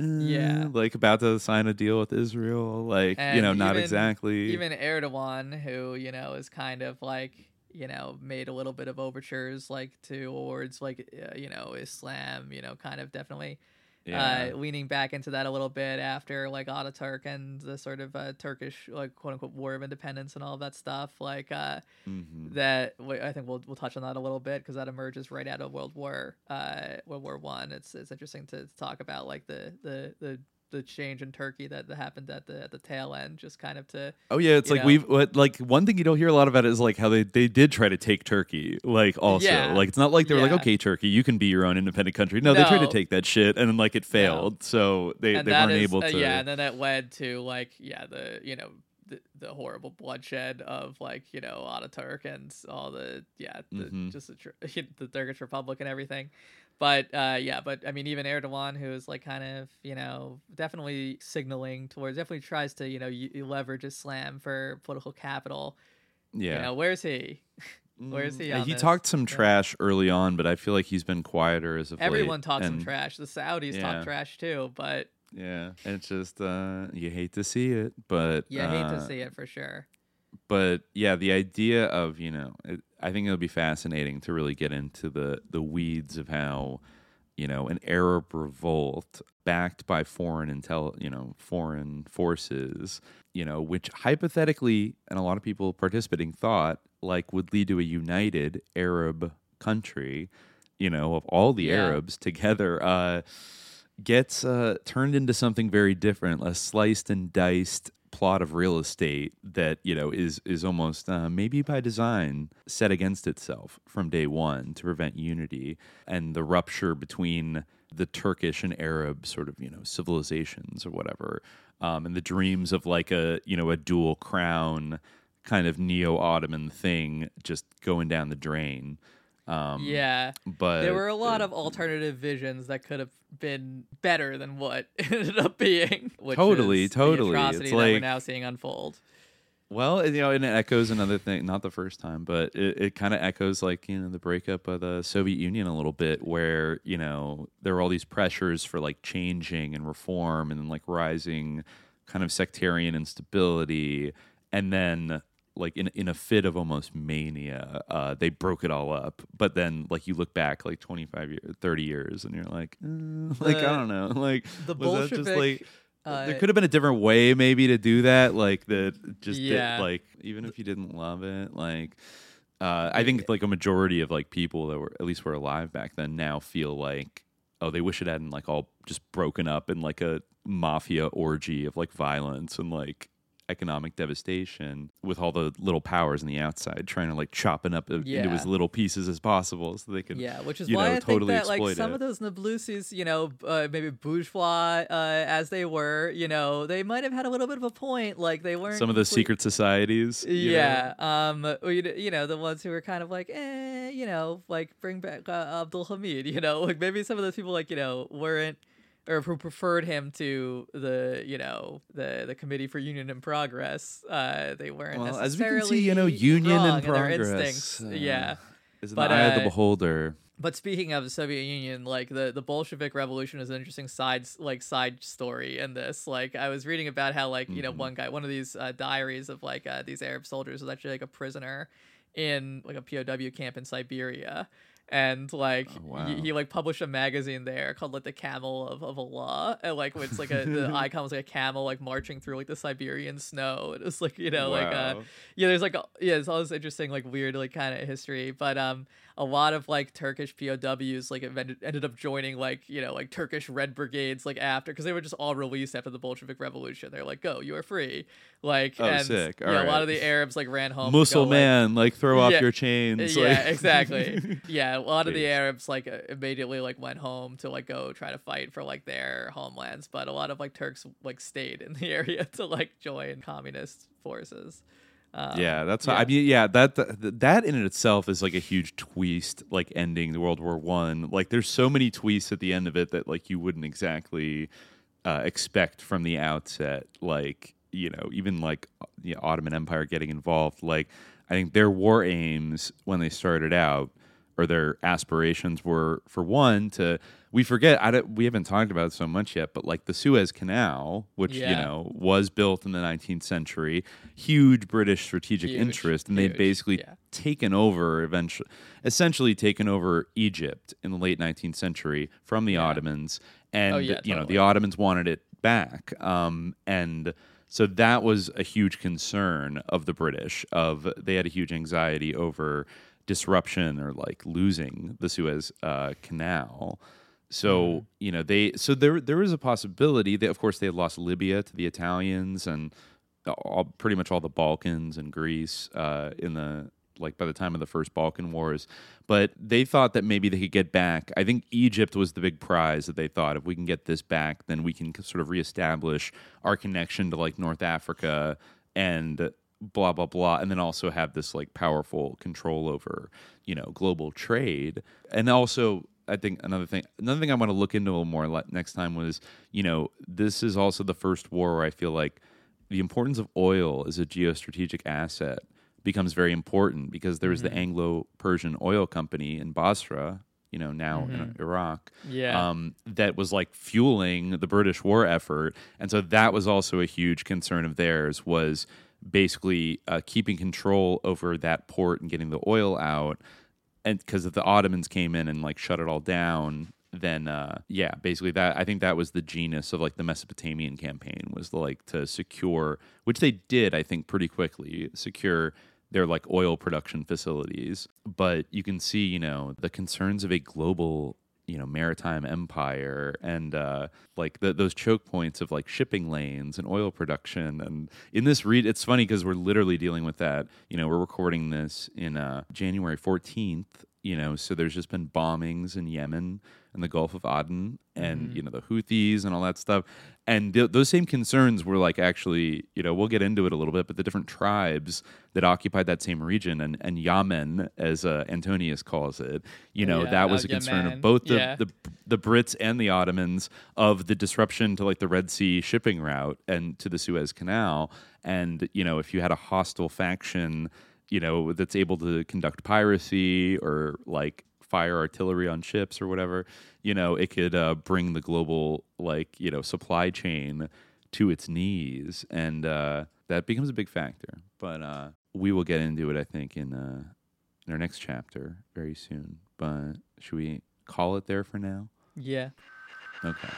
uh, Yeah. like about to sign a deal with Israel, like you know, not even- exactly. Even Erdogan, who you know is kind of like you know made a little bit of overtures like towards like uh, you know Islam, you know, kind of definitely. Yeah. Uh, leaning back into that a little bit after like Ataturk and the sort of uh, Turkish like quote unquote war of independence and all of that stuff like uh, Mhm. that I think we'll we'll touch on that a little bit because that emerges right out of World War uh World War One. It's it's interesting to talk about like the the the the change in Turkey that, that happened at the at the tail end, just kind of to Oh yeah, it's like know. we've what, like one thing you don't hear a lot about is like how they they did try to take Turkey. Like also, Yeah. like it's not like they were like, okay, Turkey, you can be your own independent country. No, they tried to take that shit and then like it failed. So they, and they weren't is- able uh, to. yeah, and then that led to like yeah the you know the, the horrible bloodshed of like you know Ataturk and all the yeah the, Mhm. just the, [laughs] the Turkish Republic and everything. But uh, yeah, but I mean, even Erdogan, who is like kind of you know definitely signaling towards, definitely tries to you know y- leverage Islam for political capital. Yeah. You know, where's he? [laughs] where's he? Yeah, on he this? talked some Yeah. trash early on, but I feel like he's been quieter as of late. Everyone talks some trash. The Saudis Yeah. talk trash too, but Yeah, it's just uh, you hate to see it, but you hate to uh, see it for sure. but yeah, the idea of you know, it, I think it'll be fascinating to really get into the the weeds of how you know an Arab revolt backed by foreign intel, you know, foreign forces, you know, which hypothetically and a lot of people participating thought like would lead to a united Arab country, you know, of all the Yeah. Arabs together. Uh, gets uh, turned into something very different, a sliced and diced plot of real estate that you know is is almost uh, maybe by design set against itself from day one to prevent unity and the rupture between the Turkish and Arab sort of you know civilizations or whatever, um, and the dreams of like a you know a dual crown kind of neo Ottoman thing just going down the drain. Um, yeah, but there were a lot of alternative visions that could have been better than what it [laughs] ended up being. Which Totally, is the totally. atrocity It's that we're now seeing unfold. Well, you know, and it echoes another thing, not the first time, but it, it kind of echoes like, you know, the breakup of the Soviet Union a little bit, where, you know, there were all these pressures for like changing and reform and like rising kind of sectarian instability. And then, like, in, in a fit of almost mania, uh, they broke it all up. But then, like, you look back like 25 years, 30 years, and you're like, eh, [laughs] like, I don't know. Like, the was that just like, uh, there could have been a different way maybe to do that like that just did- like even if you didn't love it like uh, i think like a majority of like people that were at least were alive back then now feel like oh they wish it hadn't like all just broken up in like a mafia orgy of like violence and like economic devastation with all the little powers on the outside trying to like chop it up into as little pieces as possible so they could Yeah, which is you why know, I totally think that like some it. of those Nablusis, you know, uh, maybe bourgeois uh, as they were, you know, they might have had a little bit of a point. Like they weren't some of the secret societies you know? Yeah, um, you you know the ones who were kind of like, eh, you know, like bring back uh, Abdul Hamid, [laughs] you know, like maybe some of those people like you know weren't or who preferred him to the you know the the Committee for Union and Progress. Uh, they weren't Well, necessarily as we can see, you know, union and progress. uh, yeah, is an But, eye of the uh, beholder. but speaking of the Soviet Union, like the, the Bolshevik Revolution is an interesting side like side story in this. Like I was reading about how like you know Mm-hmm. one guy, one of these uh, diaries of like uh, these Arab soldiers was actually like a prisoner in like a POW camp in Siberia. And like Oh, wow. he, he like published a magazine there called like the Camel of, of Allah, and like it's like a the [laughs] icon was like a camel like marching through like the Siberian snow. It was like you know like uh yeah, there's like a- yeah, it's all this interesting like weird like kind of history, but um a lot of like Turkish POWs like ended, ended up joining like you know like Turkish Red Brigades like after because they were just all released after the Bolshevik Revolution. They're like, go, you are free. Like Oh, and sick. yeah, All a lot of the Arabs like ran home. to go, like- man, like throw off Yeah, your chains. Yeah, like- exactly. [laughs] Yeah, a lot of the Arabs like uh, immediately like went home to like go try to fight for like their homelands, but a lot of like Turks like stayed in the [laughs] area to like join communist forces. Um, yeah, that's I mean, yeah, that, that that in itself is like a huge twist, like ending the World War One. Like, there's so many twists at the end of it that like you wouldn't exactly uh, expect from the outset. Like, you know, even like the Ottoman Empire getting involved. Like, I think their war aims when they started out, or their aspirations were for one to we forget I don't, we haven't talked about it so much yet, but like the Suez Canal, which you know was built in the 19th century, huge British strategic Huge, interest, and they'd basically yeah. taken over eventually, essentially taken over Egypt in the late 19th century from the Ottomans, and Oh, yeah, you know the. Ottomans wanted it back, um, and so that was a huge concern of the British. Of they had a huge anxiety over disruption or like losing the Suez uh, Canal. So Mm-hmm. you know they so there there was a possibility that of course they had lost Libya to the Italians and all, pretty much all the Balkans and Greece uh, in the like by the time of the first Balkan Wars, but they thought that maybe they could get back. I think Egypt was the big prize that they thought if we can get this back, then we can sort of reestablish our connection to like North Africa and blah blah blah and then also have this like powerful control over you know global trade. And also i think another thing another thing i want to look into a little more next time was you know this is also the first war where i feel like the importance of oil as a geostrategic asset becomes very important because there was the anglo-persian oil company in basra you know now in iraq Yeah. um, that was like fueling the British war effort, and so that was also a huge concern of theirs was basically uh, keeping control over that port and getting the oil out, and because if the Ottomans came in and like shut it all down. Then, uh, yeah, basically that I think that was the genius of like the Mesopotamian campaign was like to secure, which they did, I think, pretty quickly secure their like oil production facilities. But you can see, you know, the concerns of a global, you know, maritime empire and uh, like the, those choke points of like shipping lanes and oil production. And in this read, it's funny because we're literally dealing with that. You know, we're recording this in uh, January 14th. You know, so there's just been bombings in Yemen and the Gulf of Aden and, you know, the Houthis and all that stuff. And th- those same concerns were like actually, you know, we'll get into it a little bit, but the different tribes that occupied that same region and, and Yemen, as uh, Antonius calls it, you know, Yeah, that was oh, a concern Yemen. of both the, Yeah. the the Brits and the Ottomans of the disruption to like the Red Sea shipping route and to the Suez Canal. And, you know, if you had a hostile faction, you know, that's able to conduct piracy or like fire artillery on ships or whatever, you know, it could uh, bring the global like, you know, supply chain to its knees. And uh, that becomes a big factor. But uh, we will get into it, I think, in, uh, in our next chapter very soon. But should we call it there for now? Yeah. Okay.